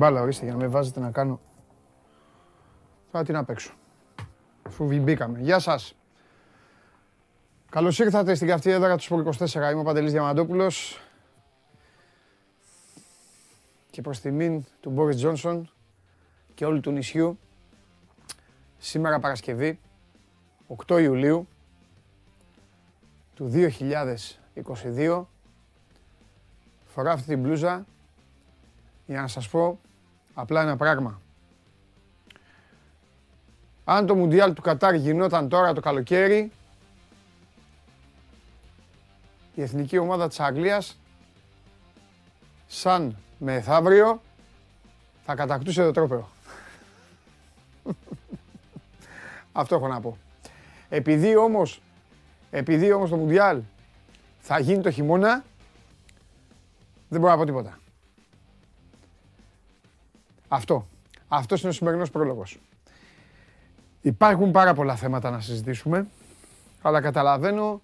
Ξέχασα την μπάλα, ορίστε, για να με βάζετε να κάνω. Τώρα τι να παίξω. Αφού μπήκαμε. Γεια σας. Καλώς ήρθατε στην καυτή έδρα του Σπορ 24. Είμαι ο Παντελής Διαμαντόπουλος. Και προς τιμήν του Μπόρις Τζόνσον και όλου του νησιού, σήμερα Παρασκευή, 8 Ιουλίου του 2022, φοράω αυτή την μπλούζα για να σας πω απλά ένα πράγμα. Αν το Μουντιάλ του Κατάρ γινόταν τώρα το καλοκαίρι, η εθνική ομάδα της Αγγλίας, σαν μεθαύριο, θα κατακτούσε το τρόπεο. Αυτό έχω να πω. Επειδή όμως, επειδή όμως το Μουντιάλ θα γίνει το χειμώνα, δεν μπορώ να πω τίποτα. Αυτό. Αυτός είναι ο σημερινός πρόλογος. Υπάρχουν πάρα πολλά θέματα να συζητήσουμε, αλλά καταλαβαίνω,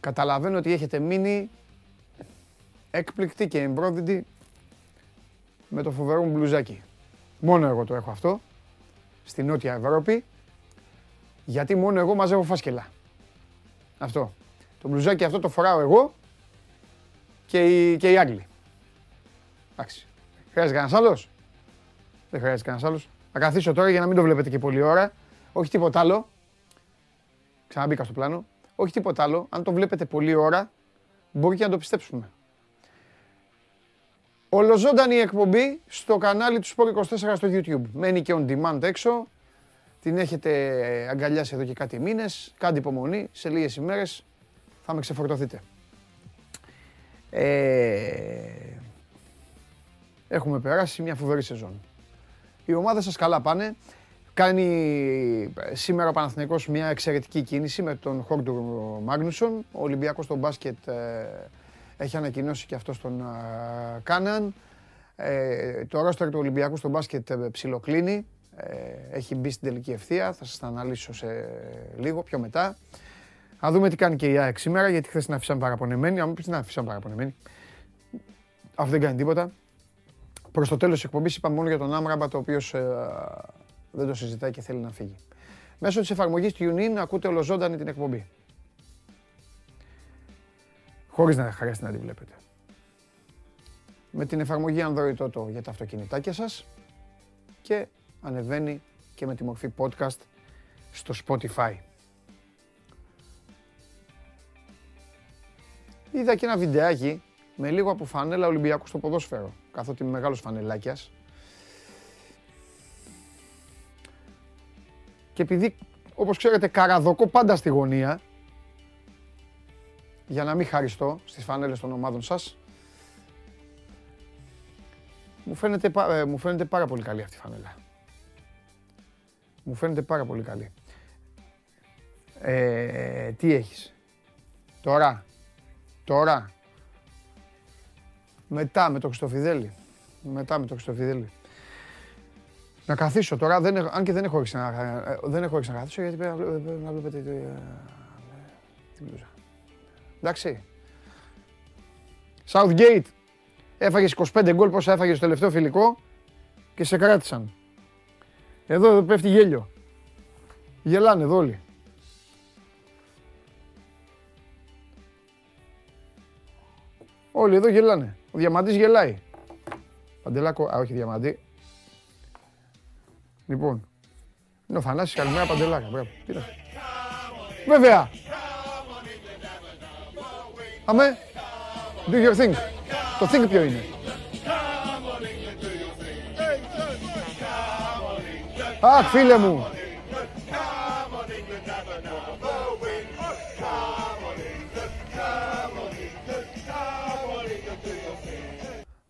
καταλαβαίνω ότι έχετε μείνει έκπληκτοι και εμπρόβητοι με το φοβερό μου μπλουζάκι. Μόνο εγώ το έχω αυτό, στη Νότια Ευρώπη, γιατί μόνο εγώ μαζεύω φάσκελα. Αυτό. Το μπλουζάκι αυτό το φοράω εγώ και οι, και οι Άγγλοι. Εντάξει. Χρειάζεται κανένας άλλος; Δεν χρειάζεται κανένας άλλος. Θα καθίσω τώρα για να μην το βλέπετε και πολλή ώρα. Όχι τίποτα άλλο. Ξαναμπήκα στο πλάνο. Όχι τίποτα άλλο. Αν το βλέπετε πολλή ώρα, μπορεί και να το πιστέψουμε. Ολοζώντανη εκπομπή στο κανάλι του Sport 24 στο YouTube. Μένει και on demand έξω. Την έχετε αγκαλιάσει εδώ και κάτι μήνες. Κάντε υπομονή. Σε λίγες ημέρες θα με ξεφορτωθείτε. Ε, έχουμε περάσει μια φοβερή σεζόν. Οι ομάδες σας καλά πάνε. Κάνει σήμερα ο Παναθηναϊκός μια εξαιρετική κίνηση με τον Χόρντουρ Μάγνουσον. Ο Ολυμπιακός στο μπάσκετ ε, έχει ανακοινώσει και αυτό τον ε, Κάναν. Ε, το ρόστερ του Ολυμπιακού στο μπάσκετ ε, ψιλοκλίνει. Ε, έχει μπει στην τελική ευθεία. Θα σας τα αναλύσω σε λίγο πιο μετά. Θα δούμε τι κάνει και η ΑΕΚ σήμερα, γιατί χθες την αφήσαμε παραπονεμένη. Αν μου πεις την αφήσαμε παραπονεμένη. Αυτό δεν κάνει τίποτα. Προς το τέλος της εκπομπής είπαμε μόνο για τον Άμραμπα, το οποίος ε, δεν το συζητάει και θέλει να φύγει. Μέσω της εφαρμογής του TuneIn ακούτε ολοζώντανη την εκπομπή. Χωρίς να χρειάζεται να τη βλέπετε. Με την εφαρμογή Android Auto για τα αυτοκινητάκια σας και ανεβαίνει και με τη μορφή podcast στο Spotify. Είδα και ένα βιντεάκι με λίγο από φανέλα Ολυμπιακού στο ποδόσφαιρο, καθότι είμαι μεγάλος φανελάκιας. Και επειδή, όπως ξέρετε, καραδοκώ πάντα στη γωνία, για να μην χαριστώ στις φανέλες των ομάδων σας, μου φαίνεται, ε, μου φαίνεται πάρα πολύ καλή αυτή η φανέλα. Μου φαίνεται πάρα πολύ καλή. Ε, τι έχεις; Τώρα, τώρα, μετά με το Χριστοφιδέλη. Μετά με το Χριστοφιδέλη. Να καθίσω τώρα, δεν έχω, αν και δεν έχω ρίξει να, δεν έχω ρίξει να καθίσω γιατί πρέπει να βλέπετε την μπλούζα. Εντάξει. Southgate. Έφαγες 25 γκολ πόσα έφαγες στο τελευταίο φιλικό και σε κράτησαν. Εδώ πέφτει γέλιο. Γελάνε εδώ όλοι. Όλοι εδώ γελάνε. Ο Διαμαντής γελάει. Παντελάκο, α όχι Διαμαντή. Λοιπόν, είναι ο Θανάσης καλημέρα Παντελάκα. Μπράβο. Βέβαια. Αμέ. Do your thing. Το think ποιο είναι. Αχ, φίλε μου.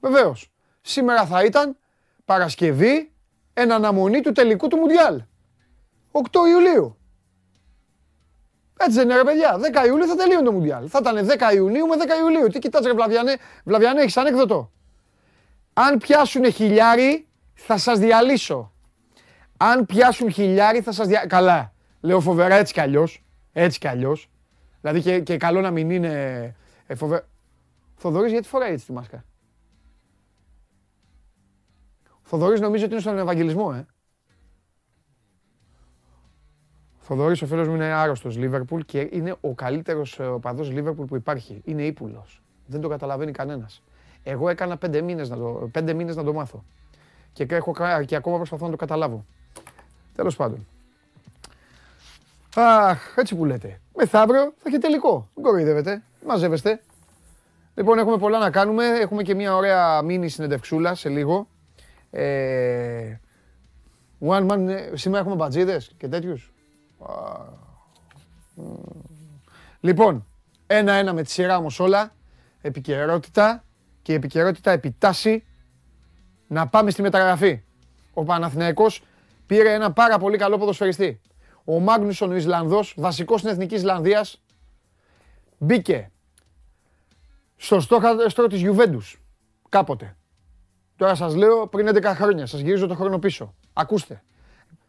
Βεβαίως. Σήμερα θα ήταν Παρασκευή εν αναμονή του τελικού του Μουντιάλ. 8 Ιουλίου. Έτσι δεν είναι ρε παιδιά. 10 Ιουλίου θα τελείωνε το Μουντιάλ. Θα ήταν 10 Ιουνίου με 10 Ιουλίου. Τι κοιτάς ρε Βλαβιανέ. Βλαβιανέ έχεις ανέκδοτο. Αν πιάσουν χιλιάρι θα σας διαλύσω. Αν πιάσουν χιλιάρι θα σας διαλύσω. Καλά. Λέω φοβερά έτσι κι αλλιώς. Έτσι κι αλλιώς. Δηλαδή και, και καλό να μην είναι ε, φοβε... Θοδωρής γιατί φοράει έτσι τη μάσκα; Θοδωρής νομίζω ότι είναι στον Ευαγγελισμό, ε. Θοδωρής ο φίλος μου είναι άρρωστος Λίβερπουλ και είναι ο καλύτερος ε, οπαδός Λίβερπουλ που υπάρχει. Είναι ύπουλος. Δεν το καταλαβαίνει κανένας. Εγώ έκανα πέντε μήνες να το, πέντε μήνες να το μάθω. Και, έχω, και ακόμα προσπαθώ να το καταλάβω. Τέλος πάντων. Αχ, έτσι που λέτε. Μεθαύριο θα έχει τελικό. Δεν κοροϊδεύετε. Μαζεύεστε. Λοιπόν, έχουμε πολλά να κάνουμε. Έχουμε και μια ωραία μίνι συνεντευξούλα σε λίγο. Ε, one man, ε, σήμερα έχουμε μπατζίδες και τέτοιους; Λοιπόν, ένα-ένα με τη σειρά όμως όλα. Επικαιρότητα και η επικαιρότητα επιτάσσει να πάμε στη μεταγραφή. Ο Παναθηναϊκός πήρε ένα πάρα πολύ καλό ποδοσφαιριστή. Ο Μάγνουσον ο Ισλανδός, βασικός στην Εθνική Ισλανδίας, μπήκε στο στόχαστρο της Γιουβέντους κάποτε. Τώρα σας λέω πριν 11 χρόνια, σας γυρίζω το χρόνο πίσω. Ακούστε.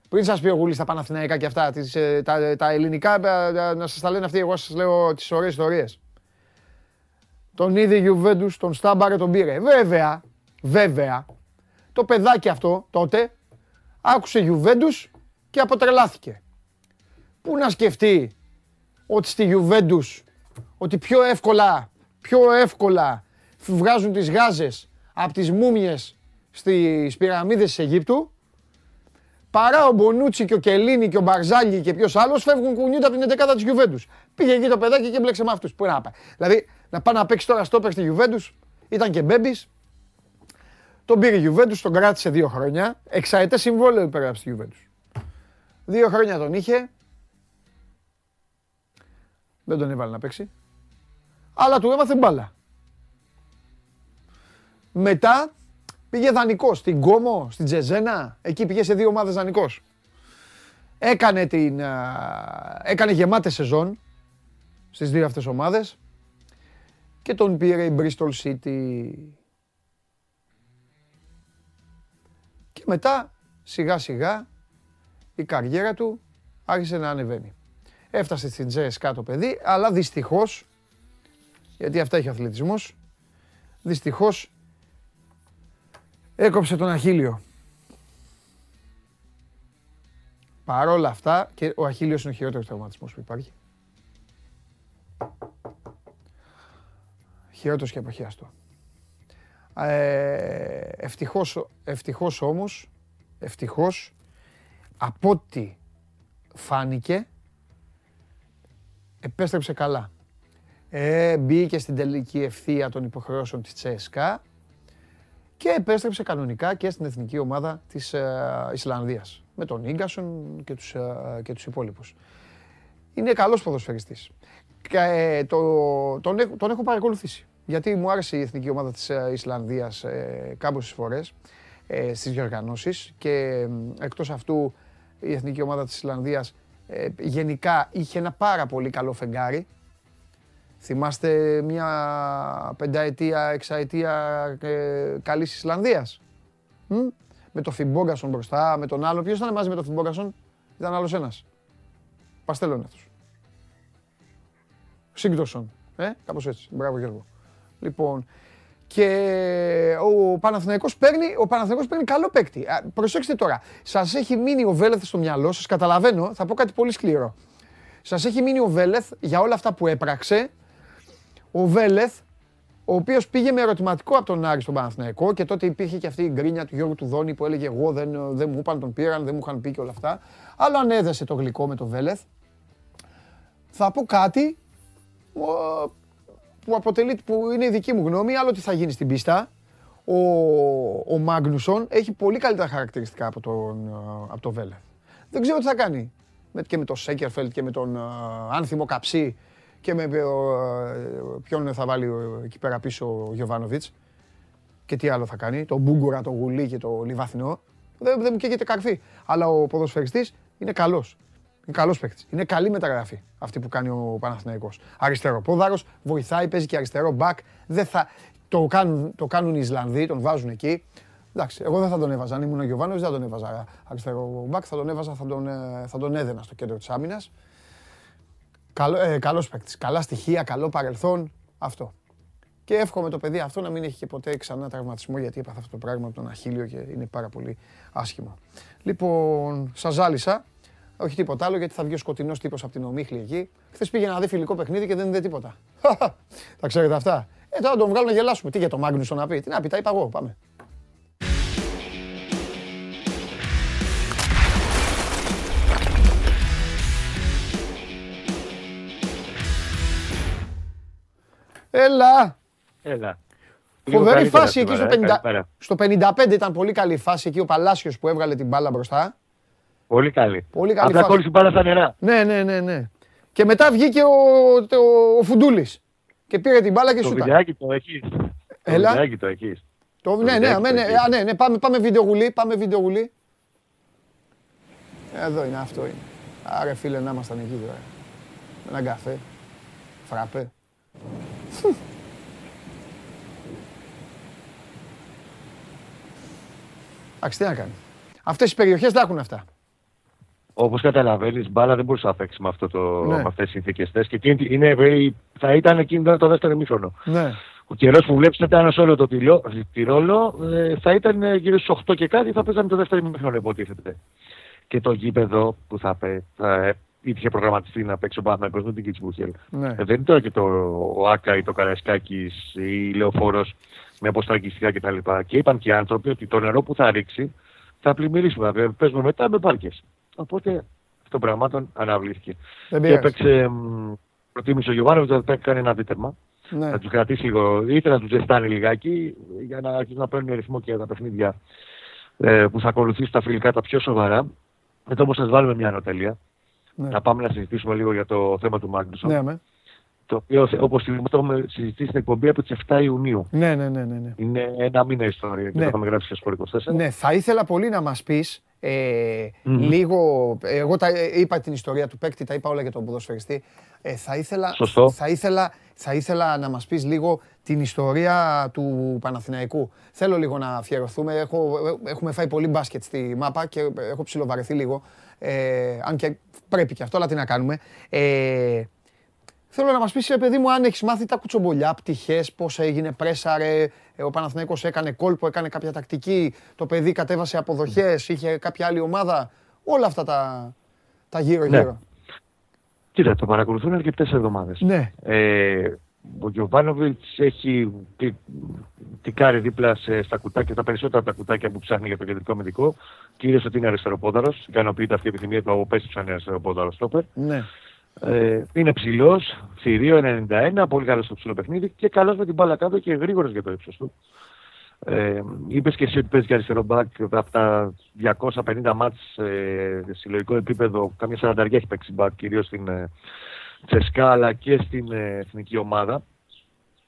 Πριν σας πει ο Γουλής τα Παναθηναϊκά και αυτά, τις, ε, τα, τα ελληνικά, ε, ε, να σας τα λένε αυτοί, εγώ σας λέω τις ωραίες ιστορίες. Τον είδε Γιουβέντους, τον Στάμπαρε, τον πήρε. Βέβαια, βέβαια, το παιδάκι αυτό τότε άκουσε Γιουβέντους και αποτρελάθηκε. Πού να σκεφτεί ότι στη Γιουβέντους, ότι πιο εύκολα, πιο εύκολα βγάζουν τις γάζες από τις μούμιες στις πυραμίδες της Αιγύπτου, παρά ο Μπονούτσι και ο Κελίνη και ο Μπαρζάλη και ποιος άλλος φεύγουν κουνιούνται από την 11 της Γιουβέντους. Πήγε εκεί το παιδάκι και μπλέξε με αυτούς. Πού να πάει. Δηλαδή, να πάει να παίξει τώρα στόπερ στη Γιουβέντους, ήταν και μπέμπης, τον πήρε η Juventus, τον κράτησε δύο χρόνια. Εξαετές συμβόλαιο υπέγραψε στη Juventus. Δύο χρόνια τον είχε. Δεν τον έβαλε να παίξει. Αλλά του έμαθε μπάλα. Μετά πήγε δανεικός στην Κόμο, στην Τζεζένα. Εκεί πήγε σε δύο ομάδες δανεικός. Έκανε, την, έκανε γεμάτες σεζόν στις δύο αυτές ομάδες και τον πήρε η Bristol City. μετά σιγά σιγά η καριέρα του άρχισε να ανεβαίνει. Έφτασε στην Τζέσκα το παιδί, αλλά δυστυχώς, γιατί αυτά έχει ο αθλητισμός, δυστυχώς έκοψε τον Αχίλιο. Παρόλα αυτά, και ο Αχίλιος είναι ο χειρότερος τραυματισμός που υπάρχει. Χειρότερος και αποχιάστο. Ε, ευτυχώς, ευτυχώς όμως, ευτυχώς, από ό,τι φάνηκε, επέστρεψε καλά. Ε, μπήκε στην τελική ευθεία των υποχρεώσεων της Τσέσκα και επέστρεψε κανονικά και στην εθνική ομάδα της ε, Ισλανδίας με τον Ίγκασον και τους, ε, και τους υπόλοιπους. Είναι καλός ποδοσφαιριστής. Και, ε, το, τον, τον έχω παρακολουθήσει γιατί μου άρεσε η εθνική ομάδα της ε, Ισλανδίας ε, κάμποσες φορές ε, στις διοργανώσεις και εκτός αυτού η εθνική ομάδα της Ισλανδίας ε, γενικά είχε ένα πάρα πολύ καλό φεγγάρι. Θυμάστε μια πενταετία, εξαετία ε, καλής Ισλανδίας; Μ; Με το Φιμπόγκασον μπροστά, με τον άλλο. Ποιος ήταν μαζί με το Φιμπόγκασον, ήταν άλλος ένας. Παστέλων αυτός. Σύγκροσον. Ε, κάπως έτσι. Μπράβο Γιώργο. Λοιπόν, και ο Παναθηναϊκός παίρνει, ο Παναθηναϊκός παίρνει καλό παίκτη. Προσέξτε τώρα, σας έχει μείνει ο Βέλεθ στο μυαλό σας, καταλαβαίνω, θα πω κάτι πολύ σκληρό. Σας έχει μείνει ο Βέλεθ για όλα αυτά που έπραξε. Ο Βέλεθ, ο οποίος πήγε με ερωτηματικό από τον Άρη στον Παναθηναϊκό και τότε υπήρχε και αυτή η γκρίνια του Γιώργου του Δόνη που έλεγε Εγώ δεν, δεν μου είπαν, τον πήραν, δεν μου είχαν πει και όλα αυτά. Αλλά αν έδεσε το γλυκό με τον Βέλεθ, θα πω κάτι που, αποτελεί, που είναι η δική μου γνώμη, άλλο τι θα γίνει στην πίστα. Ο, ο Μάγνουσον έχει πολύ καλύτερα χαρακτηριστικά από τον, από το Βέλεθ. Δεν ξέρω τι θα κάνει. Και με τον Σέκερφελτ και με τον Άνθιμο Καψί και με ποιον θα βάλει εκεί πέρα πίσω ο Γιωβάνοβιτς. Και τι άλλο θα κάνει. Το Μπούγκουρα, το Γουλί και το Λιβαθινό. Δεν, δεν μου καίγεται καρφί. Αλλά ο ποδοσφαιριστής είναι καλός. Είναι καλός παίκτης. Είναι καλή μεταγραφή αυτή που κάνει ο Παναθηναϊκός. Αριστερό πόδαρος, βοηθάει, παίζει και αριστερό μπακ. Δεν θα... το, κάνουν, το κάνουν οι Ισλανδοί, τον βάζουν εκεί. Εντάξει, εγώ δεν θα τον έβαζα. Αν ήμουν ο Γιωβάνος, δεν θα τον έβαζα αριστερό μπακ. Θα τον έβαζα, θα τον, ε, θα τον έδαινα στο κέντρο της άμυνας. Καλό, ε, καλός παίκτης. Καλά στοιχεία, καλό παρελθόν. Αυτό. Και εύχομαι το παιδί αυτό να μην έχει και ποτέ ξανά τραυματισμό γιατί έπαθα αυτό το πράγμα από τον Αχίλιο και είναι πάρα πολύ άσχημο. Λοιπόν, σας ζάλισα. Όχι τίποτα άλλο γιατί θα βγει ο σκοτεινός τύπος από την ομίχλη εκεί. Χθες πήγε να δει φιλικό παιχνίδι και δεν είδε τίποτα. τα ξέρετε αυτά. Ε, τώρα τον βγάλουμε να γελάσουμε. Τι για το Μάγνουσο να πει. Τι να πει, τα είπα εγώ. Πάμε. Έλα! Έλα. Φοβερή φάση εκεί στο 50. Στο 55 ήταν πολύ καλή φάση εκεί ο Παλάσιος που έβγαλε την μπάλα μπροστά. Πολύ καλή. Πολύ καλή Απλά κόλλησε μπάλα στα νερά. Ναι, ναι, ναι, ναι. Και μετά βγήκε ο, ο, ο Φουντούλης και πήρε την μπάλα και το σούτα. Το βιντεάκι το έχεις. Έλα. Το βιντεάκι το έχεις. Το, ναι, ναι, ναι, ναι, α, ναι, ναι, πάμε, πάμε βίντεο γουλή, πάμε βίντεο γουλή. Εδώ είναι, αυτό είναι. Άρε φίλε, να ήμασταν εκεί τώρα. Με έναν καφέ, φραπέ. Εντάξει, τι να κάνει. Αυτές οι περιοχές τα έχουν αυτά. Όπως καταλαβαίνεις, μπάλα δεν μπορούσε να παίξεις με, αυτό το, ναι. με αυτές τις συνθήκες και είναι, θα ήταν εκείνο το δεύτερο ημίχρονο. Ναι. Ο καιρός που βλέπεις ήταν σε όλο το τυρόλο, ε, θα ήταν γύρω στους 8 και κάτι, θα παίζαμε το δεύτερο ημίχρονο, υποτίθεται. Και το γήπεδο που θα, θα είχε προγραμματιστεί να παίξει ο Παναθηναϊκός με την Κιτσμπούχελ. Ναι. Ε, δεν είναι τώρα και το ο Άκα ή το Καραϊσκάκης ή Λεωφόρος με αποστραγγιστικά κτλ. Και, και είπαν και οι άνθρωποι ότι το νερό που θα ρίξει θα πλημμυρίσουμε. Δηλαδή παίζουμε μετά με πάρκες. Οπότε αυτό πραγμάτων αναβλήθηκε. Δεν και έπαιξε, προτίμησε ο Γιωβάνο ότι κάνει ένα δίτερμα. Ναι. Να τους κρατήσει λίγο, είτε να τους ζεστάνει λιγάκι για να αρχίσουν να παίρνουν ρυθμό και τα παιχνίδια ε, που θα ακολουθήσουν τα φιλικά τα πιο σοβαρά. Μετά όμως θα βάλουμε μια ανωτελεία. Ναι. Να πάμε να συζητήσουμε λίγο για το θέμα του Μάγνουσον. Ναι, με. Το οποίο όπως το έχουμε συζητήσει στην εκπομπή από τις 7 Ιουνίου. Ναι, ναι, ναι, ναι, ναι. Είναι ένα μήνα ιστορία ναι. και το είχαμε γράψει στο 24. Ναι, θα ήθελα πολύ να μας πεις ε, mm-hmm. λίγο. Εγώ τα, είπα την ιστορία του παίκτη, τα είπα όλα για τον ποδοσφαιριστή. Ε, θα, ήθελα, Σωστό. θα, ήθελα, θα ήθελα να μας πεις λίγο την ιστορία του Παναθηναϊκού. Θέλω λίγο να αφιερωθούμε. Έχω, έχουμε φάει πολύ μπάσκετ στη μάπα και έχω ψιλοβαρεθεί λίγο. Ε, αν και πρέπει και αυτό, αλλά τι να κάνουμε. Ε, θέλω να μας πεις, παιδί μου, αν έχεις μάθει τα κουτσομπολιά, πτυχές, πώς έγινε, πρέσαρε, ε, ο Παναθηναϊκός έκανε κόλπο, έκανε κάποια τακτική, το παιδί κατέβασε αποδοχές, είχε κάποια άλλη ομάδα. Όλα αυτά τα, τα γύρω-γύρω. Ναι. Κοίτα, το παρακολουθούν αρκετές εβδομάδες. Ναι. Ε, ο Γιωβάνοβιτς έχει τικάρει δίπλα σε, στα κουτάκια, τα περισσότερα από τα κουτάκια που ψάχνει για το κεντρικό αμυντικό. Κυρίω ότι είναι αριστεροπόδαρος. Ικανοποιείται αυτή η επιθυμία του από πέσει ψάχνει αριστεροπόδαρος στόπερ. Ναι. Ε, είναι ψηλός, θηρίο 91, πολύ καλός στο ψηλό παιχνίδι και καλός με την μπάλα κάτω και γρήγορος για το ύψος του. Ε, Είπες και εσύ ότι παίζει και αριστερό μπακ από τα 250 μάτς ε, σε συλλογικό επίπεδο. Καμιά σαρανταριά έχει παίξει μπακ, κυρίως στην ε, Τσεσκά αλλά και στην ε, εθνική ομάδα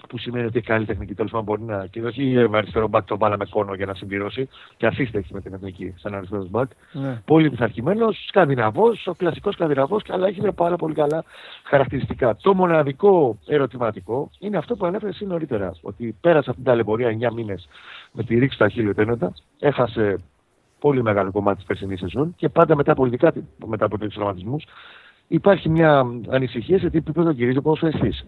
που σημαίνει ότι έχει καλή τεχνική τέλος πάντων μπορεί να. και όχι με αριστερό μπακ τον μπάλα με κόνο για να συμπληρώσει. Και αφήστε έχει με την εθνική σαν αριστερός μπακ. Ναι. Πολύ πειθαρχημένος, σκανδιναβός, ο κλασικός σκανδιναβός, αλλά έχει πάρα πολύ καλά χαρακτηριστικά. Το μοναδικό ερωτηματικό είναι αυτό που ανέφερε εσύ νωρίτερα. Ότι πέρασε αυτή την ταλαιπωρία 9 μήνες με τη ρήξη στα χίλια έχασε πολύ μεγάλο κομμάτι της περσινής σεζόν και πάντα μετά, πολιτικά, μετά από του τραυματισμούς υπάρχει μια ανησυχία σε τι επίπεδο γυρίζει ο ποδοσφαιριστής.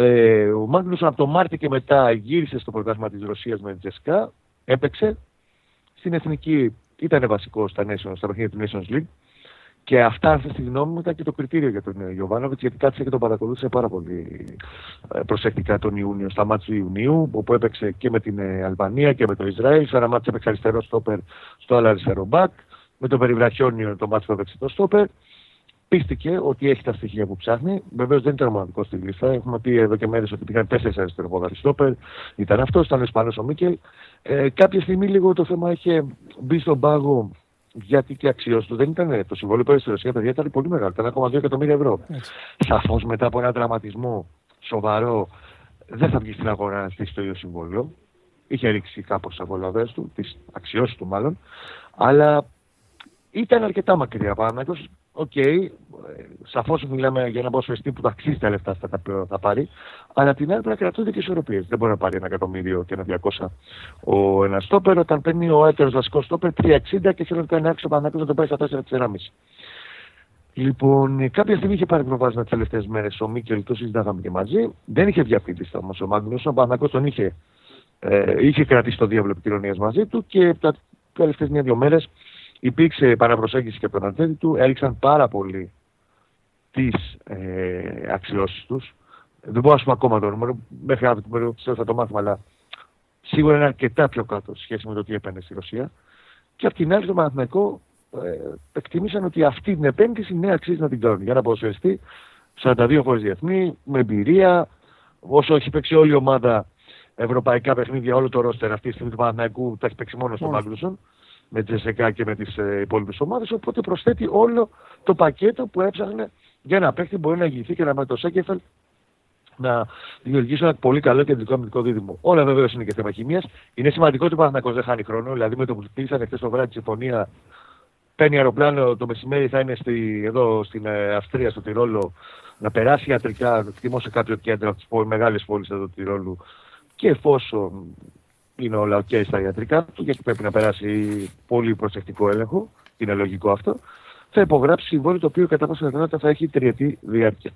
Ε, ο Μάγνουσον από το Μάρτιο και μετά γύρισε στο πρωτάθλημα της Ρωσίας με την Τζεσκά, έπαιξε. Στην εθνική ήταν βασικό στα, Nations, στα παιχνίδια του Nations League. Και αυτά, αυτή τη γνώμη μου, ήταν και το κριτήριο για τον Γιωβάνοβιτς, γιατί κάτσε και τον παρακολούθησε πάρα πολύ ε, προσεκτικά τον Ιούνιο, στα μάτια του Ιουνίου, όπου έπαιξε και με την ε, Αλβανία και με το Ισραήλ. Σε ένα μάτι έπαιξε αριστερό στόπερ, στο άλλο αριστερό μπακ. Με το Περιβραχιόνιο το μάτι που έπαιξε το στόπερ πίστηκε ότι έχει τα στοιχεία που ψάχνει. Βεβαίως δεν ήταν μοναδικός στη λίστα. Έχουμε πει εδώ και μέρες ότι πήγαν τέσσερις αριστεροπόδαροι στόπερ. Ήταν αυτός, ήταν ο Ισπανός ο Μίκελ. Ε, κάποια στιγμή λίγο το θέμα είχε μπει στον πάγο γιατί και αξιός του δεν ήταν το συμβόλαιο που στη Ρωσία, παιδιά ήταν πολύ μεγάλο. Ήταν 1,2 εκατομμύρια ευρώ. Σαφώς μετά από ένα δραματισμό σοβαρό δεν θα βγει στην αγορά να στήσει το ίδιο συμβόλαιο. Είχε ρίξει κάπως τις απολαβές του, τις αξιώσεις του μάλλον. Αλλά ήταν αρκετά μακριά πάνω. OK, okay, σαφώς μιλάμε για ένα ποδοσφαιριστή που τα αξίζει τα λεφτά αυτά τα θα πάρει, αλλά την άλλη πρέπει να κρατούνται και ισορροπίες. Δεν μπορεί να πάρει ένα εκατομμύριο και ένα 200 ο ένας στόπερ, όταν παίρνει ο έτερος βασικός στόπερ 360 και θέλει να έρθει ο Παναγιώτη να το πάει στα 4,5. Λοιπόν, κάποια στιγμή είχε πάρει προβάδισμα τις τελευταίες μέρες ο Μίκελ, το συζητάγαμε και μαζί. Δεν είχε βγει όμως ο Μάγνους. Ο Παναγό τον είχε, ε, είχε κρατήσει το διάβολο επικοινωνίας μαζί του και τα τελευταίες μια-δύο μέρες υπήρξε παραπροσέγγιση και από τον αντέντη του. Έληξαν πάρα πολύ τις ε, αξιώσεις τους. Δεν μπορώ να πούμε ακόμα το νούμερο, μέχρι αύριο θα το μάθουμε, αλλά σίγουρα είναι αρκετά πιο κάτω σχέση με το τι έπαιρνε στη Ρωσία. Και απ' την άλλη, το Παναθηναϊκό ε, εκτιμήσαν ότι αυτή την επένδυση ναι αξίζει να την κάνουν. Για να ποδοσφαιριστεί 42 φορέ διεθνή, με εμπειρία, όσο έχει παίξει όλη η ομάδα ευρωπαϊκά παιχνίδια, όλο το ρόστερ αυτή τη στιγμή του Παναθηναϊκού τα έχει παίξει μόνος στο Μάγκλουσον με Τζεσεκά και με τις ε, υπόλοιπες ομάδες. Οπότε προσθέτει όλο το πακέτο που έψαχνε για να παίχτη μπορεί να ηγηθεί και να με το Σέκεφελ να δημιουργήσει ένα πολύ καλό κεντρικό αμυντικό δίδυμο. Όλα βεβαίω είναι και θέμα χημίας. Είναι σημαντικό ότι ο Παναθηναϊκός δεν χάνει χρόνο. Δηλαδή με το που κλείσανε χθες το βράδυ της συμφωνία παίρνει αεροπλάνο το μεσημέρι, θα είναι στη, εδώ στην ε, Αυστρία, στο Τυρόλο, να περάσει ιατρικά, θυμώ σε κάποιο κέντρο από τις μεγάλες πόλεις εδώ του Τυρόλου. Και εφόσον είναι όλα OK στα ιατρικά του, γιατί πρέπει να περάσει πολύ προσεκτικό έλεγχο, είναι λογικό αυτό, θα υπογράψει συμβόλαιο το οποίο κατά πάσα πιθανότητα θα έχει τριετή διάρκεια.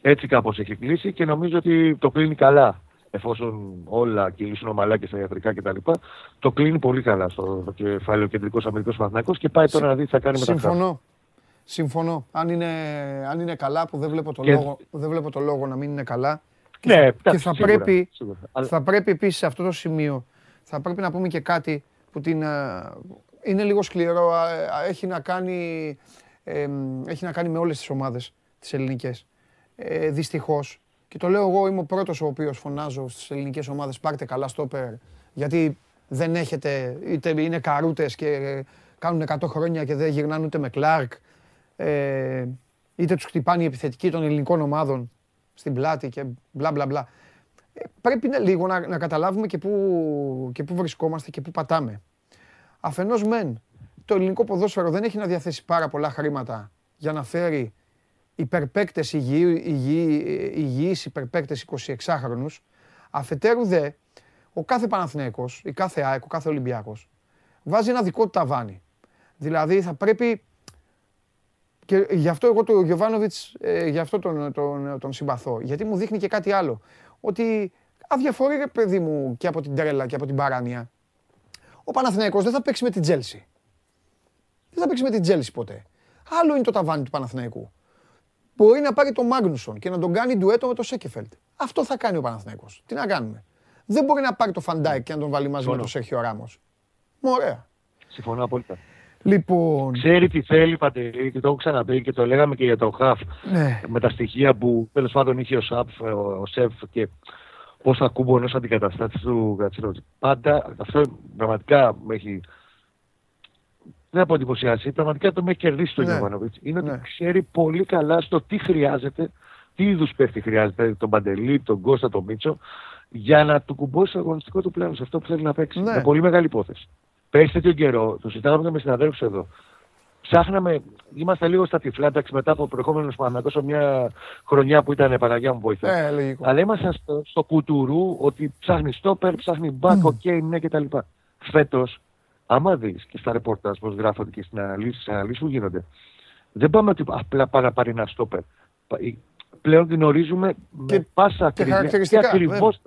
Έτσι κάπως έχει κλείσει και νομίζω ότι το κλείνει καλά εφόσον όλα κυλήσουν ομαλά και στα ιατρικά κτλ. Το κλείνει πολύ καλά στο κεφάλαιο κεντρικός Αμερικό Παναθυνακό και πάει τώρα να δει τι θα κάνει μετά. Συμφωνώ. Συμφωνώ. Αν είναι, αν είναι καλά, που δεν βλέπω, το λόγο, δεν βλέπω το λόγο να μην είναι καλά. Και, ναι, θα, και θα, πρέπει, θα πρέπει επίσης σε αυτό το σημείο θα πρέπει να πούμε και κάτι που την, είναι λίγο σκληρό. Έχει να κάνει, έχει να κάνει με όλες τις ομάδες τις ελληνικές. Ε, δυστυχώς και το λέω εγώ, είμαι ο πρώτος ο οποίος φωνάζω στις ελληνικές ομάδες: Πάρτε καλά στόπερ. Γιατί δεν έχετε, είτε είναι καρούτες και κάνουν 100 χρόνια και δεν γυρνάνε ούτε με Κλάρκ. Ε, είτε τους χτυπάνε οι επιθετικοί των ελληνικών ομάδων στην πλάτη και μπλα μπλα μπλα. Ε, πρέπει να, λίγο να, να καταλάβουμε και πού, και πού βρισκόμαστε και πού πατάμε. Αφενός μεν, το ελληνικό ποδόσφαιρο δεν έχει να διαθέσει πάρα πολλά χρήματα για να φέρει υπερπαίκτες υγιεί, υγιεί, υγιείς υπερπαίκτες 26χρονους, αφετέρου δε, ο κάθε Παναθηναϊκός, η κάθε ΑΕΚ, ο κάθε Ολυμπιάκος, βάζει ένα δικό του ταβάνι. Δηλαδή θα πρέπει, και γι' αυτό εγώ τον Γιοβάνοβιτς, ε, γι' αυτό τον, τον, τον συμπαθώ, γιατί μου δείχνει και κάτι άλλο, ότι αδιαφορεί ρε παιδί μου και από την τρέλα και από την παράνοια. Ο Παναθηναϊκός δεν θα παίξει με την Τσέλσι. Δεν θα παίξει με την Τσέλσι ποτέ. Άλλο είναι το ταβάνι του Παναθηναϊκού μπορεί να πάρει τον Μάγνουσον και να τον κάνει ντουέτο με το Σέκεφελτ. Αυτό θα κάνει ο Παναθηναϊκός. Τι να κάνουμε. Δεν μπορεί να πάρει το Φαντάικ και να τον βάλει μαζί με τον Σέρχιο Ράμος. Ωραία. Συμφωνώ απόλυτα. Λοιπόν... Ξέρει τι θέλει Παντελή και το έχω ξαναπεί και το λέγαμε και για το Χαφ ναι. με τα στοιχεία που τέλος πάντων είχε ο, Σαφ, ο Σεφ και πώς θα κούμπονε ω αντικαταστάτης του Γκατσιρότζη. Πάντα αυτό πραγματικά με έχει δεν από εντυπωσιάσει. Πραγματικά το με έχει κερδίσει τον ναι. Είναι ότι ναι. ξέρει πολύ καλά στο τι χρειάζεται, τι είδους παίχτη χρειάζεται, τον Παντελή, τον Κώστα, τον Μίτσο, για να του κουμπώσει το αγωνιστικό του πλάνο σε αυτό που θέλει να παίξει. Ναι. Είναι πολύ μεγάλη υπόθεση. Πέρυσι τέτοιο καιρό, το συζητάγαμε με συναδέλφους εδώ. Ψάχναμε, είμαστε λίγο στα τυφλά, εντάξει, μετά από προηγούμενος Παναγό, μια χρονιά που ήταν Παναγιά μου βόηθα. Ε, Αλλά ήμασταν στο, στο κουτουρού ότι ψάχνει στόπερ, ψάχνει μπακ, OK, okay, ναι κτλ. Φέτος άμα δεις και στα ρεπορτάζ πώς γράφονται και στις αναλύσεις που γίνονται, δεν πάμε ότι απλά πάρα πάρει ένα στόπερ. Πλέον γνωρίζουμε και, με πάσα ακρίβεια τι ακριβώς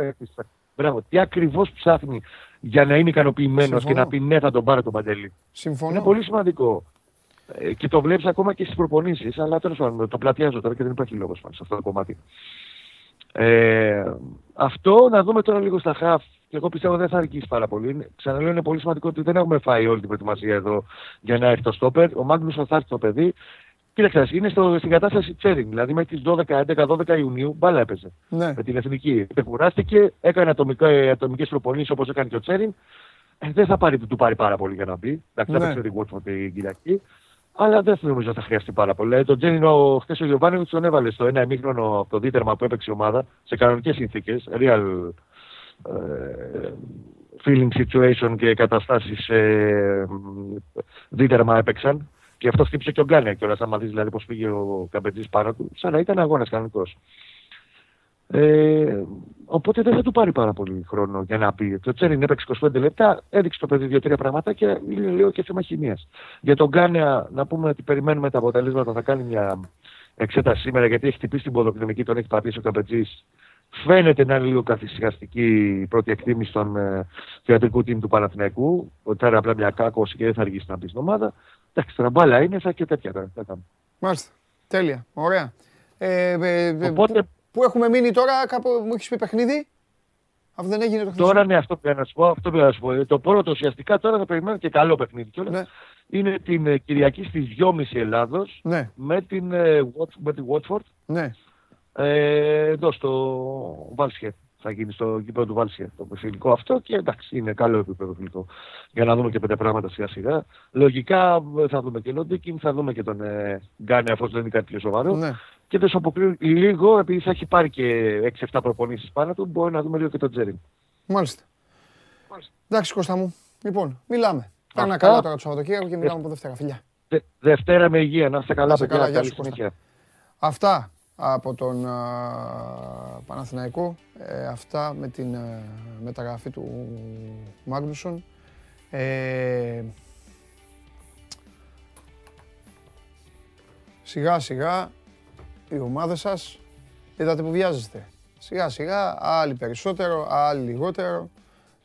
Μπράβο, τι ακριβώς ψάχνει για να είναι ικανοποιημένος και να πει ναι, θα τον πάρω τον Παντελή. Συμφωνώ. Είναι πολύ σημαντικό. Ε, και το βλέπεις ακόμα και στις προπονήσεις, αλλά τέλος πάντων το πλατιάζω τώρα και δεν υπάρχει λόγος πάνω σε αυτό το κομμάτι. Ε, αυτό να δούμε τώρα λίγο στα χαφ και εγώ πιστεύω δεν θα αρκήσει πάρα πολύ. Ξαναλέω, είναι πολύ σημαντικό ότι δεν έχουμε φάει όλη την προετοιμασία εδώ για να έρθει το στόπερ. Ο Μάγνου θα έρθει το παιδί. Κοίταξε, είναι στο, στην κατάσταση τσέρινγκ. Δηλαδή μέχρι τις 12, 11, 12 Ιουνίου μπάλα έπαιζε. Ναι. Με την εθνική. Κουράστηκε, έκανε ατομικές προπονήσεις όπως έκανε και ο Τσέρινγκ. Ε, δεν θα πάρει, του πάρει πάρα πολύ για να μπει. Εντάξει, θα παίξει την την Κυριακή. Αλλά δεν νομίζω ότι θα χρειαστεί πάρα πολύ. Ε, τον Τζένινο, χθες ο Γιωβάνη τον έβαλε στο ένα ημίχρονο από το δίτερμα που έπαιξε η ομάδα σε κανονικές συνθήκες. Real ε, feeling situation και καταστάσεις ε, δίτερμα έπαιξαν. Και αυτό χτύπησε και ο Γκάνια κιόλας. Άμα δεις δηλαδή πώς πήγε ο Καμπετζής πάνω του, σαν να ήταν αγώνας κανονικός. Ε, οπότε δεν θα του πάρει πάρα πολύ χρόνο για να πει. Το Τσέριν έπαιξε 25 λεπτά, έδειξε το παιδί δύο-τρία πραγματάκια, είναι λίγο και θέμα χημίας. Για τον Γκάνεα, να πούμε ότι περιμένουμε τα αποτελέσματα, θα κάνει μια εξέταση σήμερα γιατί έχει χτυπήσει την ποδοκρινική, τον έχει πατήσει ο Καπετζή. Φαίνεται να είναι λίγο καθυσυχαστική η πρώτη εκτίμηση των ε, θεατρικού team του Παναθηναϊκού. Ότι θα είναι απλά μια κάκωση και δεν θα αργήσει να μπει στην ομάδα. Εντάξει, τώρα μπάλα είναι, θα και τέτοια τώρα. Μάλιστα. Τέλεια. Ωραία. Ε, ε, ε Οπότε, Πού έχουμε μείνει τώρα, κάπου μου έχεις πει παιχνίδι; Αυτό δεν έγινε το χθες. Τώρα ναι, αυτό πήγα να σου πω. Αυτό πήγα να σου πω. Ε, το πρώτο ουσιαστικά τώρα θα περιμένω και καλό παιχνίδι κιόλας. Ναι. Είναι την ε, Κυριακή στις 2.30 Ελλάδος ναι. με την, ε, με την Watford. Ναι. Ε, εδώ στο Βάλσιε. Θα γίνει στο γήπεδο του Βάλσιε το φιλικό αυτό και εντάξει είναι καλό επίπεδο φιλικό. Για να δούμε και πέντε πράγματα σιγά σιγά. Λογικά θα δούμε και Λόντικιν, θα δούμε και τον ε, Γκάνε αφού δεν είναι κάτι πιο σοβαρό. Ναι και δεν σου αποκλείω λίγο, επειδή θα έχει πάρει και 6-7 προπονήσεις πάνω του, μπορεί να δούμε λίγο και τον Τζέριν. Μάλιστα. Μάλιστα. Εντάξει, Κώστα μου. Λοιπόν, μιλάμε. Κάνα καλά τώρα το Σαββατοκύριακο και μιλάμε από Δευτέρα. Φιλιά. Δε, Δευτέρα με υγεία, να είστε καλά, παιδιά. Καλά, καλή συνέχεια. Αυτά από τον uh, Παναθηναϊκό. Ε, αυτά με την uh, μεταγραφή του Μάγνουσον. Ε, σιγά σιγά η ομάδα σας, είδατε που βιάζεστε. Σιγά σιγά, άλλοι περισσότερο, άλλοι λιγότερο,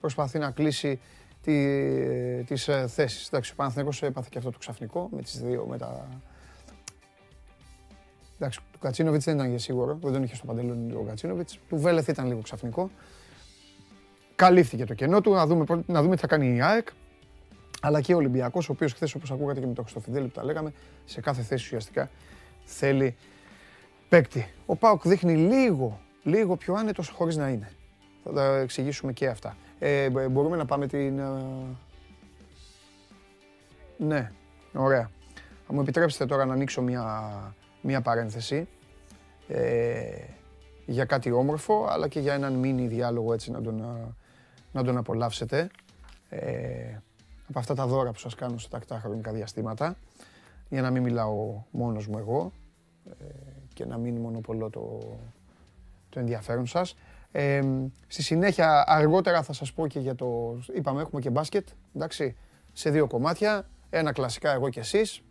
προσπαθεί να κλείσει τι, τις ε, θέσεις. Εντάξει, ο Παναθηναϊκός έπαθε και αυτό το ξαφνικό με τις δύο, με τα... Εντάξει, του Κατσίνοβιτς δεν ήταν για σίγουρο, δεν τον είχε στο παντελόνι ο Κατσίνοβιτς. Του Βέλεθ ήταν λίγο ξαφνικό. Καλύφθηκε το κενό του, να δούμε, να δούμε τι θα κάνει η ΑΕΚ. Αλλά και ο Ολυμπιακός, ο οποίος χθες όπως ακούγατε και με το Χρυστοφιδέλη που τα λέγαμε, σε κάθε θέση ουσιαστικά θέλει παίκτη. Ο Πάουκ δείχνει λίγο, λίγο πιο άνετος χωρίς να είναι. Θα τα εξηγήσουμε και αυτά. Ε, μπορούμε να πάμε την... Ε, ναι, ωραία. Θα μου επιτρέψετε τώρα να ανοίξω μια, μια παρένθεση ε, για κάτι όμορφο, αλλά και για έναν μίνι διάλογο έτσι να τον, να τον απολαύσετε. Ε, από αυτά τα δώρα που σας κάνω σε τακτά χρονικά διαστήματα, για να μην μιλάω μόνος μου εγώ. Ε, και να μην μονοπολώ το, το ενδιαφέρον σας. Ε, στη συνέχεια, αργότερα θα σας πω και για το... Είπαμε, έχουμε και μπάσκετ, εντάξει, σε δύο κομμάτια. Ένα κλασικά εγώ και εσείς.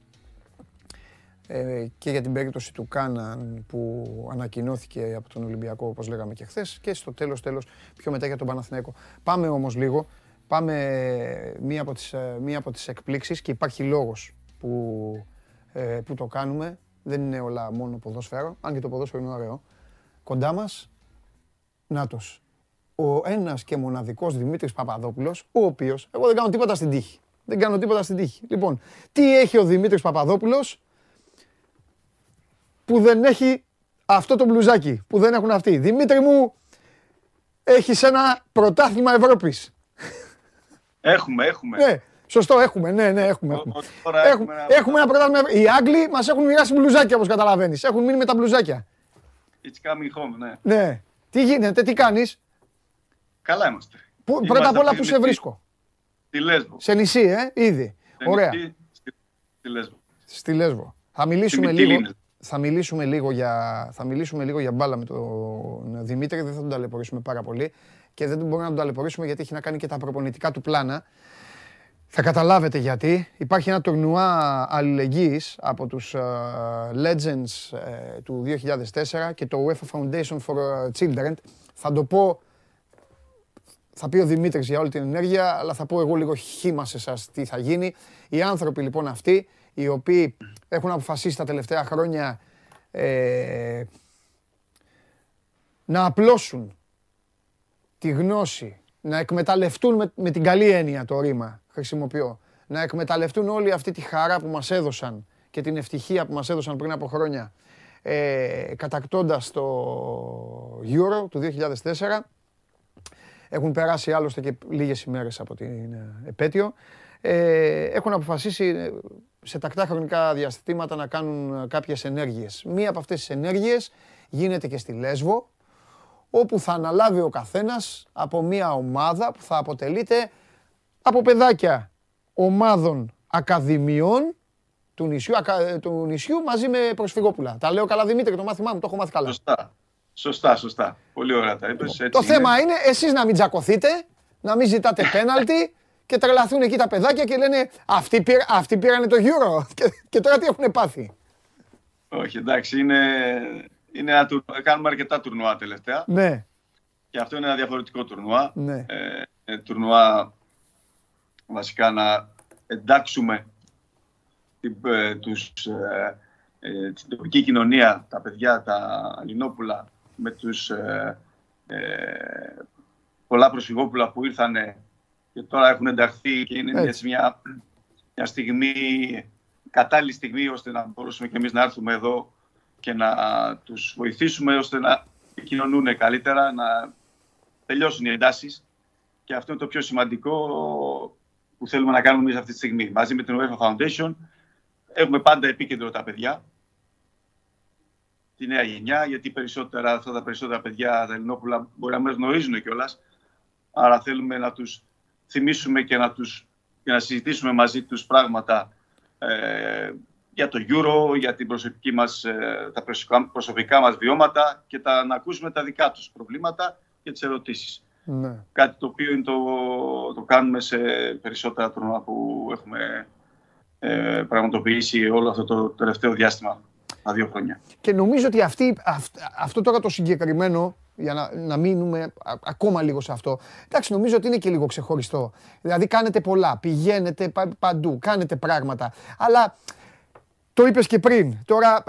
Ε, και για την περίπτωση του Κάναν που ανακοινώθηκε από τον Ολυμπιακό, όπως λέγαμε και χθες. Και στο τέλος, τέλος, πιο μετά για τον Παναθηναϊκό. Πάμε όμως λίγο. Πάμε μία από τις, ε, μία από τις εκπλήξεις και υπάρχει λόγος που, ε, που το κάνουμε δεν είναι όλα μόνο ποδόσφαιρο, αν και το ποδόσφαιρο είναι ωραίο. Κοντά μας, Νάτος. Ο ένας και μοναδικός Δημήτρης Παπαδόπουλος, ο οποίος. Εγώ δεν κάνω τίποτα στην τύχη. Δεν κάνω τίποτα στην τύχη. Λοιπόν, τι έχει ο Δημήτρης Παπαδόπουλος; Που δεν έχει αυτό το μπλουζάκι, που δεν έχουν αυτοί. Δημήτρη μου, έχεις ένα πρωτάθλημα Ευρώπης. Έχουμε, έχουμε. Ναι, Σωστό, έχουμε, ναι, ναι, έχουμε. Έχουμε, έχουμε, έχουμε ένα πρωτάθλημα. Οι Άγγλοι μας έχουν μοιράσει μπλουζάκια όπως καταλαβαίνεις. Έχουν μείνει με τα μπλουζάκια. It's coming home, ναι. Ναι. Τι γίνεται, τι κάνεις; Καλά είμαστε. Που, πρώτα απ' όλα, πού σε βρίσκω; Στη Λέσβο. Σε νησί, ε, ήδη. Σε Ωραία. Νησί, στη Λέσβο. Στη Λέσβο. Θα μιλήσουμε λίγο. Θα μιλήσουμε, λίγο για, θα μιλήσουμε λίγο για μπάλα με τον Δημήτρη, δεν θα τον ταλαιπωρήσουμε πάρα πολύ και δεν μπορούμε να τον ταλαιπωρήσουμε γιατί έχει να κάνει και τα προπονητικά του πλάνα. Θα καταλάβετε γιατί. Υπάρχει ένα τουρνουά αλληλεγγύης από τους uh, Legends uh, του 2004 και το UEFA Foundation for ε, Children. Θα το πω, θα πει ο Δημήτρης για όλη την ενέργεια, αλλά θα πω εγώ λίγο χήμα σε εσάς τι θα γίνει. Οι άνθρωποι λοιπόν αυτοί, οι οποίοι έχουν αποφασίσει τα τελευταία χρόνια ε, να απλώσουν τη γνώση, να εκμεταλλευτούν με, με την καλή έννοια το ρήμα χρησιμοποιώ. Να εκμεταλλευτούν όλη αυτή τη χαρά που μας έδωσαν και την ευτυχία που μας έδωσαν πριν από χρόνια ε, κατακτώντας το Euro του 2004. Έχουν περάσει άλλωστε και λίγες ημέρες από την ε, επέτειο. Ε, έχουν αποφασίσει ε, σε τακτά χρονικά διαστήματα να κάνουν κάποιες ενέργειες. Μία από αυτές τις ενέργειες γίνεται και στη Λέσβο, όπου θα αναλάβει ο καθένας από μία ομάδα που θα αποτελείται από παιδάκια ομάδων ακαδημιών του νησιού, ακα, του νησιού μαζί με προσφυγόπουλα. Τα λέω καλά Δημήτρη, το μάθημά μου, το έχω μάθει καλά. Σωστά. Σωστά, σωστά. Πολύ ωραία τα είπες. Το είναι. θέμα είναι εσείς να μην τζακωθείτε, να μην ζητάτε πέναλτι και τρελαθούν εκεί τα παιδάκια και λένε αυτοί, πήρα, αυτοί πήρανε το Euro και, και τώρα τι έχουν πάθει; Όχι, εντάξει, είναι, είναι ένα, κάνουμε αρκετά τουρνουά τελευταία. Ναι. Και αυτό είναι ένα διαφορετικό τουρνουά. Ναι. Ε, τουρνουά βασικά να εντάξουμε την, ε, τους, ε, ε, την τοπική κοινωνία, τα παιδιά, τα Αλληνόπουλα, με τους ε, ε, πολλά προσφυγόπουλα που ήρθαν και τώρα έχουν ενταχθεί και είναι έτσι μια, μια στιγμή, κατάλληλη στιγμή ώστε να μπορούσαμε και εμείς να έρθουμε εδώ και να τους βοηθήσουμε ώστε να κοινωνούν καλύτερα, να τελειώσουν οι εντάσεις και αυτό είναι το πιο σημαντικό που θέλουμε να κάνουμε εμείς αυτή τη στιγμή. Μαζί με την UEFA Foundation έχουμε πάντα επίκεντρο τα παιδιά, τη νέα γενιά, γιατί περισσότερα, αυτά τα περισσότερα παιδιά, τα Ελληνόπουλα, μπορεί να μην γνωρίζουν κιόλας. Άρα θέλουμε να τους θυμίσουμε και να, τους, και να συζητήσουμε μαζί τους πράγματα ε, για το Euro, για την προσωπική μας, ε, τα προσωπικά μας βιώματα και τα, να ακούσουμε τα δικά τους προβλήματα και τις ερωτήσεις. Ναι. Κάτι το οποίο το, το κάνουμε σε περισσότερα τρομα που έχουμε ε, πραγματοποιήσει όλο αυτό το τελευταίο διάστημα, τα δύο χρόνια. Και νομίζω ότι αυτή, αυτό τώρα το συγκεκριμένο, για να, να μείνουμε ακόμα λίγο σε αυτό, εντάξει νομίζω ότι είναι και λίγο ξεχωριστό. Δηλαδή κάνετε πολλά, πηγαίνετε παντού, κάνετε πράγματα, αλλά το είπες και πριν. Τώρα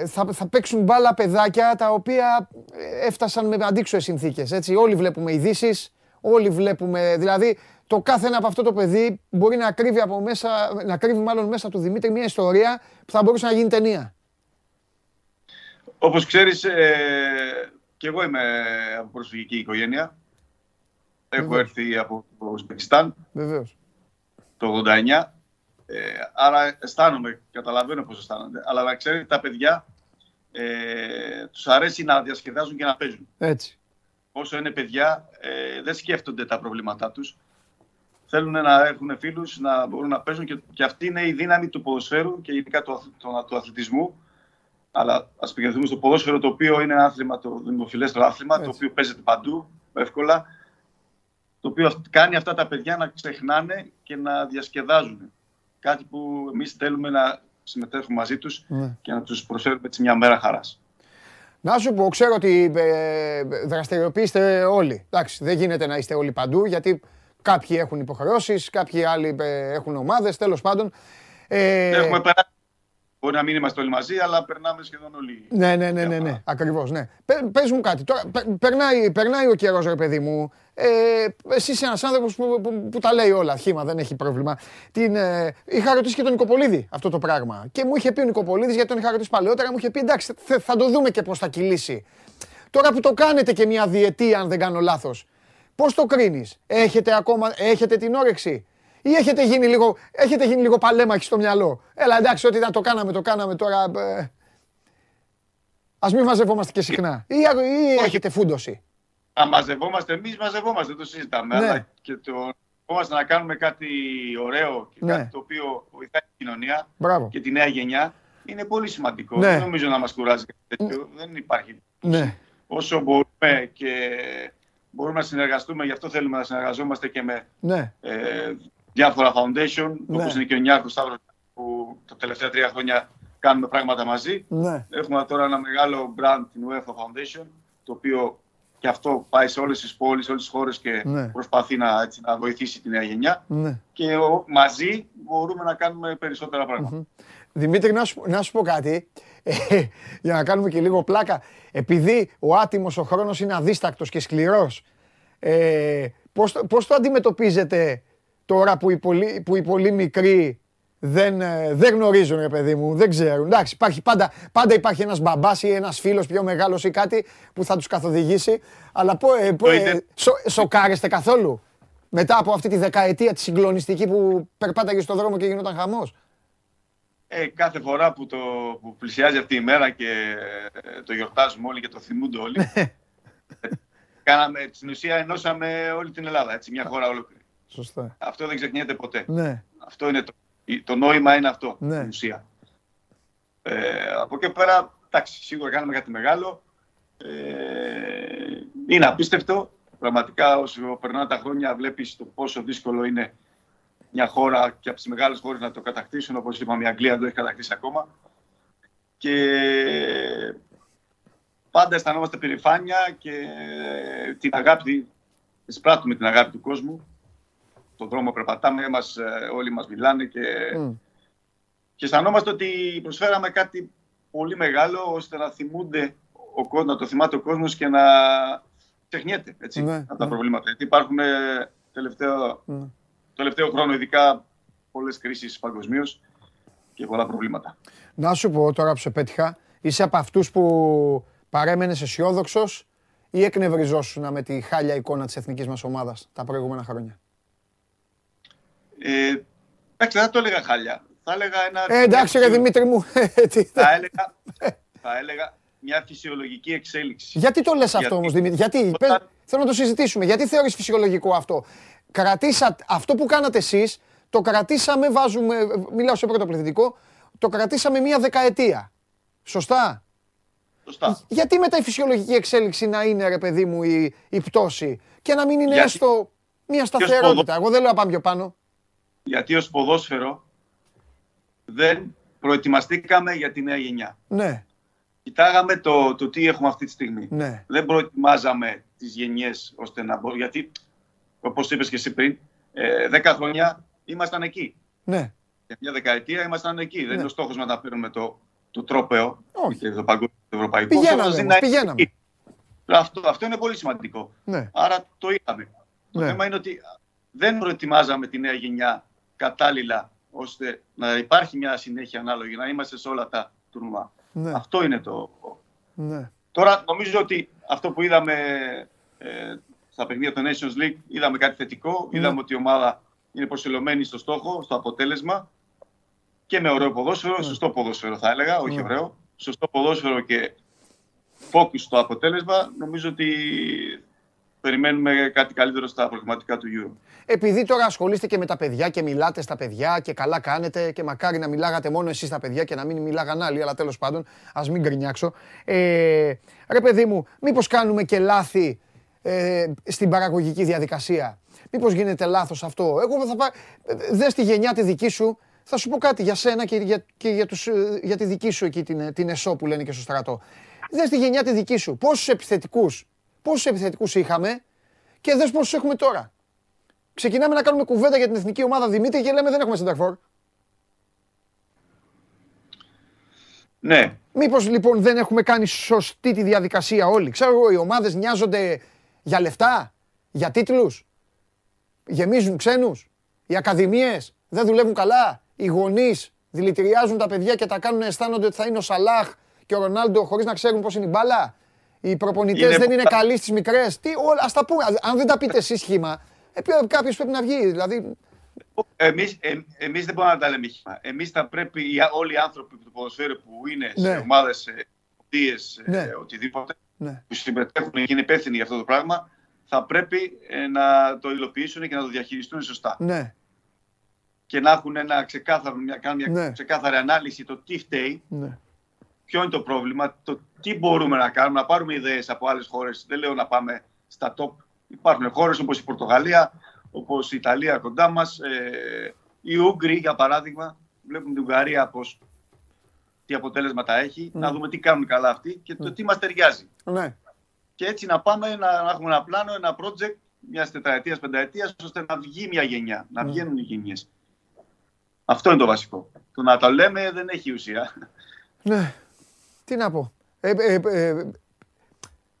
ε, θα, θα παίξουν μπάλα παιδάκια τα οποία ε, έφτασαν με αντίξωες συνθήκες. Έτσι. Όλοι βλέπουμε ειδήσεις, όλοι βλέπουμε. Δηλαδή το κάθε ένα από αυτό το παιδί μπορεί να κρύβει, από μέσα, να κρύβει μάλλον μέσα του Δημήτρη μια ιστορία που θα μπορούσε να γίνει ταινία. Όπως ξέρεις, ε, και εγώ είμαι από προσφυγική οικογένεια. Έχω έρθει από το Ουσμπεκιστάν Βεβαίως. το 89 ε, άρα αισθάνομαι, καταλαβαίνω πώς αισθάνονται. Αλλά να ξέρετε, τα παιδιά ε, τους αρέσει να διασκεδάζουν και να παίζουν. Έτσι. Όσο είναι παιδιά, ε, δεν σκέφτονται τα προβλήματά τους. Θέλουν να έχουν φίλους, να μπορούν να παίζουν και, και αυτή είναι η δύναμη του ποδοσφαίρου και ειδικά του, του, του αθλητισμού. Αλλά ας πηγαίνουμε στο ποδόσφαιρο, το οποίο είναι ένα άθλημα, το δημοφιλέστερο άθλημα, το οποίο παίζεται παντού εύκολα. Το οποίο κάνει αυτά τα παιδιά να ξεχνάνε και να διασκεδάζουν κάτι που εμείς θέλουμε να συμμετέχουμε μαζί τους ναι. και να τους προσφέρουμε έτσι μια μέρα χαράς. Να σου πω, ξέρω ότι ε, δραστηριοποιείστε όλοι. Εντάξει, δεν γίνεται να είστε όλοι παντού, γιατί κάποιοι έχουν υποχρεώσεις, κάποιοι άλλοι ε, έχουν ομάδες, τέλος πάντων. Ε, Έχουμε περάσει Μπορεί να μην είμαστε όλοι μαζί, αλλά περνάμε σχεδόν όλοι. Ναι, ναι, ναι, ναι, ναι. ακριβώς. Ναι. Πε μου κάτι. Τώρα, περνάει, περνάει ο καιρός, ρε παιδί μου. Ε, εσύ είσαι ένας άνθρωπος που, που, που, τα λέει όλα. Χήμα, δεν έχει πρόβλημα. Την, ε, είχα ρωτήσει και τον Νικοπολίδη αυτό το πράγμα. Και μου είχε πει ο Νικοπολίδης, γιατί τον είχα ρωτήσει παλαιότερα, μου είχε πει εντάξει, θα, θα το δούμε και πώς θα κυλήσει. Τώρα που το κάνετε και μια διετία, αν δεν κάνω λάθος, πώς το κρίνεις, έχετε ακόμα έχετε την όρεξη; Ή έχετε γίνει λίγο, έχετε γίνει λίγο παλέμαχοι στο μυαλό. Έλα εντάξει, ό,τι ήταν το κάναμε, το κάναμε τώρα. Ε, ας μην μαζευόμαστε και συχνά. Ή, ή έχετε φούντωση. Α, μαζευόμαστε, εμείς μαζευόμαστε, το συζητάμε. Ναι. Αλλά και το μαζευόμαστε να κάνουμε κάτι ωραίο και ναι. κάτι το οποίο βοηθάει την κοινωνία Μπράβο. και τη νέα γενιά είναι πολύ σημαντικό. Ναι. Δεν νομίζω να μας κουράζει κάτι τέτοιο. Δεν υπάρχει. Ναι. Όσο μπορούμε και μπορούμε να συνεργαστούμε, γι' αυτό θέλουμε να συνεργαζόμαστε και με ναι. ε, διάφορα foundation, ναι. όπως είναι και ο Νιάρχος Σταύρος, που τα τελευταία τρία χρόνια κάνουμε πράγματα μαζί. Ναι. Έχουμε τώρα ένα μεγάλο brand, την UEFA Foundation, το οποίο και αυτό πάει σε όλες τις πόλεις, όλες τις χώρες και ναι. προσπαθεί να, έτσι, να βοηθήσει τη νέα γενιά. Ναι. Και ο, μαζί μπορούμε να κάνουμε περισσότερα Δημήτρη, να σου, να σου πω κάτι, ε, για να κάνουμε και λίγο πλάκα. Επειδή ο άτιμος ο χρόνος είναι αδίστακτος και σκληρός, ε, πώς, πώς το αντιμετωπίζετε τώρα που οι πολύ, που οι πολύ μικροί δεν, ε, δεν γνωρίζουν, ρε παιδί μου, δεν ξέρουν. Εντάξει, υπάρχει, πάντα, πάντα υπάρχει ένας μπαμπάς ή ένας φίλος πιο μεγάλος ή κάτι που θα τους καθοδηγήσει. Αλλά πω, ε, πω, ε, σο, σοκάρεστε καθόλου; Μετά από αυτή τη δεκαετία τη συγκλονιστική που περπάταγε στον δρόμο και γινόταν χαμός; Ε, κάθε φορά που, το, που πλησιάζει αυτή η μέρα και ε, το γιορτάζουμε όλοι και το θυμούνται όλοι, ναι. κάναμε, στην ουσία ενώσαμε όλη την Ελλάδα, έτσι, μια χώρα ολόκληρη. Σωστά. Αυτό δεν ξεχνιέται ποτέ. Ναι. Αυτό είναι το, το νόημα είναι αυτό, ναι. ουσία. Ε, από εκεί πέρα, εντάξει, σίγουρα κάναμε κάτι μεγάλο. Ε, είναι απίστευτο. Πραγματικά όσο περνάνε τα χρόνια βλέπεις το πόσο δύσκολο είναι μια χώρα και από τις μεγάλες χώρες να το κατακτήσουν. Όπως είπαμε η Αγγλία δεν το έχει κατακτήσει ακόμα. Και πάντα αισθανόμαστε περηφάνεια και την αγάπη, εισπράττουμε την αγάπη του κόσμου. Τον δρόμο περπατάμε, μας, ε, όλοι μας μιλάνε και, mm. και αισθανόμαστε ότι προσφέραμε κάτι πολύ μεγάλο ώστε να θυμούνται ο, να το θυμάται ο κόσμος και να ξεχνιέται έτσι, ναι, από τα ναι. προβλήματα. Γιατί υπάρχουν ε, τελευταίο, ναι. το τελευταίο χρόνο ειδικά πολλές κρίσεις παγκοσμίως και πολλά προβλήματα. Να σου πω τώρα που σε πέτυχα, είσαι από αυτούς που παρέμενες αισιόδοξος ή εκνευριζόσουν με τη χάλια εικόνα της εθνικής μας ομάδας τα προηγούμενα χρόνια; Ε, εντάξει, δεν το έλεγα χάλια. Θα έλεγα ένα... Ε, εντάξει ρε Δημήτρη μου. θα, έλεγα, θα έλεγα μια φυσιολογική εξέλιξη. Γιατί το λες αυτό όμως Δημήτρη, γιατί, θέλω να το συζητήσουμε, γιατί θεωρείς φυσιολογικό αυτό; Κρατήσα, αυτό που κάνατε εσείς, το κρατήσαμε, βάζουμε, μιλάω σε πρώτο πληθυντικό, το κρατήσαμε μία δεκαετία. Σωστά; Σωστά. Γιατί μετά η φυσιολογική εξέλιξη να είναι, ρε παιδί μου, η, η πτώση και να μην είναι Γιατί... έστω μια σταθερότητα; Εγώ δεν λέω να πάμε πιο πάνω. Γιατί ως ποδόσφαιρο δεν προετοιμαστήκαμε για τη νέα γενιά. Ναι. Κοιτάγαμε το, το τι έχουμε αυτή τη στιγμή. Ναι. Δεν προετοιμάζαμε τις γενιές ώστε να μπορούμε. Γιατί, όπως είπες και εσύ πριν, ε, δέκα χρόνια ήμασταν εκεί. Ναι. Για μια δεκαετία ήμασταν εκεί. Δεν είναι ο στόχος να τα παίρνουμε το, το τρόπεο Όχι. και το παγκόσμιο το ευρωπαϊκό. Πηγαίναμε, πηγαίναμε. Αυτό, αυτό είναι πολύ σημαντικό. Ναι. Άρα το είδαμε. Το ναι. θέμα είναι ότι δεν προετοιμάζαμε τη νέα γενιά κατάλληλα ώστε να υπάρχει μια συνέχεια ανάλογη, να είμαστε σε όλα τα τουρνουά. Ναι. Αυτό είναι το. Ναι. Τώρα νομίζω ότι αυτό που είδαμε ε, στα παιχνίδια του Nations League είδαμε κάτι θετικό. Ναι. Είδαμε ότι η ομάδα είναι προσελωμένη στο στόχο, στο αποτέλεσμα και με ωραίο ποδόσφαιρο, ναι. σωστό ποδόσφαιρο θα έλεγα, όχι ναι. ωραίο. Σωστό ποδόσφαιρο και focus στο αποτέλεσμα. Νομίζω ότι περιμένουμε κάτι καλύτερο στα προγραμματικά του Euro. Επειδή τώρα ασχολείστε και με τα παιδιά και μιλάτε στα παιδιά και καλά κάνετε και μακάρι να μιλάγατε μόνο εσείς στα παιδιά και να μην μιλάγαν άλλοι, αλλά τέλος πάντων ας μην γκρινιάξω. Ε, ρε παιδί μου, μήπως κάνουμε και λάθη ε, στην παραγωγική διαδικασία; Μήπως γίνεται λάθος αυτό; Εγώ θα πάω, δες τη γενιά τη δική σου, θα σου πω κάτι για σένα και για, και για, τους, ε, για τη δική σου εκεί την, την ΕΣΟ που λένε και στο στρατό. Δες τη γενιά τη δική σου, πόσους επιθετικούς πόσους επιθετικούς είχαμε και δες πόσους έχουμε τώρα. Ξεκινάμε να κάνουμε κουβέντα για την εθνική ομάδα Δημήτρη και λέμε δεν έχουμε συνταρφόρ. Ναι. Μήπως λοιπόν δεν έχουμε κάνει σωστή τη διαδικασία όλοι; Ξέρω εγώ, οι ομάδες νοιάζονται για λεφτά, για τίτλους, γεμίζουν ξένους, οι ακαδημίες δεν δουλεύουν καλά, οι γονείς δηλητηριάζουν τα παιδιά και τα κάνουν να αισθάνονται ότι θα είναι ο Σαλάχ και ο Ρονάλντο χωρίς να ξέρουν πώς είναι η μπάλα. Οι προπονητές δεν είναι καλοί στις μικρές. Τι, όλα, ας τα πούμε. Αν δεν τα πείτε εσείς σχήμα, ε, κάποιος πρέπει να βγει. Δηλαδή... Εμείς, ε, εμείς δεν μπορούμε να τα λέμε σχήμα. Εμείς θα πρέπει όλοι οι άνθρωποι του ποδοσφαίρου που είναι ναι. σε ομάδες, σε ναι. ε, οτιδήποτε, ναι. που συμμετέχουν και είναι υπεύθυνοι για αυτό το πράγμα, θα πρέπει ε, να το υλοποιήσουν και να το διαχειριστούν σωστά. Ναι. Και να έχουν ένα ξεκάθαρο, μια, μια ναι. ξεκάθαρη ανάλυση το τι φταίει, ναι ποιο είναι το πρόβλημα, το τι μπορούμε να κάνουμε, να πάρουμε ιδέες από άλλες χώρες. Δεν λέω να πάμε στα top. Υπάρχουν χώρες όπως η Πορτογαλία, όπως η Ιταλία κοντά μας, ε, οι Ούγγροι για παράδειγμα. Βλέπουμε την Ουγγαρία πώ τι αποτέλεσματα έχει, ναι. να δούμε τι κάνουν καλά αυτοί και το ναι. τι μας ταιριάζει. Ναι. Και έτσι να πάμε να, να έχουμε ένα πλάνο, ένα project μιας τετραετίας, πενταετίας, ώστε να βγει μια γενιά, να ναι. βγαίνουν οι γενιέ. Αυτό είναι το βασικό. Το να τα λέμε δεν έχει ουσία. Ναι. Τι να πω. Ε, ε, ε,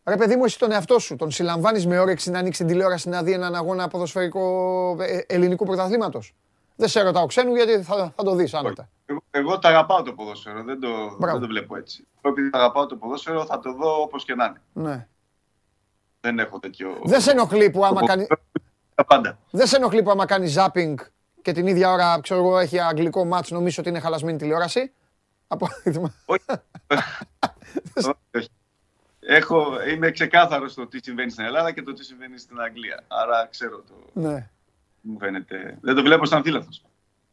ρε παιδί μου, εσύ τον εαυτό σου τον συλλαμβάνεις με όρεξη να ανοίξει την τηλεόραση να δει έναν αγώνα ποδοσφαιρικό ε, ελληνικού πρωταθλήματος. Δεν σε ρωτάω ξένου γιατί θα, θα το δεις άνετα. Εγώ, εγώ τα αγαπάω το ποδόσφαιρο, δεν το, δεν το βλέπω έτσι. Επειδή τα αγαπάω το ποδόσφαιρο θα το δω όπως και να είναι. Ναι. Δεν έχω τέτοιο. Δεν σε ενοχλεί που άμα κάνει. Πάντα. Δεν σε ενοχλεί που άμα κάνει zapping και την ίδια ώρα ξέρω εγώ, έχει αγγλικό μάτσο, νομίζω ότι είναι χαλασμένη τηλεόραση; Απόθυμα. Όχι. Έχω, είμαι ξεκάθαρος στο τι συμβαίνει στην Ελλάδα και το τι συμβαίνει στην Αγγλία. Άρα ξέρω το. Ναι. Μου φαίνεται. Δεν το βλέπω σαν θύλαθος.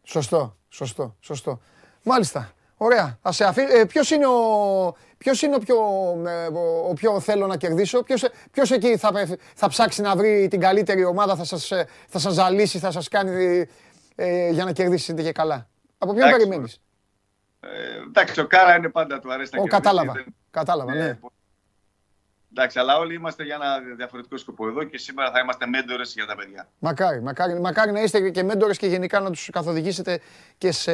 Σωστό, σωστό, σωστό. Μάλιστα. Ωραία. Ε, ποιος, είναι ο, Ποιος είναι ο πιο, ε, ο, ο πιο θέλω να κερδίσω, ποιος, ποιος εκεί θα, θα ψάξει να βρει την καλύτερη ομάδα, θα σας, ε, θα σας ζαλίσει, θα σας κάνει ε, για να κερδίσετε και καλά. Από ποιον περιμένεις; Ε, εντάξει, ο Κάρα είναι πάντα του αρέσει να κερδίσει. Κατάλαβα, κατάλαβα, ναι. Εντάξει, αλλά όλοι είμαστε για ένα διαφορετικό σκοπό εδώ και σήμερα θα είμαστε μέντορες για τα παιδιά. Μακάρι, μακάρι, μακάρι να είστε και μέντορες και γενικά να τους καθοδηγήσετε και σε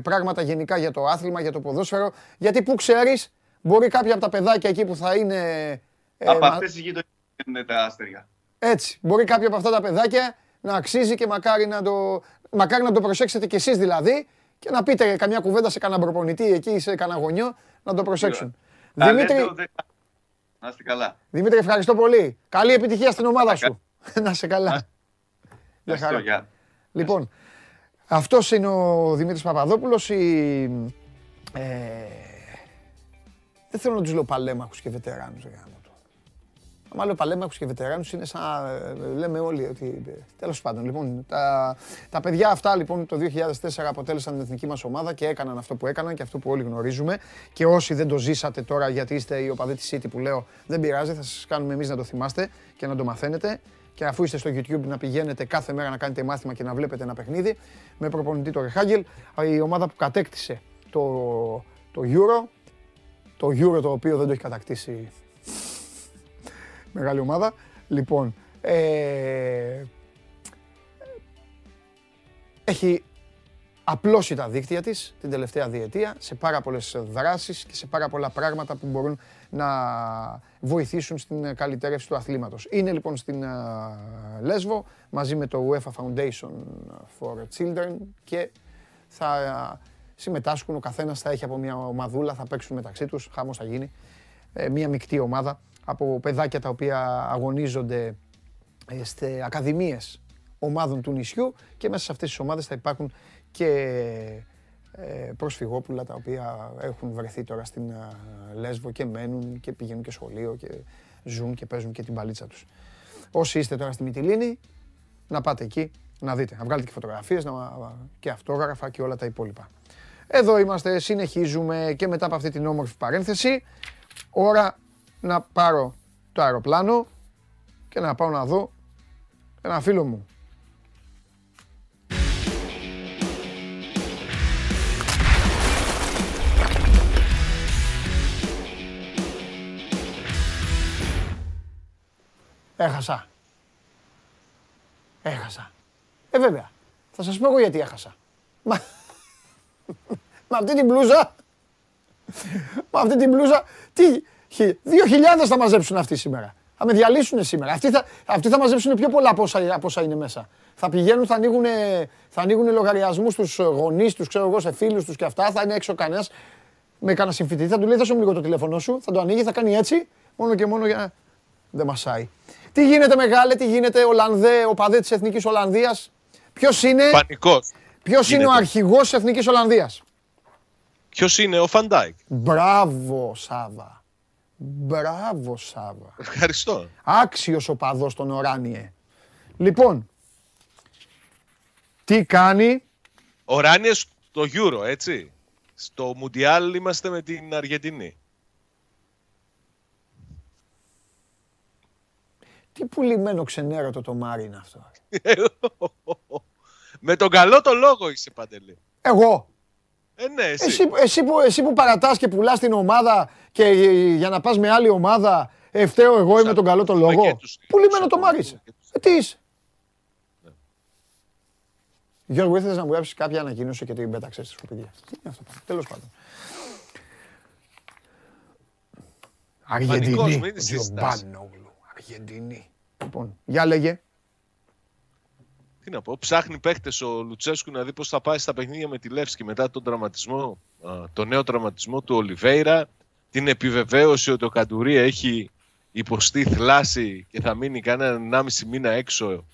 πράγματα γενικά για το άθλημα, για το ποδόσφαιρο. Γιατί που ξέρεις, μπορεί κάποια από τα παιδάκια εκεί που θα είναι. Ε, από αυτές οι γειτονιές είναι τα άστερια. Έτσι. Μπορεί κάποια από αυτά τα παιδάκια να αξίζει και μακάρι να το, μακάρι να το προσέξετε κι εσείς δηλαδή και να πείτε καμιά κουβέντα σε κανένα προπονητή εκεί ή σε κανένα γονιό να το προσέξουν. Δημήτρη, να είστε καλά. Δημήτρη, ευχαριστώ πολύ. Καλή επιτυχία στην ομάδα σου. να είσαι καλά. Να χαρά. Λοιπόν, αυτός είναι ο Δημήτρης Παπαδόπουλος. Η... Ε... Δεν θέλω να τους λέω παλέμαχους και βετεράνους. Άμα λέω παλέμαχου και βετεράνου είναι σαν ε, λέμε όλοι ότι. Τέλος πάντων, λοιπόν, τα, τα παιδιά αυτά λοιπόν το 2004 αποτέλεσαν την εθνική μας ομάδα και έκαναν αυτό που έκαναν και αυτό που όλοι γνωρίζουμε. Και όσοι δεν το ζήσατε τώρα γιατί είστε οι οπαδοί της City που λέω, δεν πειράζει, θα σας κάνουμε εμείς να το θυμάστε και να το μαθαίνετε. Και αφού είστε στο YouTube να πηγαίνετε κάθε μέρα να κάνετε μάθημα και να βλέπετε ένα παιχνίδι με προπονητή το Ρεχάγγελ, η ομάδα που κατέκτησε το, το Euro, το Euro το οποίο δεν το έχει κατακτήσει μεγάλη ομάδα. Λοιπόν, ε, έχει απλώσει τα δίκτυα της την τελευταία διετία σε πάρα πολλές δράσεις και σε πάρα πολλά πράγματα που μπορούν να βοηθήσουν στην καλυτέρευση του αθλήματος. Είναι λοιπόν στην Λέσβο μαζί με το UEFA Foundation for Children και θα συμμετάσχουν, ο καθένας θα έχει από μια ομαδούλα, θα παίξουν μεταξύ τους, χάμος θα γίνει, ε, μια μεικτή ομάδα από παιδάκια τα οποία αγωνίζονται σε ακαδημίες ομάδων του νησιού και μέσα σε αυτές τις ομάδες θα υπάρχουν και ε, προσφυγόπουλα τα οποία έχουν βρεθεί τώρα στην ε, Λέσβο και μένουν και πηγαίνουν και σχολείο και ζουν και παίζουν και την παλίτσα τους. Όσοι είστε τώρα στη Μυτιλίνη, να πάτε εκεί να δείτε, να βγάλετε και φωτογραφίες και αυτόγραφα και όλα τα υπόλοιπα. Εδώ είμαστε, συνεχίζουμε και μετά από αυτή την όμορφη παρένθεση. Ώρα να πάρω το αεροπλάνο και να πάω να δω ένα φίλο μου. Έχασα. Έχασα. Ε, βέβαια. Θα σας πω εγώ γιατί έχασα. Μα, με αυτή την μπλούζα, με αυτή την μπλούζα, τι, Δύο χιλιάδες θα μαζέψουν αυτοί σήμερα. Θα με διαλύσουν σήμερα. Αυτοί θα, αυτοί θα μαζέψουν πιο πολλά από όσα, από όσα είναι μέσα. Θα πηγαίνουν, θα ανοίγουν, θα ανοίγουν λογαριασμούς στους γονείς τους, ξέρω εγώ, σε φίλους τους και αυτά. Θα είναι έξω κανένας με κανένα συμφιτητή. Θα του λέει: Δώσε μου λίγο το τηλέφωνό σου. Θα το ανοίγει, θα κάνει έτσι, μόνο και μόνο για. Δεν μασάει. Τι γίνεται, μεγάλε, τι γίνεται, Ολλανδέ, οπαδέ της Εθνικής Ολλανδίας. Ποιος είναι. Πανικός. Ποιος είναι ο αρχηγός της Εθνικής Ολλανδίας; Ποιος είναι ο Φαν Ντάικ; Μπράβο, Σάβα. Μπράβο, Σάβα. Ευχαριστώ. Άξιος οπαδός των Οράνιε. Λοιπόν, τι κάνει... Οράνιε στο Euro, έτσι. Στο Μουντιάλ είμαστε με την Αργεντινή. Τι πουλημένο ξενέρωτο το Μάρι είναι αυτό. με τον καλό το λόγο είσαι, Παντελή. Εγώ. Ε, ναι, εσύ. Εσύ, εσύ, που, εσύ που παρατάς και πουλάς την ομάδα και για να πας με άλλη ομάδα, ευθέω εγώ είμαι τον καλό το λόγο. Πού λίμενο το μάρισε. Ε, τι είσαι; Ναι. Γιώργο, ήθελες να μου γράψεις κάποια ανακοίνωση και την πέταξες στη σκουπίδια; Τι είναι αυτό, τέλος πάντων. Αργεντινή. Αργεντινή. Λοιπόν, για λέγε τι να πω, ψάχνει παίχτε ο Λουτσέσκου να δει πώς θα πάει στα παιχνίδια με τη Λεύσκη μετά τον τραυματισμό, τον νέο τραυματισμό του Ολιβέηρα, την επιβεβαίωση ότι ο Καντουρία έχει υποστεί θλάση και θα μείνει κανένα 1,5 μήνα έξω.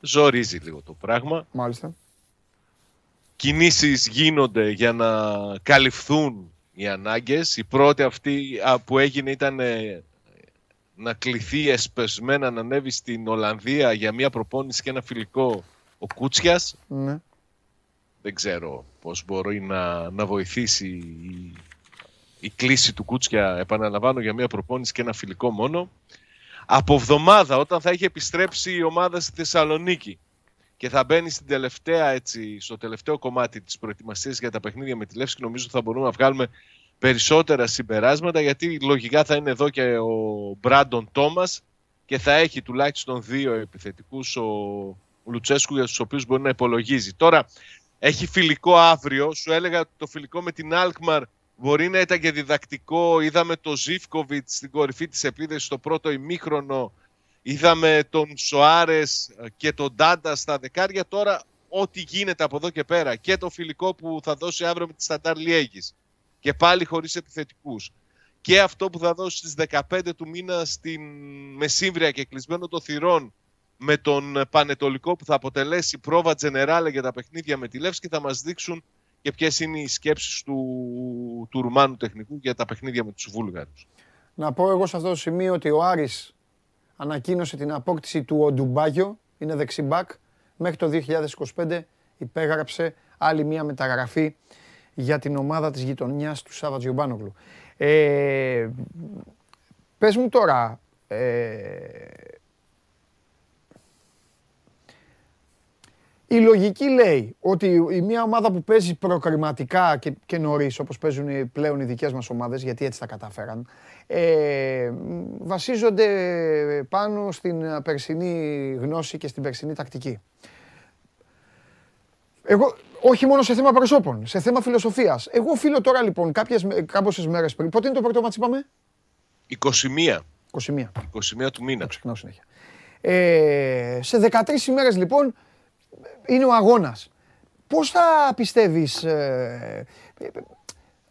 Ζορίζει λίγο το πράγμα. Μάλιστα. Κινήσεις γίνονται για να καλυφθούν οι ανάγκες. Η πρώτη αυτή που έγινε ήταν ε, να κληθεί εσπεσμένα να ανέβει στην Ολλανδία για μια προπόνηση και ένα φιλικό ο Κούτσιας; Ναι. Δεν ξέρω πώς μπορεί να, να βοηθήσει η η κλίση του Κούτσια, επαναλαμβάνω, για μια προπόνηση και ένα φιλικό μόνο. Από εβδομάδα, όταν θα έχει επιστρέψει η ομάδα στη Θεσσαλονίκη και θα μπαίνει στην τελευταία, έτσι, στο τελευταίο κομμάτι της προετοιμασίας για τα παιχνίδια με τη Λεύσκη, νομίζω θα μπορούμε να βγάλουμε περισσότερα συμπεράσματα, γιατί λογικά θα είναι εδώ και ο Μπράντον Τόμας και θα έχει τουλάχιστον δύο επιθετικούς ο Λουτσέσκου για τους οποίους μπορεί να υπολογίζει. Τώρα, έχει φιλικό αύριο. Σου έλεγα ότι το φιλικό με την Αλκμαρ μπορεί να ήταν και διδακτικό. Είδαμε τον Ζήφκοβιτς στην κορυφή της επίδεσης στο πρώτο ημίχρονο. Είδαμε τον Σοάρες και τον Ντάντα στα δεκάρια. Τώρα ό,τι γίνεται από εδώ και πέρα και το φιλικό που θα δώσει αύριο με τη Σταντάρ Λιέγης και πάλι χωρίς επιθετικούς και αυτό που θα δώσει στις 15 του μήνα στην Μεσύμβρια και κλεισμένο το θυρών με τον Πανετολικό που θα αποτελέσει πρόβα τζενεράλε για τα παιχνίδια με τη Λεύσκη θα μας δείξουν και ποιες είναι οι σκέψεις του, του Ρουμάνου τεχνικού για τα παιχνίδια με τους Βούλγαρους. Να πω εγώ σε αυτό το σημείο ότι ο Άρης ανακοίνωσε την απόκτηση του Οντουμπάγιο, είναι δεξιμπάκ, μέχρι το 2025 υπέγραψε άλλη μία μεταγραφή για την ομάδα της γειτονιάς του Σάββα Τζιομπάνογλου. Ε, πες μου τώρα, ε, η λογική λέει ότι η μια ομάδα που παίζει προκριματικά και, και νωρίς, όπως παίζουν πλέον οι δικές μας ομάδες, γιατί έτσι τα κατάφεραν, ε, βασίζονται πάνω στην περσινή γνώση και στην περσινή τακτική. Εγώ, όχι μόνο σε θέμα προσώπων, σε θέμα φιλοσοφίας. Εγώ οφείλω τώρα λοιπόν κάποιες μέρες πριν. Πότε είναι το πρώτο μάτι, είπαμε; 21. 21. 21 του μήνα. Το ξεχνάω συνέχεια. Ε, σε 13 ημέρες λοιπόν είναι ο αγώνας. Πώς θα πιστεύεις, ε,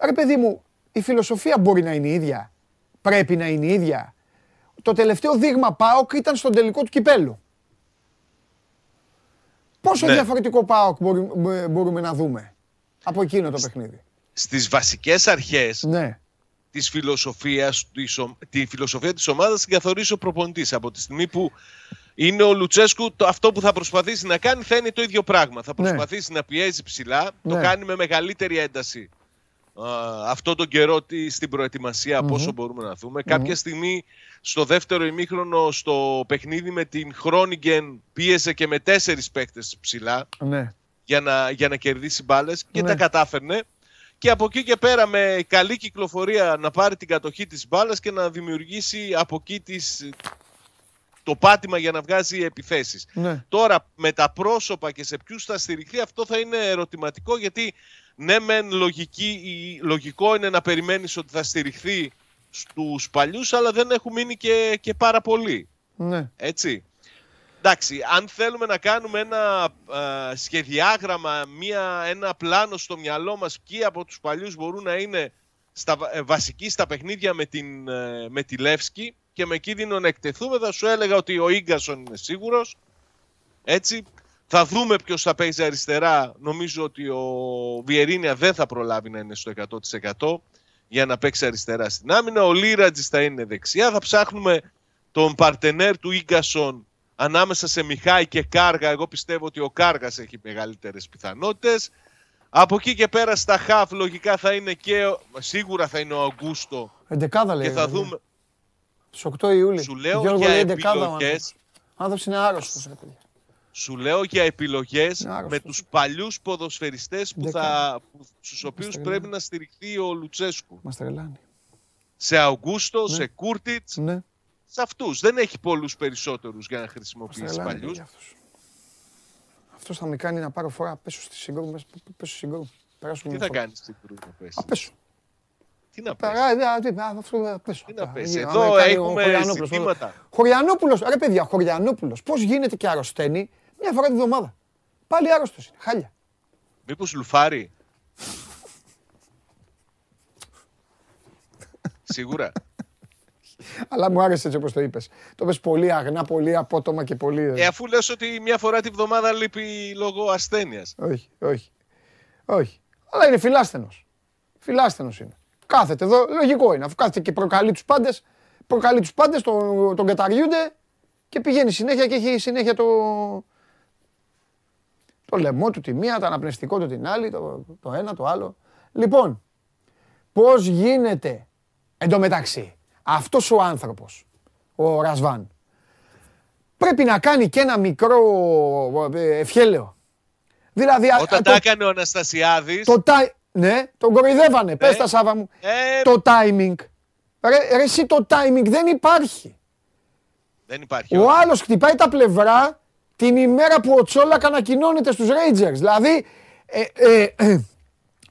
ρε παιδί μου, η φιλοσοφία μπορεί να είναι η ίδια; Πρέπει να είναι η ίδια; Το τελευταίο δείγμα ΠΑΟΚ ήταν στον τελικό του κυπέλου. Πόσο Ναι. διαφορετικό ΠΑΟΚ μπορούμε, μπορούμε να δούμε από εκείνο το παιχνίδι; Στις βασικές αρχές Ναι. της φιλοσοφίας, της, ο- τη φιλοσοφία της ομάδας την καθορίζει ο προπονητής. Από τη στιγμή που είναι ο Λουτσέσκου, το, αυτό που θα προσπαθήσει να κάνει θα είναι το ίδιο πράγμα. Θα Ναι. προσπαθήσει να πιέζει ψηλά, το Ναι. κάνει με μεγαλύτερη ένταση α, αυτό τον καιρό τη- στην προετοιμασία από όσο μπορούμε να δούμε. Κάποια στιγμή στο δεύτερο ημίχρονο στο παιχνίδι με την Χρόνιγκεν πίεζε και με τέσσερις παίκτες ψηλά Ναι. για να, για να κερδίσει μπάλες και Ναι. τα κατάφερνε. Και από εκεί και πέρα με καλή κυκλοφορία να πάρει την κατοχή της μπάλας και να δημιουργήσει από εκεί τις, το πάτημα για να βγάζει επιθέσεις. Ναι. Τώρα με τα πρόσωπα και σε ποιους θα στηριχθεί αυτό θα είναι ερωτηματικό γιατί ναι μεν λογική, η- λογικό είναι να περιμένεις ότι θα στηριχθεί στους παλιούς αλλά δεν έχουν μείνει και, και πάρα πολλοί. Ναι. Έτσι. Εντάξει, αν θέλουμε να κάνουμε ένα α, σχεδιάγραμμα, μια, ένα πλάνο στο μυαλό μας ποιοι από τους παλιούς μπορούν να είναι στα, βα- ε, βασικοί στα παιχνίδια με, την, ε, με τη Λεύσκη και με κίνδυνο να εκτεθούμε, θα σου έλεγα ότι ο Ίγκασον είναι σίγουρος. Έτσι. Θα δούμε ποιος θα παίζει αριστερά. Νομίζω ότι ο Βιερίνια δεν θα προλάβει να είναι στο 100% για να παίξει αριστερά στην άμυνα. Ο Λίρατζης θα είναι δεξιά. Θα ψάχνουμε τον παρτενέρ του Ίγκασον ανάμεσα σε Μιχάη και Κάργα. Εγώ πιστεύω ότι ο Κάργας έχει μεγαλύτερες πιθανότητες. Από εκεί και πέρα στα χαφ λογικά θα είναι και, ο- σίγουρα θα είναι ο Αγκούστο Εντεκάδα λέει. και θα ρε, δούμε, Στις 8 Ιούλη. σου λέω Γιώργο, για λέει, εντεκάδα ο επιλογές, άνθρωπος. Ο άνθρωπος είναι άρρωστος, ρε παιδιά. Σου λέω για επιλογές Είναι άρρωστος. με τους παλιούς ποδοσφαιριστές που θα, που, στους οποίους τρελαίνει. πρέπει να στηριχθεί ο Λουτσέσκου. Μας τρελάνει. Σε Αγκούστο, Ναι. σε Κούρτιτς, Ναι. σε αυτούς. Δεν έχει πολλούς περισσότερους για να Μας χρησιμοποιήσει τρελάνει παλιούς. παιδιά αυτός. Αυτός θα με κάνει να πάρω φορά. Πέσω στη συγκρού. πες- Πέσω στη συγκρού. Περάσουμε Τι μια θα φορά. κάνεις στην Κρού να πέσει. Α, πέσω. Τι να πέσει. Παρά, ε, ε, α, αυτό, ε, πέσω. Τι να Α, πέσει. ε, Εδώ άμα κάνει ο έχουμε Χωριανόπουλος, ζητήματα. Χωριανόπουλος, ρε παιδιά, Χωριανόπουλος. Πώς γίνεται και αρρωσταίνει μια φορά τη βδομάδα. Πάλι άρρωστος είναι. Χάλια. Μήπως λουφάρει; Σίγουρα. Αλλά μου άρεσε έτσι όπως το είπες. Το είπες πολύ αγνά, πολύ απότομα και πολύ... Ε, αφού λες ότι μια φορά τη βδομάδα λείπει λόγω ασθένειας. Όχι, όχι. Όχι. Αλλά είναι φιλάστενος. Φιλάστενος είναι. Κάθεται εδώ, λογικό είναι. Αφού κάθεται και προκαλεί τους πάντες, προκαλεί τους πάντες, τον, τον καταριούνται και πηγαίνει συνέχεια και έχει συνέχεια το, το λαιμό του τη μία, το αναπνευστικό του την άλλη, το, το ένα, το άλλο. Λοιπόν, Πώς γίνεται. Εν τω μεταξύ, αυτός ο άνθρωπος, ο Ρασβάν, πρέπει να κάνει και ένα μικρό ε, ευχέλαιο. Δηλαδή, α- Όταν α, τα το- έκανε ο Αναστασιάδης, το ti- Ναι, τον κοροϊδεύανε. Πες τα Σάβα μου. ε, Το timing. Ρε, ρε εσύ το timing δεν υπάρχει. δεν υπάρχει. Ο άλλος χτυπάει τα πλευρά την ημέρα που ο Τσόλακ ανακοινώνεται στους Rangers. Δηλαδή, ε, ε, ε,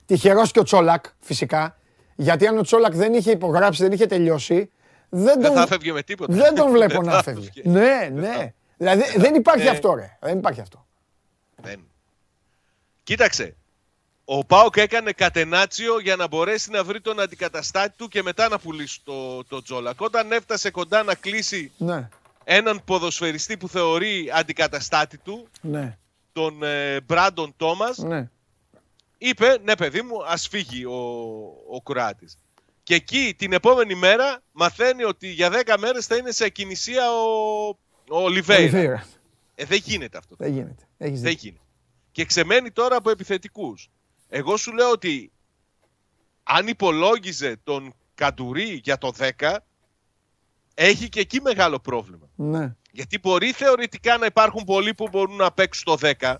τυχερός και ο Τσόλακ φυσικά, γιατί αν ο Τσόλακ δεν είχε υπογράψει, δεν είχε τελειώσει, δεν Δεν τον, θα έφευγε με τίποτα. δεν τον βλέπω Δεν να θα φεύγει. έφευγε. Ναι, ναι. Δηλαδή δεν υπάρχει Ε. αυτό ρε. Δεν υπάρχει αυτό. Δεν. Κοίταξε. Ο Πάοκ έκανε κατενάτσιο για να μπορέσει να βρει τον αντικαταστάτη του και μετά να πουλήσει το, το Τζόλακ. Όταν έφτασε κοντά να κλείσει Ναι, έναν ποδοσφαιριστή που θεωρεί αντικαταστάτη του, ναι, τον ε, Μπράντον Τόμας, ναι. είπε ναι παιδί μου ας φύγει ο, ο Κροάτης. Και εκεί την επόμενη μέρα μαθαίνει ότι για 10 μέρες θα είναι σε ακινησία ο, ο Ολιβέηρα. Ολιβέηρα. Ε, δεν γίνεται αυτό. Δεν γίνεται. Έχεις Δεν δίκιο. γίνεται. Και ξεμένει τώρα από επιθετικούς. Εγώ σου λέω ότι αν υπολόγιζε τον Καντουρί για το 10, έχει και εκεί μεγάλο πρόβλημα. Ναι. Γιατί μπορεί θεωρητικά να υπάρχουν πολλοί που μπορούν να παίξουν το 10,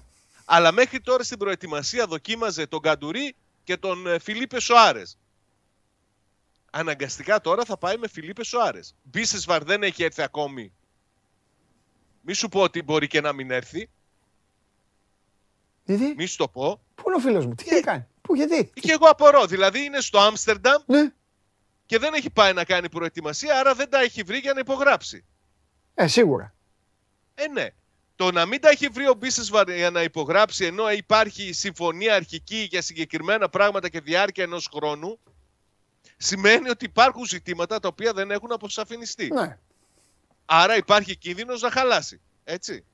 αλλά μέχρι τώρα στην προετοιμασία δοκίμαζε τον Καντουρί και τον ε, Φιλίπε Σοάρες. Αναγκαστικά τώρα θα πάει με Φιλίπε Σοάρες. Μπίσεσβαρ δεν έχει έρθει ακόμη. Μη σου πω ότι μπορεί και να μην έρθει. Γιατί, Μη σου το πω. πού είναι ο φίλος μου, τι έχει κάνει, πού, γιατί. Και εγώ απορώ. Δηλαδή είναι στο Άμστερνταμ Ναι. Και δεν έχει πάει να κάνει προετοιμασία, άρα δεν τα έχει βρει για να υπογράψει. Ε, σίγουρα. Ε, ναι. Το να μην τα έχει βρει ο Μπίσεσβαρ για να υπογράψει ενώ υπάρχει συμφωνία αρχική για συγκεκριμένα πράγματα και διάρκεια ενός χρόνου σημαίνει ότι υπάρχουν ζητήματα τα οποία δεν έχουν αποσαφινιστεί. Ναι. Άρα υπάρχει κίνδυνος να χαλάσει. Έτσι.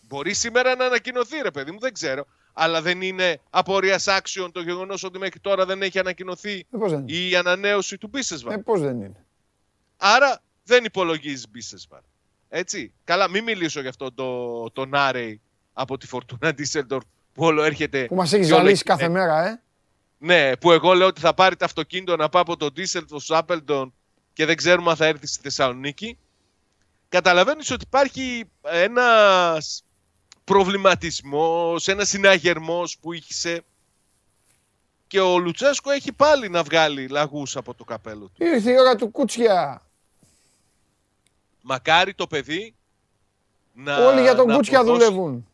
Μπορεί σήμερα να ανακοινωθεί, ρε παιδί μου, δεν ξέρω. Αλλά δεν είναι απορίας άξιον το γεγονός ότι μέχρι τώρα δεν έχει ανακοινωθεί Ε, πώς δεν είναι; η ανανέωση του Μπίσεσβαρ. Ε, πώς δεν είναι; Άρα δεν υπολογίζεις Μπίσεσβαρ. Έτσι. Καλά, μην μιλήσω γι' αυτό το, τον Άρεϊ από τη Φορτούνα Ντίσσελντορφ που όλο έρχεται. Που μας έχεις και όλο ζαλίσει έχει- κάθε μέρα, ε; Ναι, που εγώ λέω ότι θα πάρει το αυτοκίνητο να πάει από τον Ντίσσελντορφ στο Άπελντον και δεν ξέρουμε αν θα έρθει στη Θεσσαλονίκη. Καταλαβαίνεις ότι υπάρχει ένας προβληματισμός, ένας συναγερμός που είχε και ο Λουτσέσκο έχει πάλι να βγάλει λαγούς από το καπέλο του. Ήρθε η ώρα του Κούτσια. Μακάρι το παιδί να. Όλοι για τον να Κούτσια αποδώσει- δουλεύουν.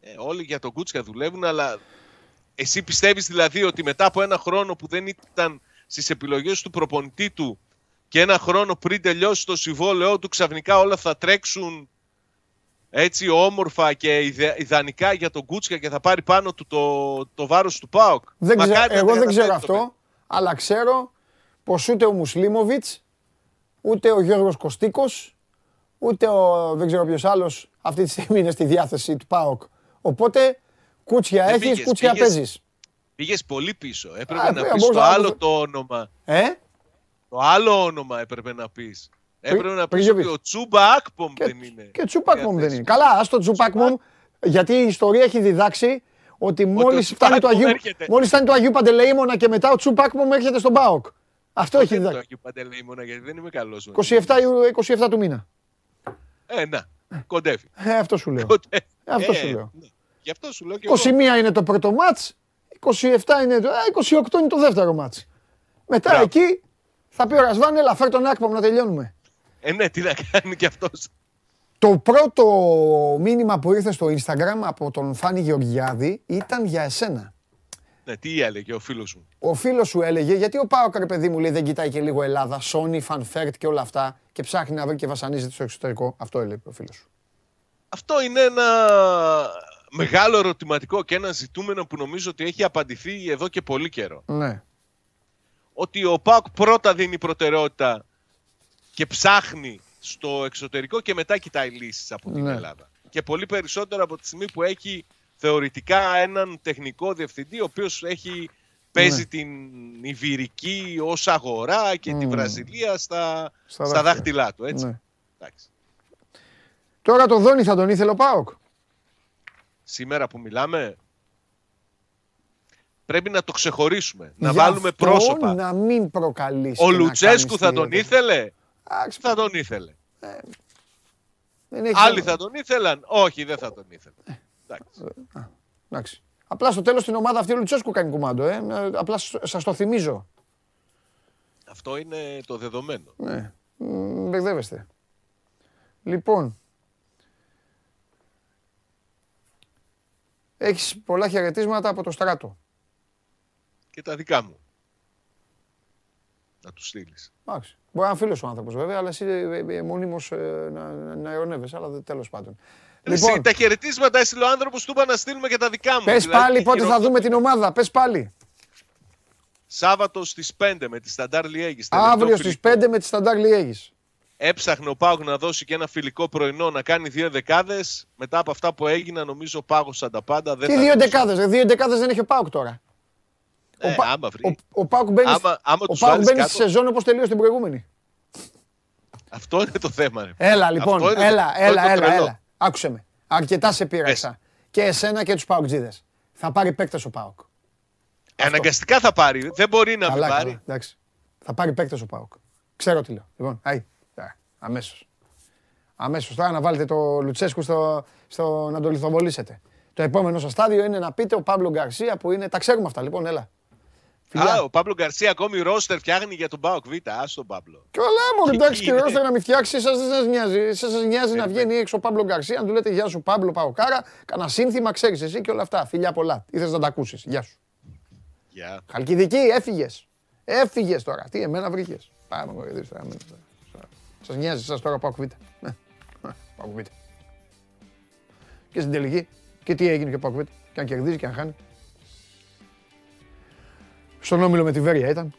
Ε, όλοι για τον Κούτσια δουλεύουν, αλλά εσύ πιστεύεις δηλαδή ότι μετά από ένα χρόνο που δεν ήταν στις επιλογές του προπονητή του και ένα χρόνο πριν τελειώσει το συμβόλαιό του ξαφνικά όλα θα τρέξουν έτσι όμορφα και ιδε- ιδανικά για τον Κούτσια και θα πάρει πάνω του το, το βάρος του ΠΑΟΚ. Δεν Μακάρι ξέ- να εγώ τα δεν ξέρω καταφέρει το αυτό, αλλά ξέρω πως ούτε ο Μουσλίμοβιτς, ούτε ο Γιώργος Κωστίκος, ούτε ο δεν ξέρω ποιος άλλος αυτή τη στιγμή είναι στη διάθεση του ΠΑΟΚ. Οπότε κούτσια Δεν έχεις, πήγες, κούτσια πήγες- παίζεις. Πήγες πολύ πίσω. Έπρεπε Α, να πήγα, πεις το μπορούσα να άλλο το- το όνομα. Ε, Το άλλο όνομα έπρεπε να πεις. Έπρεπε να πεις Πριγιοβίτ. ότι ο Τσούμπα Ακπομ και, δεν είναι. και Τσουπάκμομ δεν διαθέσιμος. είναι. Καλά, ας το Τσουπάκμομ, γιατί η ιστορία έχει διδάξει ότι μόλις ο φτάνει, το Τσουπάκμομ Αγίου, έρχεται. μόλις φτάνει το Αγίου Παντελεήμονα και μετά ο Τσουπάκμομ έρχεται στον ΠΑΟΚ. Αυτό έχει Δεν το διδάξει. Αγίου Παντελεήμονα γιατί δεν είμαι καλός. με 27, Ιου- 27 του μήνα. Ε, να, κοντεύει. Ε, αυτό σου λέω. Κοντεύει. Αυτό Ε, σου λέω. ναι. Γι' αυτό σου λέω και εγώ. 21 είναι το πρώτο μάτς, 27 είναι το, α, 28 είναι το δεύτερο μάτς. Μετά Μπράβο. εκεί θα πει ο Ρασβάν, έλα φέρ τον Άκπομ να τελειώνουμε. Ε, ναι, τι να κάνει κι αυτός. Το πρώτο μήνυμα που ήρθε στο Instagram από τον Φάνη Γεωργιάδη ήταν για εσένα. Ναι, τι έλεγε ο φίλος μου. Ο φίλος σου έλεγε, γιατί ο Πάοκ, ρε παιδί μου, λέει, δεν κοιτάει και λίγο Ελλάδα, Sony, Fanfert και όλα αυτά και ψάχνει να βρει και βασανίζεται στο εξωτερικό. Αυτό έλεγε ο φίλος σου. Αυτό είναι ένα μεγάλο ερωτηματικό και ένα ζητούμενο που νομίζω ότι έχει απαντηθεί εδώ και πολύ καιρό. Ναι. Ότι ο ΠΑΟΚ πρώτα δίνει προτεραιότητα και ψάχνει στο εξωτερικό και μετά κοιτάει λύσεις από την Ναι. Ελλάδα. Και πολύ περισσότερο από τη στιγμή που έχει θεωρητικά έναν τεχνικό διευθυντή ο οποίος έχει, παίζει Ναι. την Ιβυρική ως αγορά και τη Μμμ. Βραζιλία στα, Στα στα, δάχτυλα. δάχτυλά του. Έτσι. ναι. Εντάξει. Τώρα το Δόνι θα τον ήθελε ο Πάοκ. Σήμερα που μιλάμε, Πρέπει να το ξεχωρίσουμε. Να Γι' βάλουμε αυτό πρόσωπα. Να μην προκαλείς. Ο και να Λουτσέσκου κάνεις θα τον θηρία. ήθελε; Εντάξει, Θα τον ήθελε. δεν έχει Άλλοι θέμα. θα τον ήθελαν. Όχι, δεν θα τον ήθελε. Εντάξει. Εντάξει. Απλά στο τέλος την ομάδα αυτή ο Λουτσέσκου κάνει κουμάντο. Ε. Ε, Απλά σ- σας το θυμίζω. Αυτό είναι το δεδομένο. Ναι. Μ, Μπερδεύεστε. Λοιπόν. Έχεις πολλά χαιρετίσματα από το στράτο. Και τα δικά μου. Να τους στείλεις. Εντάξει. Μπορεί να είναι φίλος ο άνθρωπος βέβαια, αλλά εσύ ε, ε, μονίμως ε, να, να, να ειρωνεύεσαι, αλλά δε- τέλος πάντων. Λοιπόν, τα χαιρετίσματα έστειλε ο άνθρωπος, του είπα να στείλουμε και τα δικά μου. πες Δηλαδή, πάλι πότε θα χειρότερο- δούμε την ομάδα, πες πάλι. Σάββατο στις 5 με τη Σταντάρ Λιέγης. Αύριο στις 5 με τη Σταντάρ Λιέγης. Έψαχνε ο Πάουκ να δώσει και ένα φιλικό πρωινό να κάνει δύο δεκάδες. Μετά από αυτά που έγιναν, νομίζω ο Πάγος σαν τα πάντα δεν Τι θα δύο δώσει. δεκάδες, ρε, δύο δεκάδες δεν έχει ο Πάουκ τώρα. Ε, ο, Πα- άμα βρει. ο, ο Πάουκ μπαίνει, Άμα- άμα ο τους Πάουκ βάλεις μπαίνει κάτω. στη σεζόν όπως τελείωσε την προηγούμενη. Αυτό είναι το θέμα. Ρε. Έλα λοιπόν, Αυτό είναι το- έλα, αυτό έλα, είναι το έλα, τρελό. έλα. Άκουσε με. Αρκετά σε πείραξα. Και εσένα και τους Πάουκτζίδες. Θα πάρει παίκτες ο Πάουκ. Ε, Αναγκαστικά θα πάρει. Δεν μπορεί να μην Καλά, πάρει. καλά, εντάξει. Θα πάρει παίκτες ο Πάουκ. Ξέρω τι λέω. Λοιπόν, άι, αμέσως. Αμέσως. Τώρα να βάλετε το Λουτσέσκου στο, στο, να το λιθοβολήσετε. Το επόμενο σας στάδιο είναι να πείτε ο Παύλο Γκαρσία που είναι. Τα ξέρουμε αυτά λοιπόν, έλα. Φιλιά. Α, ο Παύλο Γκαρσία ακόμη ρόστερ φτιάχνει για τον Πάοκ Β. Α τον Παύλο. Καλά, μου εντάξει, είναι. και ώστε να μην φτιάξει, εσάς δεν σας νοιάζει. Εσάς σας νοιάζει να βγαίνει έξω ο Παύλο Γκαρσία, να του λέτε Γεια σου, Παύλο Παοκάρα, κανένα σύνθημα, ξέρεις εσύ και όλα αυτά. Φιλιά πολλά. Ήθελες να τα ακούσεις. Γεια σου. Γεια. Χαλκιδική, έφυγες. Έφυγες τώρα. Τι, εμένα βρήκες. Πάμε, μου δεις τώρα. Σας νοιάζει εσάς τώρα πάω κουβίτα. Ναι, πάω κουβίτα. Και στην τελική, και τι έγινε και πάω κουβίτα. Και αν κερδίζει και αν χάνει. Στον όμιλο με τη Βέρεια ήταν.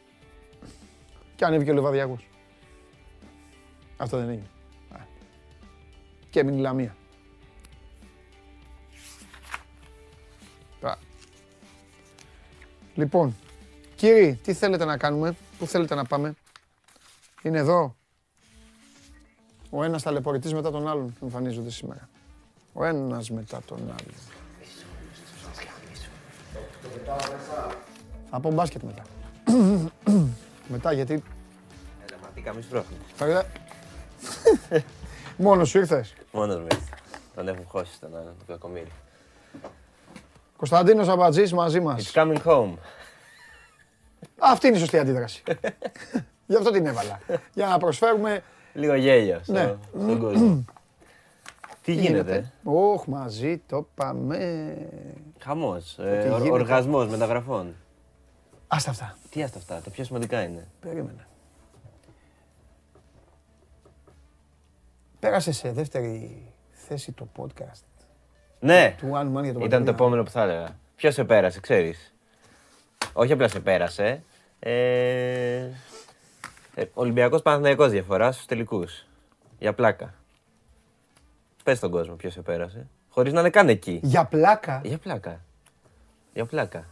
Και ανέβηκε ο Λεβαδιάκος. Αυτό δεν έγινε. Α. Και έμεινε η Λαμία. Τώρα. Λοιπόν, κύριοι, τι θέλετε να κάνουμε, πού θέλετε να πάμε; Είναι εδώ. Ο ένας ταλαιπωρητής μετά τον άλλον εμφανίζονται σήμερα. Ο ένας μετά τον άλλον. Θα πω μπάσκετ μετά. μετά γιατί... Έλα, μα τι καμίς πρόχνει. Φαγητά. Μόνος σου ήρθες. Μόνος μου ήρθες. Τον έχουν χώσει στον άλλον, το κακομύρι. Κωνσταντίνος Αμπατζής μαζί It's μας. coming home. Αυτή είναι η σωστή αντίδραση. Γι' αυτό την έβαλα. Για να προσφέρουμε... Λίγο γέλιο στο, Ναι. στον κόσμο. Τι γίνεται, Όχ, μαζί το πάμε. χαμός, Τι ε, ορ- γίνεται. οργασμός μεταγραφών. Άστα αυτά. Τι άστα αυτά, τα πιο σημαντικά είναι. Περίμενε. Πέρασε σε δεύτερη θέση το podcast Ναι, του One Man για το ήταν το Παντελή. επόμενο που θα έλεγα. Ποιος σε πέρασε, ξέρεις. Όχι απλά σε πέρασε. Ε, ε, Ολυμπιακός Παναθηναϊκός διαφορά στους τελικούς. Για πλάκα. Πες στον κόσμο ποιος σε πέρασε. Χωρίς να είναι καν εκεί. Για πλάκα. Για πλάκα. Για πλάκα.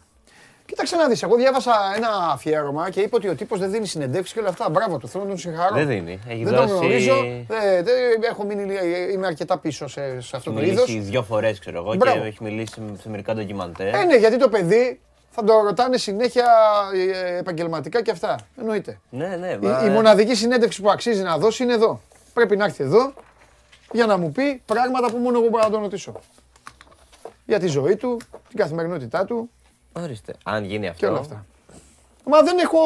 Κοίταξε να δεις, εγώ διάβασα ένα αφιέρωμα και είπε ότι ο τύπος δεν δίνει συνεντεύξεις και όλα αυτά. Μπράβο του, θέλω να τον συγχαρώ. Δεν δίνει. Έχει Δεν τον δώσει- γνωρίζω. Δεν- δεν- έχω μείνει, είμαι αρκετά πίσω σε, σε αυτό Έχει το είδος. μιλήσει δύο φορές, ξέρω εγώ, Μπράβο. και έχει μιλήσει σε μερικά ντοκιμαντέρ. Ε, ναι, γιατί το παιδί θα το ρωτάνε συνέχεια ε, επαγγελματικά και αυτά. Εννοείται. Ναι, ναι. Η, μα- η μοναδική συνέντευξη που αξίζει να δώσει είναι εδώ. Πρέπει να έρθει εδώ για να μου πει πράγματα που μόνο εγώ μπορώ να τον ρωτήσω. Για τη ζωή του, την καθημερινότητά του Ορίστε. Αν γίνει αυτό. και όλα αυτά. Μα δεν έχω,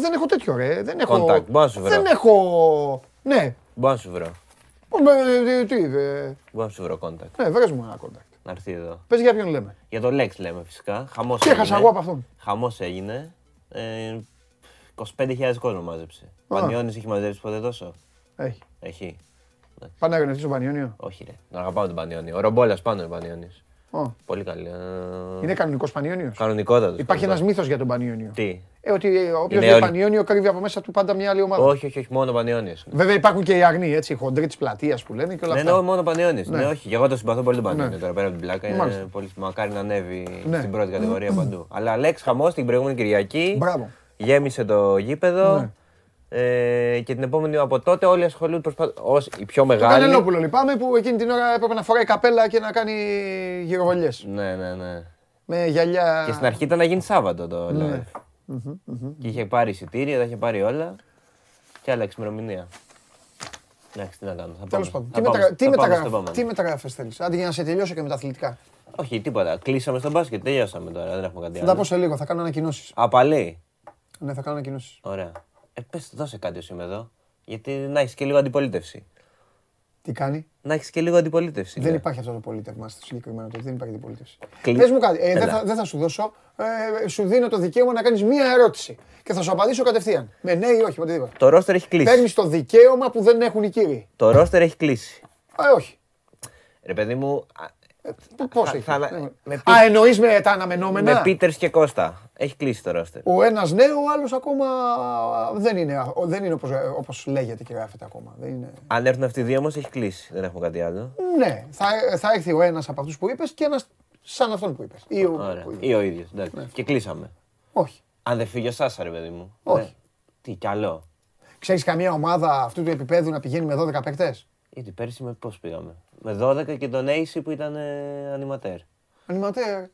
δεν έχω τέτοιο ρε. Δεν έχω, Contact, μπορώ να σου βρω. δεν έχω, ναι. Μπορώ να σου βρω. Ε, ε, Τι, ε, Μπορώ να σου βρω contact. ναι, βρες μου ένα contact. Να έρθει εδώ. Πες για ποιον λέμε. Για το Lex λέμε φυσικά. Χαμός Τι έχασα εγώ από αυτόν. Χαμός έγινε. Ε, 25.000 κόσμο μάζεψε. Πανιώνης έχει μαζέψει ποτέ τόσο; Έχει. Έχει. Πάνε να γνωριστεί στον Πανιόνιο; Όχι ρε. Να αγαπάω τον Πανιώνη. Ο Ρομπόλας πάνω είναι Πανιώνης. Ω, Πολύ καλή. Ε, Είναι κανονικός Πανιόνιος. Κανονικότατος. Υπάρχει ένας Πανιώνης. μύθος για τον Πανιόνιο. Τι; Ε, ότι όποιος Είναι λέει όλοι- Πανιόνιο κρύβει από μέσα του πάντα μια άλλη ομάδα. Όχι, όχι, όχι. Μόνο Πανιώνης. Βέβαια υπάρχουν και οι αγνοί, έτσι, οι χοντροί της πλατείας που λένε και όλα Ναι, αυτά. εννοώ μόνο Πανιώνης. Ναι. Ναι, όχι. Και εγώ το συμπαθώ πολύ τον Πανιώνη Ναι. τώρα πέρα από την πλάκα. Μάλιστα. Είναι πολύ μακάρι να ανέβει Ναι. στην πρώτη κατηγορία παντού. Αλλά Lex χαμός την προηγούμενη Κυριακή. Μπράβο. Γέμισε το γήπεδο. Ναι. Ε, και την επόμενη από τότε όλοι ασχολούνται προσπα... ως οι πιο Το μεγάλοι. Κανελόπουλο λυπάμαι που εκείνη την ώρα έπρεπε να φοράει καπέλα και να κάνει γυροβολιές. Ναι, ναι, ναι. Με γυαλιά. Και στην αρχή ήταν να γίνει Σάββατο το Ναι. live. Και είχε πάρει εισιτήρια, τα είχε πάρει όλα. Και άλλαξε ημερομηνία. Εντάξει, τι να κάνω. θα Τέλος πάμε. πάντων. Θα Τι, πάμε μεταγρα... στο- τι, θα πάμε στο μεταγρα... επόμενο. τι μεταγραφές θέλεις; Άντε για να σε τελειώσω και με τα αθλητικά. Όχι, τίποτα. Κλείσαμε στο μπάσκετ, τελειώσαμε τώρα. Δεν έχουμε κάτι Θα τα πω άλλο. σε λίγο, θα κάνω ανακοινώσεις. Α, πάλι; Ναι, θα κάνω ανακοινώσεις. Ωραία. Ε, πες, δώσε κάτι ως είμαι εδώ. Γιατί να έχεις και λίγο αντιπολίτευση. Τι κάνει; Να έχεις και λίγο αντιπολίτευση. Δεν ναι. υπάρχει αυτό το πολίτευμα στο συγκεκριμένο το. Δεν υπάρχει αντιπολίτευση. Κλει- Πες μου κάτι. Ε, δεν, Έλα. θα, δεν θα σου δώσω. Ε, σου δίνω το δικαίωμα να κάνεις μία ερώτηση. Και θα σου απαντήσω κατευθείαν. Με ναι ή όχι, οτιδήποτε. Το ρόστερ έχει κλείσει. Παίρνεις το δικαίωμα που δεν έχουν οι κύριοι. Το ρόστερ έχει κλείσει. Ε, όχι. Ρε παιδί μου, α, Πώ θα- έχει. θα- Ναι. με Α, εννοείς με τα αναμενόμενα; με Πίτερς και Κώστα. Έχει κλείσει το ρόστερ. Ο ένας ναι, ο άλλος ακόμα δεν είναι, δεν είναι όπως, όπως λέγεται και γράφεται ακόμα. Δεν είναι... Αν έρθουν αυτοί οι δύο όμως, έχει κλείσει. Δεν έχουμε κάτι άλλο. Ναι, θα, θα έρθει ο ένας από αυτούς που είπες και ένας σαν αυτόν που είπες. Ή ο, Ωραία. που είπες. Ή ο ίδιος. Ναι. Και κλείσαμε. Όχι. Αν δεν φύγει ο Σάσα, ρε παιδί μου. Όχι. Ναι. Τι κι άλλο. Ξέρεις καμία ομάδα αυτού του επίπεδου να πηγαίνει με 12 παίκτες; Γιατί πέρσι με πώς πήγαμε; Με 12 και τον Ace που ήταν ε, ανηματέρ. Ανηματέρ.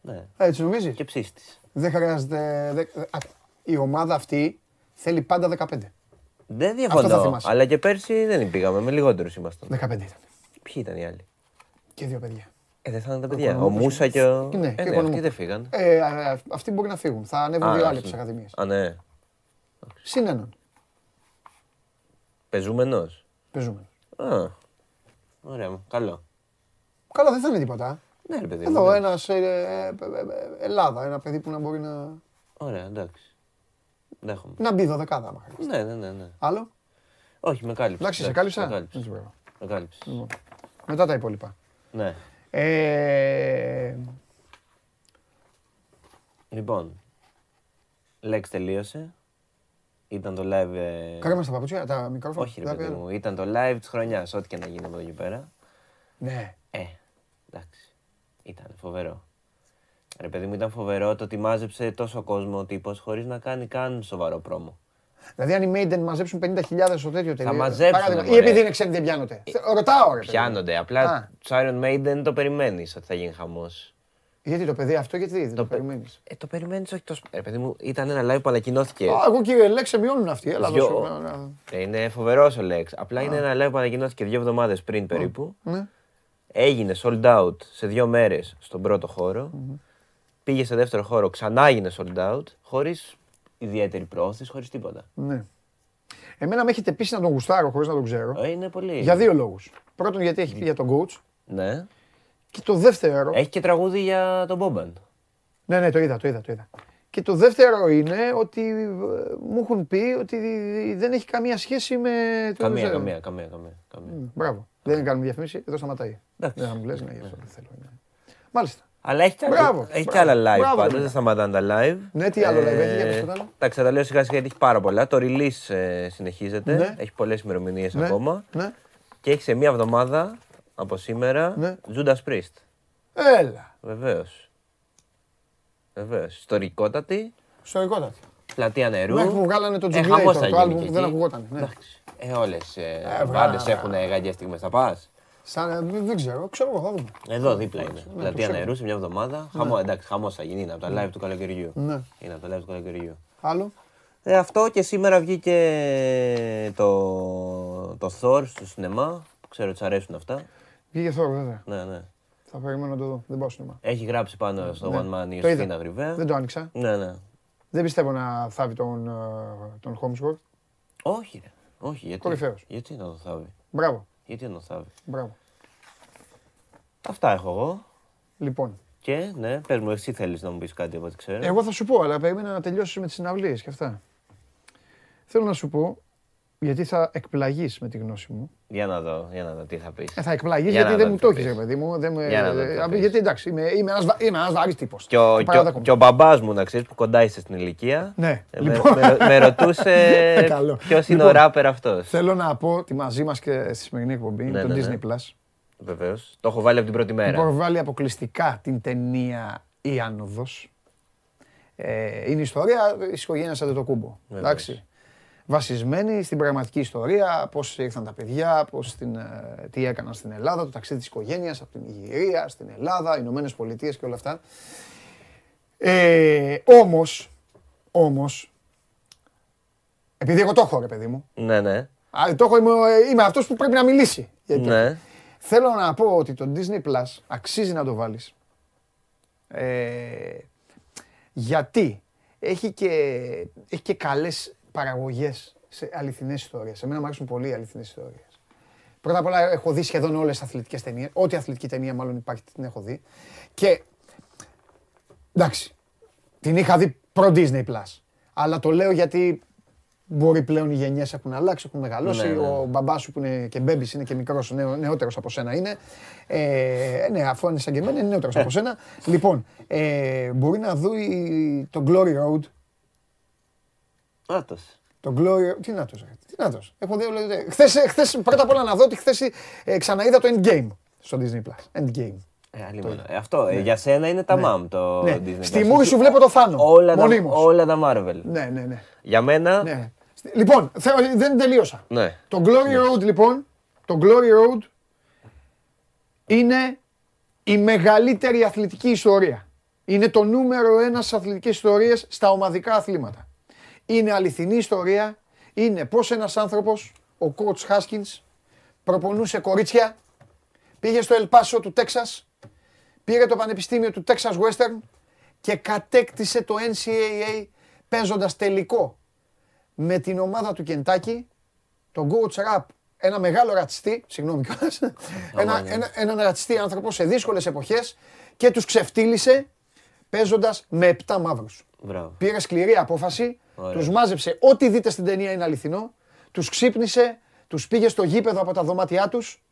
Ναι. Έτσι νομίζεις; Και ψήστη. Δεν χρειάζεται. δε- α, η ομάδα αυτή θέλει πάντα 15. 15 Δεν θα διαφωνώ. θυμάσαι. Αλλά και πέρσι δεν πήγαμε. Με λιγότερους ήμασταν. ήταν. Ποιοι ήταν οι άλλοι; Και δύο παιδιά. Ε, δεν θα είναι τα παιδιά. Ο Οικονομόπουλος. Μούσα και ο. Ναι, ε, και ναι, αυτοί Οικονομόπουλος. δεν φύγαν. Ε, α, α, αυτοί μπορεί να φύγουν. Θα ανέβουν Α, δύο άλλοι ας από τι πούμε. ακαδημίε. Α, ναι. Συν έναν. Πεζούμενος. Παίζουμε. Α. Ωραία. Καλό. Καλά, δεν θα είναι τίποτα. Ναι, ρε παιδί μου. Εδώ εντάξει. ένας Ελλάδα, ένα παιδί που να μπορεί να, Ωραία, εντάξει. Δέχομαι. να μπει δωδεκάδα. άμα χρειάζεται. Ναι, ναι, ναι. ναι. Άλλο; Όχι, με κάλυψε. Εντάξει, σε με κάλυψα. κάλυψες. Έτσι, μπράβο. Με κάλυψες. Λοιπόν, Μετά τα υπόλοιπα. Ναι. Ε, Λοιπόν, Λέξ τελείωσε. Ήταν το live. ε, Κάνε μας τα παπούτσια, τα μικρόφωνα. Όχι, ρε τα παιδί πέρα. μου. Ήταν το live της χρονιάς. Ό,τι και να γίνει από εδώ και πέρα. Ναι. Ε, εντάξει. Ήταν φοβερό. Ρε παιδί μου, ήταν φοβερό το ότι μάζεψε τόσο κόσμο ο τύπος χωρίς να κάνει καν σοβαρό πρόμο. Δηλαδή αν οι Maiden μαζέψουν 50.000 στο τέτοιο τελείως. μαζέψουνε, παράδειγμα, Ή μωρέ. επειδή είναι ξένοι δεν πιάνονται. Ρωτάω ρε. παιδί. Πιάνονται. Α. Απλά τους Iron Maiden το περιμένεις ότι θα γίνει χαμός. Γιατί το παιδί αυτό, γιατί δεν το, πε- περιμένεις; Ε, το περιμένεις όχι τόσο. Ρε παιδί μου, ήταν ένα live που ανακοινώθηκε. Α, εγώ κύριε Λέξε μειώνουν αυτοί. Έλα Δυο- δώσω. να- να- Ε, Είναι φοβερός ο Λέξ. Απλά είναι ένα live που ανακοινώθηκε δύο εβδομάδες πριν περίπου. Ναι. Έγινε sold out σε δύο μέρες στον πρώτο χώρο. Πήγε σε δεύτερο χώρο, ξανά έγινε sold out. Χωρίς ιδιαίτερη πρόθεση, χωρίς τίποτα. Ναι. Εμένα με έχετε πείσει να τον γουστάρω χωρίς να τον ξέρω. Ε, είναι πολύ. Για δύο λόγους. Πρώτον γιατί έχει πει για τον coach. Ναι. Και το δεύτερο. Έχει και τραγούδι για τον Μπόμπαν. Ναι, ναι, το είδα, το είδα, το είδα. Και το δεύτερο είναι ότι ε, μου έχουν πει ότι δεν έχει καμία σχέση με το Καμία, Ζέρο. καμία, καμία, καμία. καμία. Μ, Μπράβο. Δεν κάνουμε διαφήμιση, εδώ σταματάει. Εντάξει. Δεν θα μου λες, ναι, γι' αυτό δεν θέλω. ναι. Μάλιστα. Αλλά έχει και, Μπράβο, άλλα- έχει και μπράβο. άλλα live Μπράβο, πάντως, ρε. δεν σταματάνε τα live. Ναι, τι άλλο live έχει, για πες Ε, το άλλο. Εντάξει, θα τα λέω σιγά σιγά γιατί έχει πάρα πολλά. Το release ε, συνεχίζεται, Ναι. έχει πολλές ημερομηνίες Ναι, ακόμα. Ναι. Και έχει σε μία εβδομάδα από σήμερα Ναι. Judas Priest. Έλα. Βεβαίως. Βεβαίως. Ιστορικότατη, Ιστορικότατη. πλατεία νερού. Μέχρι που βγάλανε το Ε, Τζιγκλέι χαμός το, θα το γίνει άλμπουμ και που δεν εκεί. ακουγόταν. Ναι. Εντάξει. Ε, όλες ε, Ε, οι μπάντες βρά. έχουν γαγιές στιγμές. Θα πας. Σαν, ε, δεν ξέρω, ξέρω εγώ, θα δούμε. Εδώ δίπλα είναι. το Πλατεία ξέρω. νερού σε μια εβδομάδα. Χαμό, εντάξει, χαμός θα γίνει. Είναι από τα live του καλοκαιριού. Ναι. Είναι από τα live του καλοκαιριού. Άλλο; Ε, αυτό και σήμερα βγήκε το, το Thor στο σινεμά. Που ξέρω ότι σ' αρέσουν αυτά. Βγήκε θόρυβο, βέβαια. Ναι, ναι. Θα περιμένω να το δω. Δεν πάω σινεμά. Έχει γράψει πάνω στο One Man η Ναι. Το είδα. Ιωσήφινα Γρυβαία. Δεν το άνοιξα. Ναι, ναι. Δεν πιστεύω να θάβει τον, ε, τον Homesworth. Όχι, ρε. Όχι, γιατί. Κορυφαίος. Γιατί να το θάβει; Μπράβο. Γιατί να το θάβει; Μπράβο. Αυτά έχω εγώ. Λοιπόν, Και ναι, πες μου, εσύ θέλεις να μου πεις κάτι από ό,τι ξέρω. εγώ θα σου πω, αλλά περίμενα να τελειώσεις με τις συναυλίες και αυτά. Θέλω να σου πω, γιατί θα εκπλαγείς με τη γνώση μου. Για να δω, για να δω τι θα πεις. Ε, θα εκπλαγείς Για γιατί να δεν δω μου τι το θα έχεις, ρε πεις. παιδί μου. Δεν, με- Για να δω τι θα ε, πεις. γιατί εντάξει, είμαι, είμαι, ένας, βα- είμαι ένας βαρύς τύπος. Και ο, Το και, ο, παραδέχομαι. και ο μπαμπάς μου, να ξέρεις, που κοντά είσαι στην ηλικία, Ναι, ε, με, λοιπόν. με, με ρωτούσε Καλό. ποιος είναι Λοιπόν, ο ράπερ αυτός. Θέλω να πω ότι μαζί μας και στη σημερινή εκπομπή, Ναι, το ναι, ναι. Disney Plus, Βεβαίως. Το έχω βάλει από την πρώτη που μέρα. προβάλλει αποκλειστικά την ταινία «Η Άνοδος». Ε, είναι η ιστορία της οικογένειας Αντετοκούμπο. Βεβαίως. Εντάξει. Βασισμένη στην πραγματική ιστορία, πώς ήρθαν τα παιδιά, πώς την, ε, τι έκαναν στην Ελλάδα, το ταξίδι της οικογένειας, από την Ιγυρία, στην Ελλάδα, οι Ηνωμένες Πολιτείες και όλα αυτά. Ε, όμως, όμως, επειδή εγώ το έχω ρε παιδί μου, Ναι, ναι. Α, το έχω, είμαι, είμαι αυτός που πρέπει να μιλήσει. για εκεί. Ναι. Θέλω να πω ότι το Disney Plus αξίζει να το βάλεις. Ε, γιατί έχει και, έχει και καλές παραγωγές σε αληθινές ιστορίες. Εμένα μου αρέσουν πολύ οι αληθινές ιστορίες. Πρώτα απ' όλα έχω δει σχεδόν όλες τις αθλητικές ταινίες. Ό,τι αθλητική ταινία μάλλον υπάρχει την έχω δει. Και εντάξει, την είχα δει προ Disney Plus. Αλλά το λέω γιατί μπορεί πλέον οι γενιές έχουν αλλάξει, έχουν μεγαλώσει. Ναι, ναι. Ο μπαμπάς σου που είναι και μπέμπι είναι και μικρός, νεο, νεότερος από σένα είναι. Ε, ναι, αφού είναι σαν και εμένα, είναι νεότερος από σένα. Λοιπόν, ε, μπορεί να δει το Glory Road. Άτος. Το Glory Τι να το Τι να το Έχω δει όλο. Χθες, χθες, πρώτα απ' όλα να δω ότι χθες ε, ξαναείδα το Endgame στο Disney Plus. Endgame. Ε, άλλη μόνο. Ε, αυτό, ε, για σένα είναι τα μαμ το Ναι. Disney. Στη Plus. μούρη σου βλέπω το Θάνο. Όλα τα, Μονίμως. όλα τα Marvel. Ναι, ναι, ναι. Για μένα, ναι. ναι. Λοιπόν, θέλω, δεν τελείωσα. Το Glory Road λοιπόν, το Glory Road είναι η μεγαλύτερη αθλητική ιστορία. Είναι το νούμερο ένας στις αθλητικές ιστορίες στα ομαδικά αθλήματα. Είναι αληθινή ιστορία, είναι πώς ένας άνθρωπος, ο coach Haskins, προπονούσε κορίτσια, πήγε στο Ελπάσο του Τέξας, πήρε το Πανεπιστήμιο του Texas Western και κατέκτησε το NCAA παίζοντας τελικό με την ομάδα του Κεντάκη, τον Coach Rap, ένα μεγάλο ρατσιστή, συγγνώμη κιόλας, ένα, ένα, έναν ρατσιστή άνθρωπο σε δύσκολες εποχές και τους ξεφτύλισε παίζοντας με 7 μαύρους. Μπράβο. Πήρε σκληρή απόφαση, Ωραία. τους μάζεψε, ό,τι δείτε στην ταινία είναι αληθινό, τους ξύπνησε, τους πήγε στο γήπεδο από τα δωμάτια τους,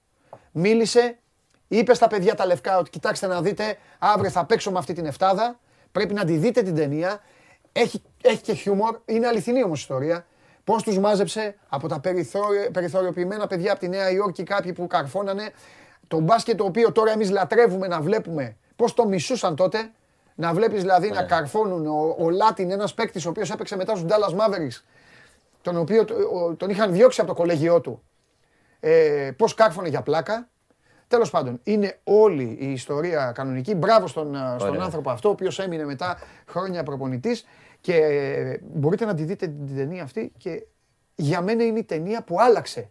μίλησε, είπε στα παιδιά τα λευκά ότι κοιτάξτε να δείτε, αύριο θα παίξω με αυτή την εφτάδα, πρέπει να τη δείτε την ταινία, έχει, έχει και χιούμορ, είναι αληθινή όμως ιστορία. Πώς τους μάζεψε από τα περιθώριο, περιθωριοποιημένα παιδιά από τη Νέα Υόρκη, κάποιοι που καρφώνανε, το μπάσκετ το οποίο τώρα εμείς λατρεύουμε να βλέπουμε, πώς το μισούσαν τότε, να βλέπεις δηλαδή να καρφώνουν ο, ο Λάτιν, ένας παίκτης ο οποίος έπαιξε μετά στους Dallas Mavericks, τον οποίο το- ο- τον είχαν διώξει από το κολέγιό του, ε, πώς κάρφωνε για πλάκα. Τέλος πάντων, είναι όλη η ιστορία κανονική. Μπράβο στον, α, στον Ωραία. άνθρωπο αυτό, ο οποίος έμεινε μετά χρόνια προπονητής και ε, μπορείτε να τη δείτε την ταινία αυτή και για μένα είναι η ταινία που άλλαξε.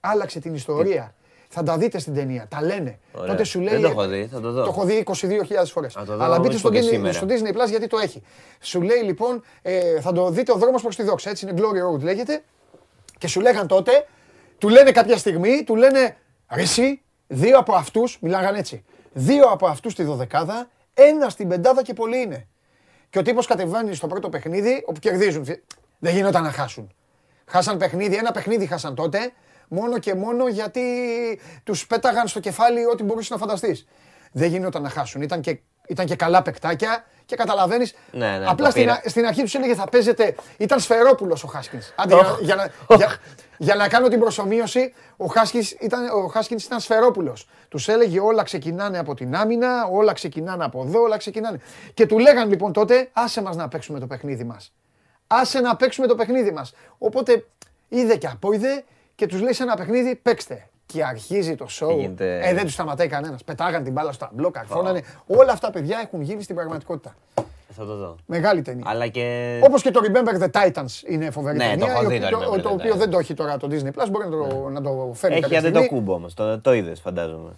Άλλαξε την ιστορία. Θα τα δείτε στην ταινία, τα λένε. Ωραία. Τότε σου λέει. Δεν το έχω δει, θα το δω. Το έχω δει 22.000 φορές. Θα το δω, Αλλά μπείτε είπα στο και Disney, σήμερα. στο Disney Plus γιατί το έχει. Σου λέει λοιπόν, ε, θα το δείτε ο δρόμος προς τη δόξα. Έτσι είναι Glory Road λέγεται. Και σου λέγαν τότε, του λένε κάποια στιγμή, του λένε «Ρε εσύ, δύο από αυτούς, μιλάγαν έτσι, δύο από αυτούς στη δωδεκάδα, ένα στην πεντάδα και πολλοί είναι. Και ο τύπος κατεβαίνει στο πρώτο παιχνίδι, όπου κερδίζουν. Δεν γινόταν να χάσουν. Χάσαν παιχνίδι, ένα παιχνίδι χάσαν τότε, μόνο και μόνο γιατί τους πέταγαν στο κεφάλι ό,τι μπορούσες να φανταστείς. Δεν γινόταν να χάσουν. Ήταν και, ήταν και καλά παικτάκια και καταλαβαίνεις. Ναι, ναι, απλά το στην, πήρα. α- στην αρχή τους έλεγε θα παίζετε. Ήταν σφαιρόπουλος ο Χάσκινς. Άντε, για, για, να, για, για να κάνω την προσωμείωση, ο Χάσκινς ήταν, ο Χάσκινς ήταν σφαιρόπουλος. Τους έλεγε όλα ξεκινάνε από την άμυνα, όλα ξεκινάνε από εδώ, όλα ξεκινάνε. Και του λέγαν λοιπόν τότε, άσε μας να παίξουμε το παιχνίδι μας. Άσε να παίξουμε το παιχνίδι μας. Οπότε είδε και απόειδε και τους λέει σε ένα παιχνίδι παίξτε. Και αρχίζει το show. Γίνεται- Ε, δεν τους σταματάει κανένας. Πετάγαν την μπάλα στο ταμπλό, καρφώνανε. Όλα αυτά παιδιά έχουν γίνει στην πραγματικότητα. Θα το δω. Μεγάλη ταινία. Αλλά και. Όπως και το Remember the Titans είναι φοβερή Ναι, το ταινία. έχω η δει οποία- το το, Remember το the οποίο Titans. δεν το έχει τώρα το Disney Plus. Μπορεί να το, να το φέρει Έχει κάποια για δεν στιγμή. το κούμπο όμως. Το, το είδες, φαντάζομαι.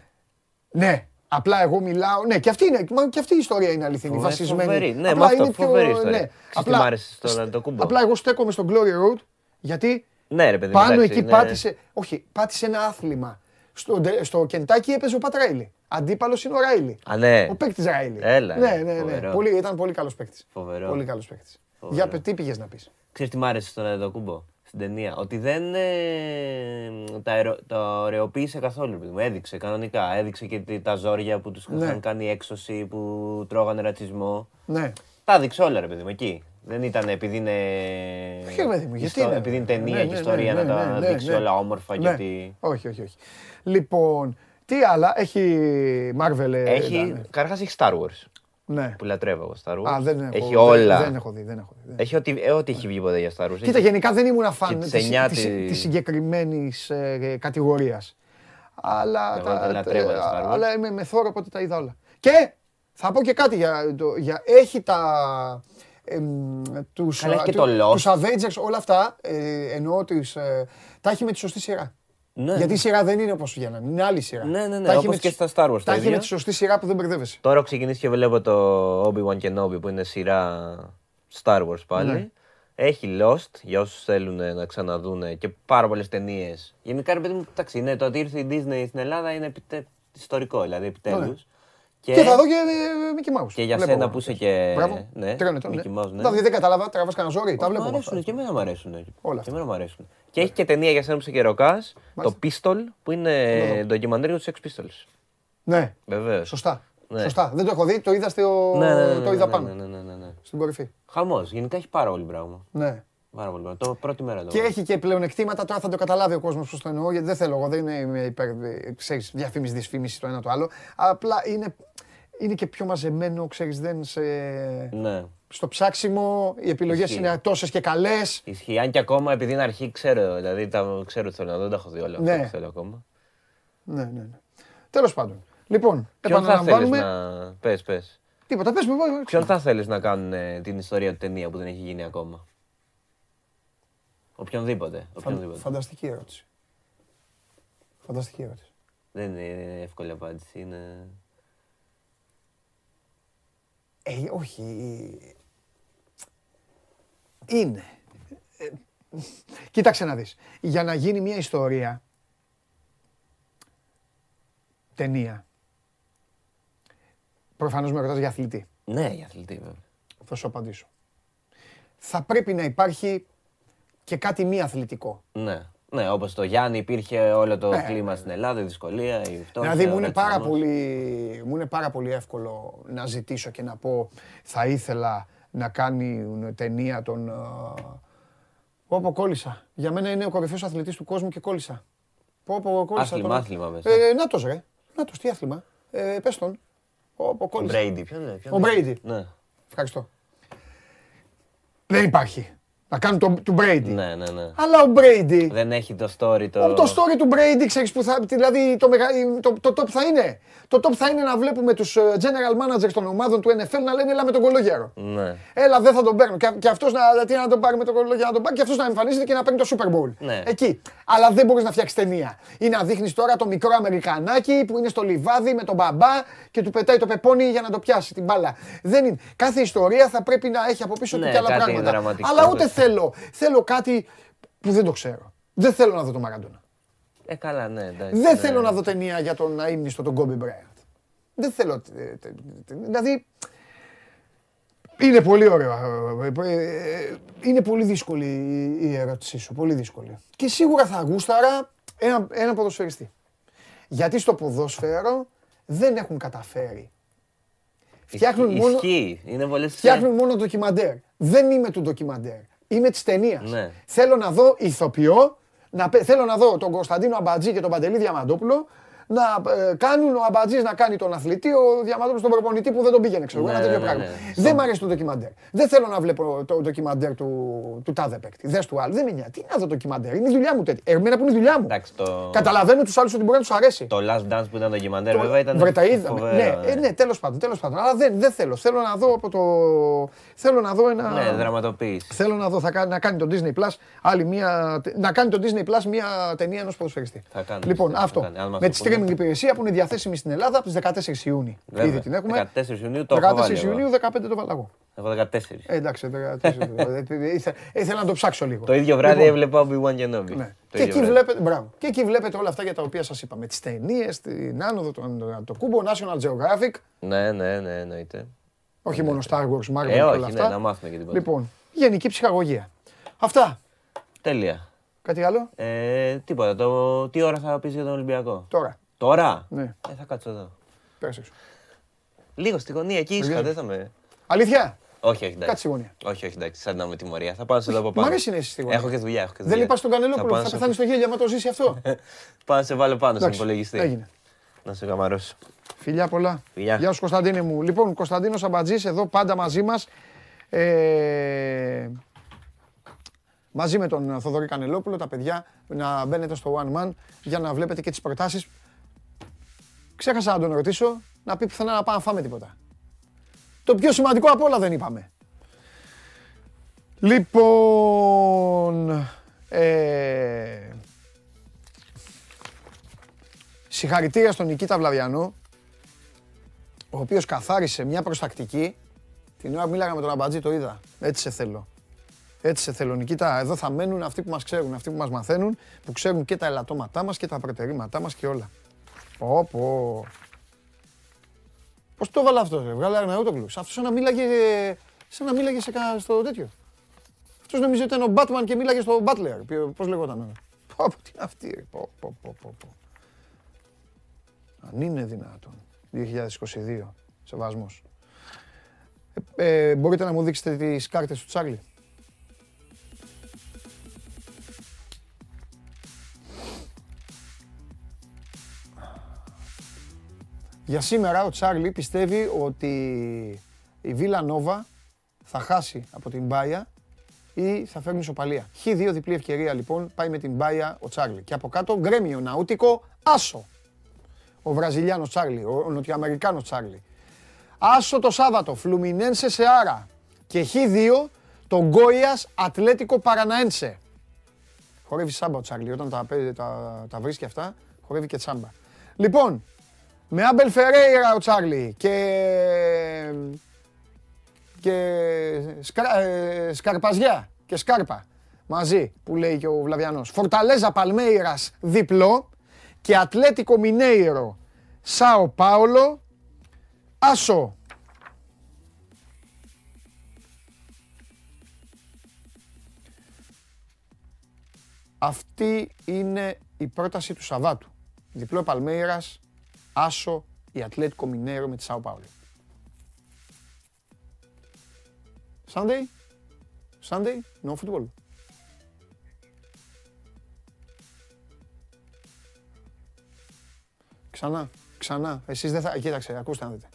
Ναι, απλά εγώ μιλάω. Ναι, και αυτή, είναι, μα και αυτή η ιστορία είναι αληθινή. Φοβε- βασισμένη. φοβερή. Ναι, Απλά με αυτό, είναι πιο- φοβερή ιστορία. ναι. Ξέρεις τι μ' άρεσε στο να το κούμπο. Απλά εγώ στέκομαι στο Glory Road γιατί Ναι, ρε παιδί. πάνω εντάξει, εκεί είναι- πάτησε. Όχι, πάτησε ένα άθλημα. Στο, ντε- στο Κεντάκι έπαιζε ο Πατ Ράιλι. Αντίπαλος είναι ο Ράιλι. Α, ναι. Ο παίκτης Ράιλι. Έλα, ναι, ρε, ναι, ναι. φοβερό. Πολύ, ήταν πολύ καλός παίκτης. Φοβερό. Πολύ καλός παίκτης. Φοβερό. Για πε- τι πήγες να πεις; Ξέρεις τι μ' άρεσε στον Αντοκούμπο στην ταινία; Ότι δεν ε, τα, αερο, τα ωρεοποίησε καθόλου. παιδί μου. Έδειξε κανονικά. Έδειξε και τι- τα ζόρια που τους Ναι. είχαν κάνει έξωση, που τρώγανε ρατσισμό. Ναι. Τα έδειξε όλα, ρε παιδί μου, εκεί. Δεν ήταν επειδή είναι. Όχι, ρε παιδί μου, γιατί ιστο- είναι, Επειδή είναι ρε. ταινία Ναι, και ναι, ιστορία ναι, να τα ναι, ναι, δείξει ναι. όλα όμορφα. Ναι. Γιατί... Όχι, όχι, όχι. Λοιπόν, τι άλλα, έχει Marvel. ε, Έχει, ήταν. καταρχάς έχει Star Wars. Ναι. που λατρεύω εγώ Star Wars. Α, δεν έχω, έχει δεν- όλα. Δεν έχω δει, δεν έχω δει. δεν- Έχει ό,τι, ε, ό,τι έχει βγει ποτέ για Star Wars. Κοίτα, Έχει- γενικά δεν ήμουν φαν της της, εννιά της, της- της συγκεκριμένης ε, κατηγορίας. Αλλά, Εγώ τα λατρεύω τα Star Wars. αλλά είμαι με θόρυβο οπότε τα είδα όλα. Και θα πω και κάτι για, το, για έχει τα... εμ, τους, Καλά, έχει και του- το Lost. τους Avengers, όλα αυτά, ε, εννοώ τις, ε, τα έχει με τη σωστή σειρά. Ναι. Γιατί η σειρά δεν είναι όπως βγαίνανε, είναι άλλη σειρά. Ναι, ναι, ναι, Τα έχει όπως με και τη- στα Star Wars Τα τα έχει με ίδια. τη σωστή σειρά που δεν μπερδεύεσαι. Τώρα έχω ξεκινήσει και βλέπω το Obi-Wan Kenobi που είναι σειρά Star Wars πάλι. Ναι. Έχει Lost για όσους θέλουν να ξαναδούν και πάρα πολλές ταινίες. Γενικά, ρε παιδί μου, εντάξει, είναι το ότι ήρθε η Disney στην Ελλάδα είναι επιτε... ιστορικό, δηλαδή επιτέλους. Και, θα δω και ε, Mickey Mouse. και για Βλέπω. σένα που είσαι και. Μπράβο. Ναι, Τριών ετών, ναι. Mickey Mouse, ναι. Τα δει, δεν κατάλαβα, τραβάς κανένα ζόρι, τα βλέπω. Μ' από αρέσουν αυτά. και εμένα μου αρέσουν. Όλα Και αυτά. εμένα μου αρέσουν. Και έχει και ταινία για σένα που είσαι και ροκάς, το Pistol, που είναι ντοκιμαντέρ για τους Sex Pistols. Ναι, Βεβαίως. σωστά. Ναι. Σωστά. Δεν το έχω δει, το είδα, στο... Ναι, ναι, ναι, το είδα ναι, πάνω. ναι, ναι, ναι, ναι, ναι. Στην κορυφή. Χαμός. Γενικά έχει πάρα πολύ πράγμα. Ναι. Πάρα πολύ πράγμα. Το πρώτη μέρα το Και είδα. έχει και πλεονεκτήματα, τώρα θα το καταλάβει ο κόσμος πώς το εννοώ, γιατί δεν θέλω εγώ, δεν είναι υπέρ, ξέρεις, διαφήμιση, δυσφήμιση το ένα το άλλο. Απλά είναι, είναι και πιο μαζεμένο, ξέρεις, δεν σε... Ναι. Στο ψάξιμο οι επιλογές Ισχύει. είναι τόσες και καλές. Ισχύει. Αν και ακόμα επειδή είναι αρχή, ξέρω. Δηλαδή τα ξέρω τι θέλω να δω, δεν τα έχω δει όλα Ναι. αυτά που θέλω ακόμα. Ναι, ναι, ναι. Τέλος πάντων. Λοιπόν, Ποιον θα θέλεις επαναλαμβάνουμε. να. Πες, πες. Τίποτα, πες μου. εγώ- Ποιον θα θέλεις να κάνουν ε, την ιστορία του ταινία που δεν έχει γίνει ακόμα; Οποιονδήποτε. Φαν- οποιονδήποτε. Φανταστική ερώτηση. Φανταστική ερώτηση. Δεν είναι εύκολη απάντηση. Είναι... Ε, όχι. Είναι. Ε, κοίταξε να δεις. Για να γίνει μια ιστορία, ταινία, προφανώς με ρωτάς για αθλητή, Ναι, για αθλητή βέβαια. θα σου απαντήσω. Θα πρέπει να υπάρχει και κάτι μη αθλητικό. Ναι. Ναι, όπως το Γιάννη υπήρχε όλο το Ναι. κλίμα στην Ελλάδα, η δυσκολία, η φτώχεια. Δηλαδή μου ο είναι, πάρα ρατσισμός. πολύ, μου είναι πάρα πολύ εύκολο να ζητήσω και να πω θα ήθελα να κάνει ταινία τον... ε, Πω πω κόλλησα. Για μένα είναι ο κορυφαίος αθλητής του κόσμου και κόλλησα. Πω πω κόλλησα. Άθλημα, τον- άθλημα μέσα. Ε, νάτος ρε. Νάτος, τι άθλημα. Ε, πες τον. Πω πω Ο κόλλησα. Μπρέιντι, ποιον είναι. ποιον Ο είναι; Μπρέιντι. Ναι. Ευχαριστώ. Δεν υπάρχει. Να κάνουν τον του Brady. ναι, ναι, ναι. Αλλά ο Brady Δεν έχει το story το. το story του Brady, ξέρεις που θα, δηλαδή το, μεγα, το, το top θα είναι. Το top θα είναι να βλέπουμε τους ε, general managers των ομάδων του NFL να λένε έλα με τον κολογέρο. Ναι. Έλα δεν θα τον παίρνω. Και, και αυτός να, τι να τον πάρει με τον κολογέρο να τον πάρει και αυτός να εμφανίζεται και να παίρνει το Super Bowl. Ναι. Εκεί. Αλλά δεν μπορείς να φτιάξεις ταινία. Ή να δείχνεις τώρα το μικρό Αμερικανάκι που είναι στο λιβάδι με τον μπαμπά και του πετάει το πεπόνι για να το πιάσει την μπάλα. Δεν είναι. Κάθε ιστορία θα πρέπει να έχει από πίσω του Ναι, και άλλα κάτι πράγματα. δραματικό, Αλλά ούτε δεν- θέλω. Θέλω κάτι που δεν το ξέρω. Δεν θέλω να δω το Μαραντόνα. Ε, καλά, ναι. εντάξει, Δεν ναι. θέλω να δω ταινία για τον αείμνηστο τον Κόμπι Μπράιαντ. Δεν θέλω. ε, τε- τε- Δηλαδή. Είναι πολύ ωραίο. ε, ε, ε, Είναι πολύ δύσκολη η- η ερώτησή σου. Πολύ δύσκολη. Και σίγουρα θα γούσταρα ένα, ένα ποδοσφαιριστή. Γιατί στο ποδόσφαιρο δεν έχουν καταφέρει. Φτιάχνουν Ισχύει, μόνο, Ισχύει. Είναι πολλέ φτιάχνουν μόνο ντοκιμαντέρ. Δεν είμαι του ντοκιμαντέρ. Είμαι της ταινίας. Ναι. Θέλω να δω ηθοποιό, να, πε- θέλω να δω τον Κωνσταντίνο Αμπατζή και τον Παντελή Διαμαντόπουλο να ε, κάνουν ο Αμπατζής να κάνει τον αθλητή, ο Διαμαντόπουλος τον προπονητή που δεν τον πήγαινε. Ξέρω, εγώ, Ναι, ένα τέτοιο ναι, πράγμα. ναι. Δεν μ' αρέσει το ντοκιμαντέρ. Δεν θέλω να βλέπω το ντοκιμαντέρ του, του τάδε παίκτη. Δες του άλλου. Δεν με νοιάζει. Τι να δω ντοκιμαντέρ; Είναι η δουλειά μου τέτοια. Εμένα που είναι η δουλειά μου. Εντάξει, το, Καταλαβαίνω τους άλλους ότι μπορεί να τους αρέσει. το Last Dance που ήταν το ντοκιμαντέρ, Το- βέβαια ήταν. Βρε, τα είδαμε. φοβερό, Ναι, ε, ναι, τέλος πάντων, τέλος πάντων. Αλλά δεν, δεν θέλω. Θέλω να δω από το... Θέλω να δω ένα... Ναι, δραματοποίηση. Θέλω να δω, θα κάνει, να κάνει τον Disney Plus άλλη μια, να κάνει τον Disney Plus μια ταινία ενός ποδοσφαιριστή. Θα κάνει, λοιπόν, θα αυτό. κάνει, αν μας με το τη πούνε. Streaming υπηρεσία που είναι διαθέσιμη στην Ελλάδα από τις 14 Ιούνιου. Βέβαια. Ήδη την έχουμε. 14 Ιουνίου το έχω 14 βάλει. Ιουνίου, εγώ. 15 το βάλα εγώ. Εγώ 14. Ε, εντάξει, 14, ε, ήθε- ήθελα να το ψάξω λίγο. Το ίδιο βράδυ Λοιπόν, έβλεπα Obi-Wan Kenobi. ναι. Το Και ίδιο εκεί, βράδυ. βλέπετε, μπράβο. και εκεί βλέπετε όλα αυτά για τα οποία σας είπαμε. Τις ταινίες, την άνοδο, τον, το κούμπο, National Geographic. Ναι, ναι, ναι, εννοείται. Όχι μόνο Star Wars, Marvel Ε, και όλα όχι, αυτά. ναι, να μάθουμε και τίποτα. Λοιπόν, γενική ψυχαγωγία. Αυτά. Τέλεια. Κάτι άλλο; Ε, τίποτα. Το... Τι ώρα θα πεις για τον Ολυμπιακό; Τώρα. Τώρα; Ναι. Ε, θα κάτσω εδώ. Πέρασε έξω. Λίγο στη γωνία, εκεί ήσυχα, Παιδιά. δεν θα με. Αλήθεια; Όχι, όχι, εντάξει. Κάτσε στη γωνία. Όχι, όχι, εντάξει, σαν να με τιμωρία. Θα πάω σε εδώ από Μ' πάνω. αρέσει να είσαι στη γωνία. Έχω και δουλειά. Έχω και Δεν δουλειά. είπα στον Κανελόπουλο πάω που θα σε- πεθάνεις στο γέλιο άμα το ζήσει αυτό. Πάω να σε βάλω πάνω στον Εντάξει, υπολογιστή. Έγινε. Να σε καμαρώσω. Φιλιά πολλά. Φιλιά. Γεια σου Κωνσταντίνε μου. Λοιπόν, Κωνσταντίνος Αμπατζής εδώ πάντα μαζί μας. Ε, μαζί με τον Θοδωρή Κανελόπουλο, τα παιδιά, να μπαίνετε στο One Man για να βλέπετε και τις προτάσεις. Ξέχασα να τον ρωτήσω, να πει πουθενά να πάμε να φάμε τίποτα. Το πιο σημαντικό από όλα δεν είπαμε. Λοιπόν, ε, συγχαρητήρια στον Νικήτα Βλαβιανό, ο οποίος καθάρισε μια προστακτική. Την ώρα που μίλαγα με τον Αμπατζή το είδα. Έτσι σε θέλω. Έτσι σε θέλω, Νικήτα. Εδώ θα μένουν αυτοί που μας ξέρουν, αυτοί που μας μαθαίνουν, που ξέρουν και τα ελαττώματά μας και τα προτερήματά μας και όλα. Πω, πω. Πώς το έβαλε αυτός, ρε, βγάλε Αρναούτογλου. Αυτός σαν να μίλαγε, σαν να μίλαγε σε, κα- στο τέτοιο. Αυτός νομίζει ότι ήταν ο Batman και μίλαγε στο Butler. Ποιο- Πώς λεγόταν. Πω, πω, τι είναι αυτή, ρε. Πω, πω, πω, πω, πω. Αν είναι δυνατόν. 2022. Σεβασμός. Ε, ε, μπορείτε να μου δείξετε τις κάρτες του Τσάρλι; Για σήμερα ο Τσάρλι πιστεύει ότι η Βίλα Νόβα θα χάσει από την Μπάια ή θα φέρνει ισοπαλία. Χ2 διπλή ευκαιρία λοιπόν, πάει με την Μπάια ο Τσάρλι. Και από κάτω γκρέμιο ναούτικο άσο. Ο Βραζιλιάνος Τσάρλι, ο Νοτιοαμερικάνος Τσάρλι. Άσο το Σάββατο, Φλουμινένσε σε Άρα. Και Χ2 το Γκόιας Ατλέτικο Παραναένσε. Χορεύει σάμπα ο Τσάρλι, όταν τα, παίζει- τα, τα βρίσκει αυτά, χορεύει και τσάμπα. Λοιπόν, με Άμπελ Φερέιρα ο Τσάρλι και, και σκρα, ε, Σκαρπαζιά και Σκάρπα μαζί που λέει και ο Βλαβιανός. Φορταλέζα Παλμέιρας διπλό και Ατλέτικο Μινέιρο Σάο Πάολο Άσο. Αυτή είναι η πρόταση του Σαββάτου. Διπλό Παλμέιρας, Άσο, η Ατλέτικο Μινέιρο με τη Σάο Πάολο. Sunday? Sunday? No football. Ξανά, ξανά. Εσείς δεν θα... Κοίταξε, ακούστε να δείτε.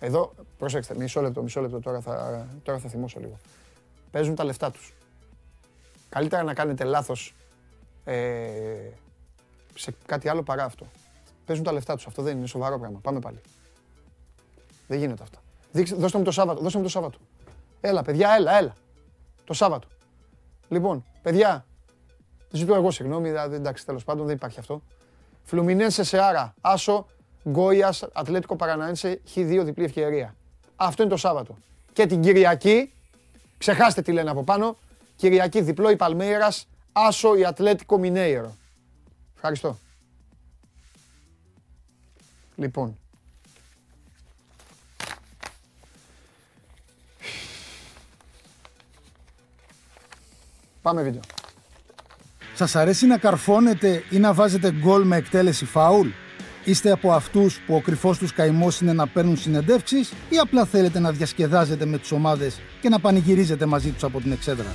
Εδώ, προσέξτε, μισό λεπτό, μισό λεπτό, τώρα θα, τώρα θα θυμώσω λίγο. Παίζουν τα λεφτά τους. Καλύτερα να κάνετε λάθος ε, σε κάτι άλλο παρά αυτό. Παίζουν τα λεφτά τους, αυτό δεν είναι σοβαρό πράγμα. Πάμε πάλι. Δεν γίνεται αυτά. Δείξτε, δώστε μου το Σάββατο, δώστε μου το Σάββατο. Έλα, παιδιά, έλα, έλα. Το Σάββατο. Λοιπόν, παιδιά, ζητώ εγώ συγγνώμη, δηλαδή, εντάξει, τέλος πάντων δεν υπάρχει αυτό. Φλουμινένσε σε Άρα, Άσο, Γκόιας, Ατλέτικο Παραναένσε, Χ2 διπλή ευκαιρία. Αυτό είναι το Σάββατο. Και την Κυριακή, ξεχάστε τι λένε από πάνω, Κυριακή διπλό η Παλμέιρας, Άσο η Ατλέτικο Μινέιρο. Ευχαριστώ. Λοιπόν. Πάμε βίντεο. Σας αρέσει να καρφώνετε ή να βάζετε γκολ με εκτέλεση φάουλ; Είστε από αυτούς που ο κρυφός τους καημός είναι να παίρνουν συνεντεύξεις ή απλά θέλετε να διασκεδάζετε με τις ομάδες και να πανηγυρίζετε μαζί τους από την εξέδρα;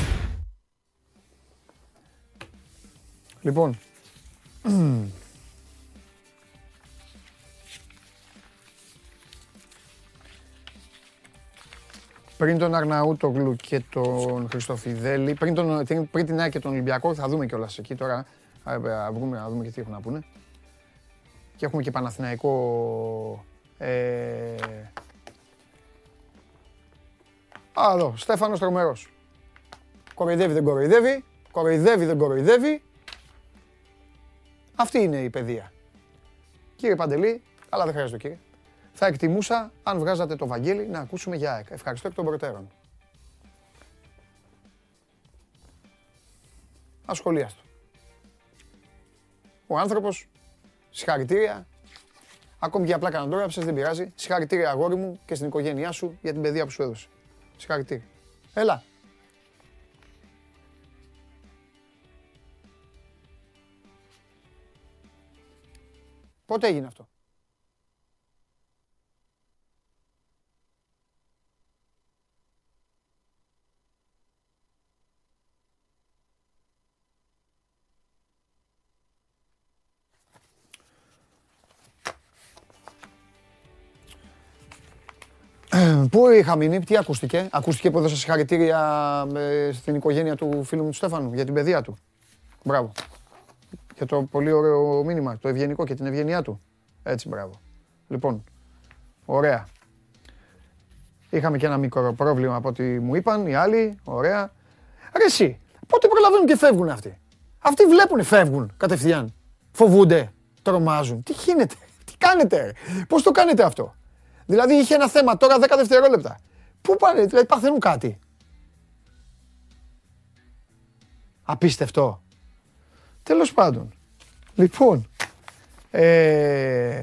Λοιπόν. Πριν τον Αρναούτογλου και τον Χριστοφιδέλη, πριν, τον, πριν την ΑΕΚ και τον Ολυμπιακό, θα δούμε κιόλας εκεί τώρα. Α, α, βγούμε να δούμε και τι έχουν να πούνε. Και έχουμε και Παναθηναϊκό... Ε... Α, εδώ, Στέφανος Τρομερός. Κοροϊδεύει, δεν κοροϊδεύει. Κοροϊδεύει, δεν κοροϊδεύει. Αυτή είναι η παιδεία. Κύριε Παντελή, αλλά δεν χρειάζεται κύριε. Θα εκτιμούσα αν βγάζατε το Βαγγέλη να ακούσουμε για ΑΕΚ. Ευχαριστώ εκ των προτέρων. Ασχολίαστο. Ο άνθρωπος, συγχαρητήρια, Ακόμη και απλά κανένα τώρα, δεν πειράζει. Συγχαρητήρια αγόρι μου και στην οικογένειά σου για την παιδεία που σου έδωσε. Συγχαρητήρια. Έλα. Πότε έγινε αυτό; Πού είχα μείνει, τι ακούστηκε; Ακούστηκε που έδωσα συγχαρητήρια ε, στην οικογένεια του φίλου μου του Στέφανου για την παιδεία του. Μπράβο. Για το πολύ ωραίο μήνυμα, το ευγενικό και την ευγενιά του. Έτσι, μπράβο. Λοιπόν, ωραία. Είχαμε και ένα μικρό πρόβλημα από ό,τι μου είπαν οι άλλοι. Ωραία. Ρε εσύ, πότε προλαβαίνουν και φεύγουν αυτοί; Αυτοί βλέπουν, φεύγουν κατευθείαν. Φοβούνται, τρομάζουν. Τι γίνεται, τι κάνετε, πώς το κάνετε αυτό; Δηλαδή είχε ένα θέμα τώρα 10 δευτερόλεπτα. Πού πάνε, δηλαδή παθαίνουν κάτι. Απίστευτο. Τέλος πάντων. Λοιπόν, ε,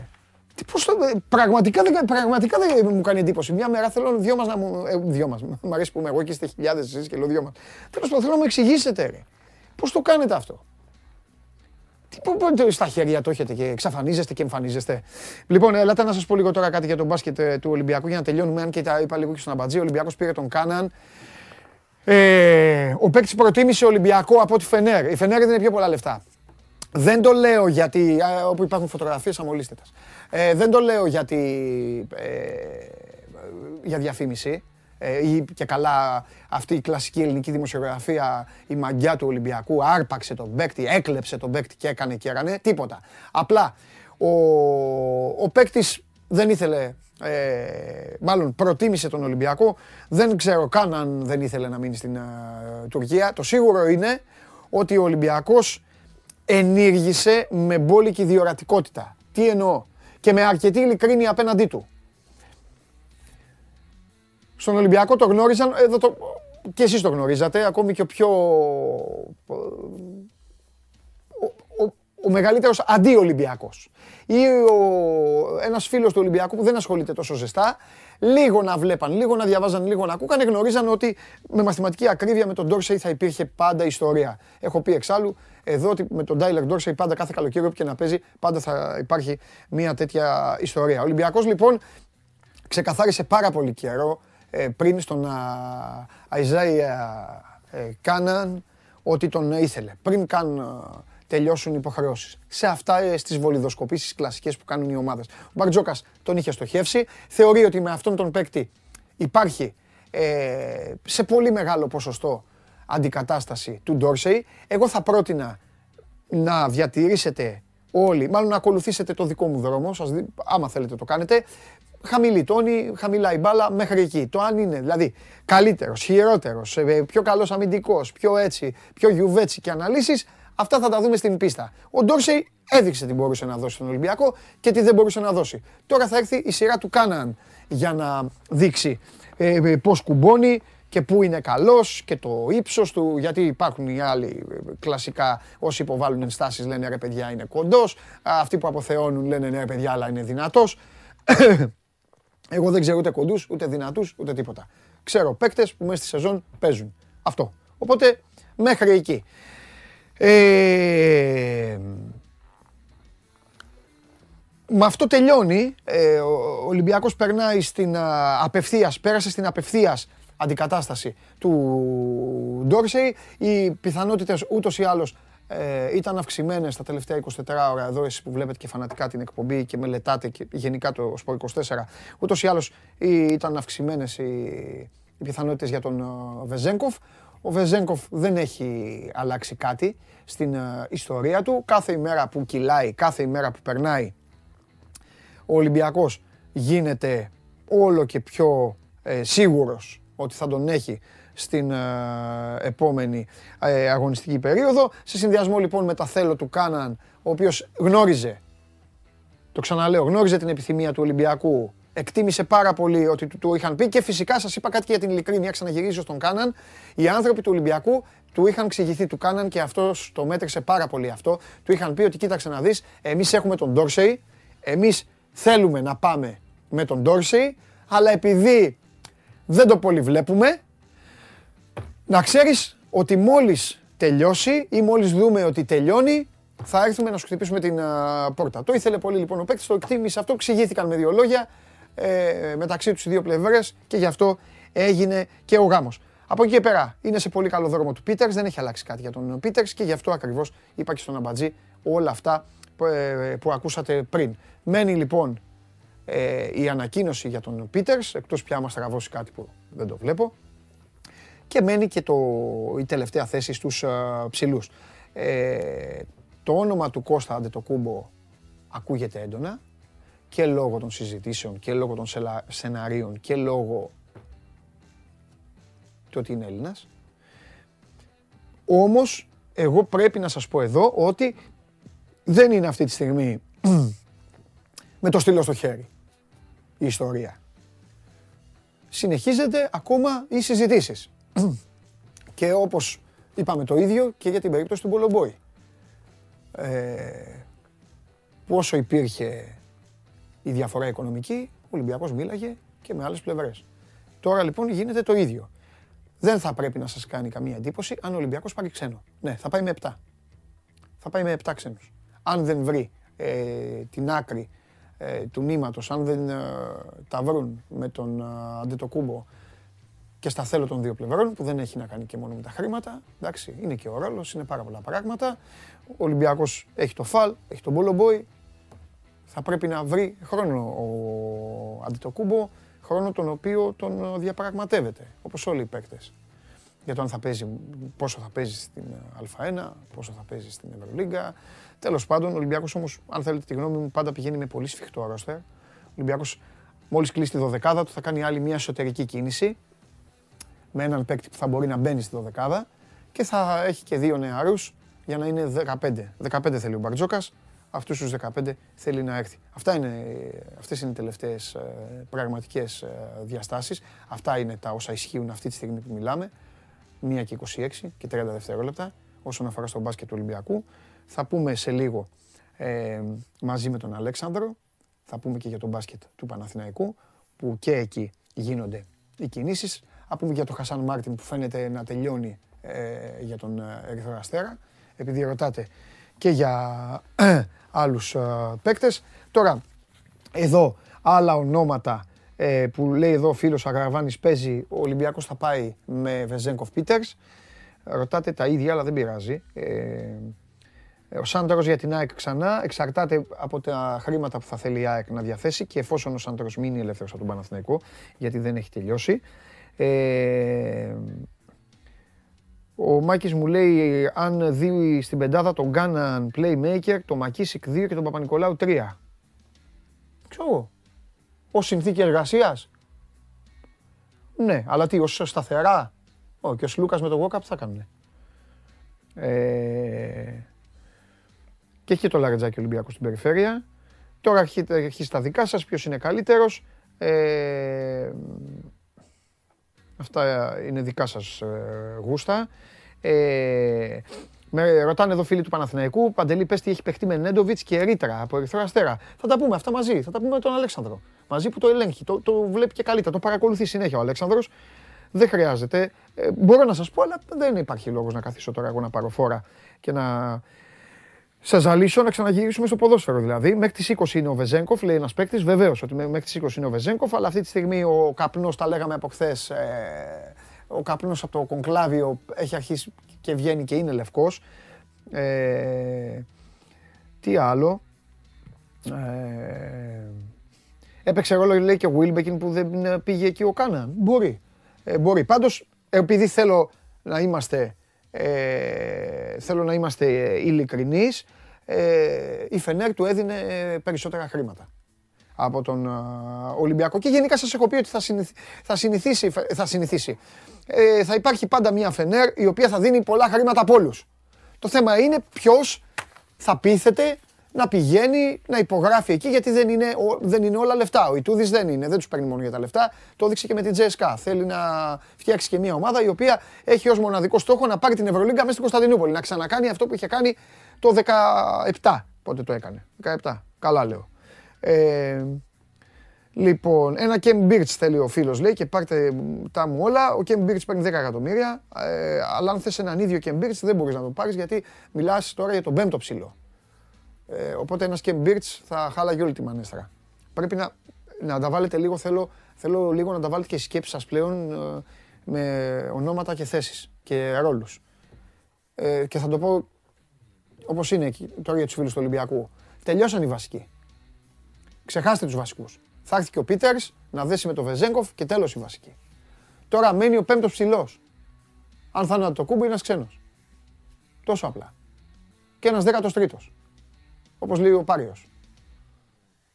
τι, πώς το, πραγματικά, δεν, πραγματικά δεν μου κάνει εντύπωση. Μια μέρα θέλω δυο μας να μου... Ε, δυο μας, μου αρέσει που είμαι εγώ και είστε χιλιάδες εσείς και λέω δυο μας. Τέλος πάντων, θέλω να μου εξηγήσετε, ρε. Πώς το κάνετε αυτό. Τι πω, στα χέρια το έχετε και εξαφανίζεστε και εμφανίζεστε. Λοιπόν, ελάτε να σας πω λίγο τώρα κάτι για τον μπάσκετ ε, του Ολυμπιακού για να τελειώνουμε. Αν και τα είπα λίγο και στον Αμπατζή, ο Ολυμπιακός πήρε τον Κάναν. Ε, ο παίκτης προτίμησε Ολυμπιακό από τη Φενέρ. Η Φενέρ δεν είναι πιο πολλά λεφτά. Δεν το λέω γιατί. όπου υπάρχουν φωτογραφίες αμολύστητα. Ε, δεν το λέω γιατί. Ε, για διαφήμιση ε, ή και καλά αυτή η κλασική ελληνική δημοσιογραφία, η μαγιά του Ολυμπιακού, άρπαξε τον παίκτη, έκλεψε τον παίκτη και έκανε και έκανε. Τίποτα. Απλά ο, ο παίκτης δεν ήθελε, ε, μάλλον προτίμησε τον Ολυμπιακό. Δεν ξέρω καν αν δεν ήθελε να μείνει στην ε, Τουρκία. Το σίγουρο είναι ότι ο Ολυμπιακός ενήργησε με μπόλικη διορατικότητα. Τι εννοώ; Και με αρκετή ειλικρίνεια απέναντί του. Στον Ολυμπιακό το γνώριζαν, εδώ το, και εσείς το γνωρίζατε, ακόμη και ο πιο... Ο, ο, ο μεγαλύτερος αντί-Ολυμπιακός. Ή ο, ένας φίλος του Ολυμπιακού που δεν ασχολείται τόσο ζεστά, λίγο να βλέπαν, λίγο να διαβάζαν, λίγο να ακούγανε, γνωρίζαν ότι με μαθηματική ακρίβεια με τον Ντόρσεϊ θα υπήρχε πάντα ιστορία. Έχω πει εξάλλου εδώ ότι με τον Τάιλερ Ντόρσεϊ πάντα κάθε καλοκαίρι όποια να παίζει πάντα θα υπάρχει μια τέτοια ιστορία. Ο Ολυμπιακός λοιπόν ξεκαθάρισε πάρα πολύ καιρό ε, πριν στον Αϊζάια ε, Κάναν ότι τον ήθελε. Πριν καν τελειώσουν οι υποχρεώσεις. Σε αυτά ε, στις βολιδοσκοπήσεις κλασικές που κάνουν οι ομάδες. Ο Μπαρτζόκας τον είχε στοχεύσει. Θεωρεί ότι με αυτόν τον παίκτη υπάρχει σε πολύ μεγάλο ποσοστό αντικατάσταση του Ντόρσεϊ. Εγώ θα πρότεινα να διατηρήσετε όλοι, μάλλον να ακολουθήσετε το δικό μου δρόμο, σας, άμα θέλετε το κάνετε, χαμηλή τόνη, χαμηλά η μπάλα μέχρι εκεί. Το αν είναι δηλαδή καλύτερος, χειρότερος, ε, πιο καλός αμυντικός, πιο έτσι, πιο γιουβέτσι και αναλύσεις, αυτά θα τα δούμε στην πίστα. Ο Ντόρσεϊ έδειξε τι μπορούσε να δώσει στον Ολυμπιακό και τι δεν μπορούσε να δώσει. Τώρα θα έρθει η σειρά του Κάναν για να δείξει ε, ε πώς κουμπώνει και πού είναι καλός και το ύψος του. Γιατί υπάρχουν οι άλλοι ε, κλασικά όσοι υποβάλλουν ενστάσεις λένε ρε παιδιά είναι κοντός. Αυτοί που αποθεώνουν λένε ναι ρε παιδιά αλλά είναι δυνατός. Εγώ δεν ξέρω ούτε κοντούς, ούτε δυνατούς, ούτε τίποτα. Ξέρω παίκτες που μέσα στη σεζόν παίζουν. Αυτό. Οπότε μέχρι εκεί. Ε, με αυτό τελειώνει. Ε, ο Ολυμπιακός περνάει στην απευθείας, πέρασε στην απευθείας αντικατάσταση του Ντόρσεϊ. Οι πιθανότητες ούτως ή άλλως ε, ήταν αυξημένες τα τελευταία 24 ώρα εδώ εσείς που βλέπετε και φανατικά την εκπομπή και μελετάτε και γενικά το Σπορ 24 ούτως ή άλλως ήταν αυξημένες οι, οι πιθανότητες για τον uh, Βεζέγκοφ. Ο Βεζέγκοφ δεν έχει αλλάξει κάτι στην uh, ιστορία του. Κάθε ημέρα που κυλάει, κάθε ημέρα που περνάει ο Ολυμπιακός γίνεται όλο και πιο ε, σίγουρος ότι θα τον έχει στην ε, επόμενη ε, αγωνιστική περίοδο. Σε συνδυασμό λοιπόν με τα θέλω του Κάναν, ο οποίος γνώριζε, το ξαναλέω, γνώριζε την επιθυμία του Ολυμπιακού, εκτίμησε πάρα πολύ ότι του το είχαν πει και φυσικά σας είπα κάτι για την ειλικρίνεια, ξαναγυρίζω στον Κάναν. Οι άνθρωποι του Ολυμπιακού του είχαν εξηγηθεί του Κάναν και αυτός το μέτρησε πάρα πολύ αυτό. Του είχαν πει ότι κοίταξε να δεις, εμείς έχουμε τον Ντόρσεϊ, εμείς θέλουμε να πάμε με τον Ντόρσεϊ, αλλά επειδή δεν το πολύ βλέπουμε, να ξέρεις ότι μόλις τελειώσει ή μόλις δούμε ότι τελειώνει, θα έρθουμε να σου χτυπήσουμε την α, πόρτα. Το ήθελε πολύ λοιπόν ο παίκτης, το εκτίμησε αυτό, εξηγήθηκαν με δύο λόγια ε, μεταξύ τους οι δύο πλευρές και γι' αυτό έγινε και ο γάμος. Από εκεί και πέρα είναι σε πολύ καλό δρόμο του Πίτερς, δεν έχει αλλάξει κάτι για τον Πίτερς και γι' αυτό ακριβώς είπα και στον Αμπατζή όλα αυτά που, ε, που ακούσατε πριν. Μένει λοιπόν ε, η ανακοίνωση για τον Πίτερς, εκτός πια μας τραβώσει κάτι που δεν το βλέπω, και μένει και το, η τελευταία θέση στους ε, ψηλούς. Ε, το όνομα του Κώστα Αντετοκούμπο ακούγεται έντονα και λόγω των συζητήσεων και λόγω των σελα- σεναρίων και λόγω του ότι είναι Έλληνας. Όμως, εγώ πρέπει να σας πω εδώ ότι δεν είναι αυτή τη στιγμή με το στυλό στο χέρι η ιστορία. Συνεχίζεται ακόμα οι συζητήσεις. Και όπως είπαμε το ίδιο και για την περίπτωση του Μπολομπόη. Ε, πόσο υπήρχε η διαφορά οικονομική, ο Ολυμπιακός μίλαγε και με άλλες πλευρές. Τώρα λοιπόν γίνεται το ίδιο. Δεν θα πρέπει να σας κάνει καμία εντύπωση αν ο Ολυμπιακός πάρει ξένο. Ναι, θα πάει με 7. Θα πάει με 7 ξένους. Αν δεν βρει ε, την άκρη ε, του νήματος, αν δεν ε, τα βρουν με τον ε, Αντετοκούμπο και στα θέλω των δύο πλευρών, που δεν έχει να κάνει και μόνο με τα χρήματα. Εντάξει, είναι και ο ρόλος, είναι πάρα πολλά πράγματα. Ο Ολυμπιακός έχει το φαλ, έχει τον Μπολομπόι. Θα πρέπει να βρει χρόνο ο Αντιτοκούμπο, χρόνο τον οποίο τον διαπραγματεύεται, όπως όλοι οι παίκτες. Για το αν θα παίζει, πόσο θα παίζει στην Α1, πόσο θα παίζει στην Ευρωλίγκα. Τέλος πάντων, ο Ολυμπιακός όμως, αν θέλετε τη γνώμη μου, πάντα πηγαίνει με πολύ σφιχτό ρόστερ. Ο Ολυμπιακός μόλις κλείσει τη δωδεκάδα του θα κάνει άλλη μια εσωτερική κίνηση με έναν παίκτη που θα μπορεί να μπαίνει στη δωδεκάδα και θα έχει και δύο νεαρούς για να είναι 15. 15 θέλει ο Μπαρτζόκας, αυτούς τους 15 θέλει να έρθει. Αυτά είναι, αυτές είναι οι τελευταίες ε, πραγματικές ε, διαστάσεις. Αυτά είναι τα όσα ισχύουν αυτή τη στιγμή που μιλάμε. 1 και 26 και 30 δευτερόλεπτα όσον αφορά στο μπάσκετ του Ολυμπιακού. Θα πούμε σε λίγο ε, μαζί με τον Αλέξανδρο, θα πούμε και για τον μπάσκετ του Παναθηναϊκού, που και εκεί γίνονται οι κινήσεις. Θα πούμε για τον Χασάν Μάρτιν που φαίνεται να τελειώνει ε, για τον ε, Ερυθρό Αστέρα, επειδή ρωτάτε και για άλλους ε, παίκτες. Τώρα, εδώ άλλα ονόματα ε, που λέει εδώ ο φίλος Αγραβάνης παίζει, ο Ολυμπιακός θα πάει με Βεζένκοφ Πίτερς. Ρωτάτε τα ίδια, αλλά δεν πειράζει. Ε, ο Σάντρος για την ΑΕΚ ξανά εξαρτάται από τα χρήματα που θα θέλει η ΑΕΚ να διαθέσει και εφόσον ο Σάντρος μείνει ελεύθερος από τον Παναθηναϊκό, γιατί δεν έχει τελειώσει. Ε, ο Μάκης μου λέει αν δει στην πεντάδα τον Γκάναν playmaker, τον Μακίσικ 2 και τον Παπα-Νικολάου 3. Ξέρω εγώ. Ως συνθήκη εργασίας. Ναι, αλλά τι, ως σταθερά. Ω, και ο Σλούκας με τον Γόκαπ θα κάνουν. Ε, και έχει και το Λαρετζάκι Ολυμπιακό στην περιφέρεια. Τώρα αρχίζετε αρχίζει τα δικά σας, ποιος είναι καλύτερος. Ε, αυτά είναι δικά σας ε, γούστα. Ε, με ρωτάνε εδώ φίλοι του Παναθηναϊκού, Παντελή, πες τι έχει παιχτεί με Νέντοβιτς και Ερήτρα από Ερυθρό Αστέρα. Θα τα πούμε αυτά μαζί, θα τα πούμε με τον Αλέξανδρο. Μαζί που το ελέγχει, το, το βλέπει και καλύτερα, το παρακολουθεί συνέχεια ο Αλέξανδρος. Δεν χρειάζεται. Ε, μπορώ να σας πω, αλλά δεν υπάρχει λόγος να καθίσω τώρα εγώ να πάρω φόρα και να σα ζαλίσω να ξαναγυρίσουμε στο ποδόσφαιρο. Δηλαδή, μέχρι τις 20 είναι ο Βεζέγκοφ, λέει ένας παίκτης. Βεβαίως ότι μέχρι τις 20 είναι ο Βεζέγκοφ, αλλά αυτή τη στιγμή ο καπνός, τα λέγαμε από χθες, ε, ο καπνός από το κονκλάβιο έχει αρχίσει και βγαίνει και είναι λευκός. Ε, τι άλλο. Ε, έπαιξε ρόλο λέει και ο Βίλμπεκιν που δεν πήγε εκεί ο Κάναν. Μπορεί. Ε, μπορεί. Πάντως, επειδή θέλω να είμαστε, ε, θέλω να είμαστε ειλικρινείς, ε, η Φενέρ του έδινε περισσότερα χρήματα από τον ε, Ολυμπιακό. Και γενικά σας έχω πει ότι θα, συνηθ, θα συνηθίσει, θα, συνηθίσει. Ε, θα υπάρχει πάντα μια Φενέρ η οποία θα δίνει πολλά χρήματα από όλους. Το θέμα είναι ποιος θα πείθεται να πηγαίνει να υπογράφει εκεί γιατί δεν είναι, ο- δεν είναι όλα λεφτά. Ο Ιτούδης δεν είναι, δεν τους παίρνει μόνο για τα λεφτά. Το έδειξε και με την Τζέσκα. Θέλει να φτιάξει και μια ομάδα η οποία έχει ως μοναδικό στόχο να πάρει την Ευρωλίγκα μέσα στην Κωνσταντινούπολη. Να ξανακάνει αυτό που είχε κάνει το 17. Πότε το έκανε. 17. Καλά λέω. Ε, λοιπόν, ένα Kem Birch θέλει ο φίλος λέει και πάρτε τα μου όλα. Ο Kem Birch παίρνει 10 εκατομμύρια, ε, αλλά αν θες έναν ίδιο Kem Birch δεν μπορείς να το πάρεις γιατί μιλάς τώρα για τον πέμπτο ψηλό. Ε, οπότε ένας Kem Birch θα χάλαγε όλη τη μανέστρα. Πρέπει να, να τα βάλετε λίγο, θέλω, θέλω λίγο να τα βάλετε και οι σκέψεις σας πλέον ε, με ονόματα και θέσεις και ρόλους. Ε, και θα το πω όπως είναι εκεί, τώρα για τους φίλους του Ολυμπιακού. Τελειώσαν οι βασικοί. Ξεχάστε τους βασικούς. Θα έρθει και ο Πίτερς να δέσει με τον Βεζέγκοφ και τέλος η βασική. Τώρα μένει ο πέμπτος ψηλός. Αν θα είναι το κούμπο, είναι ένας ξένος. Τόσο απλά. Και ένας δέκατος τρίτος. Όπως λέει ο Πάριος.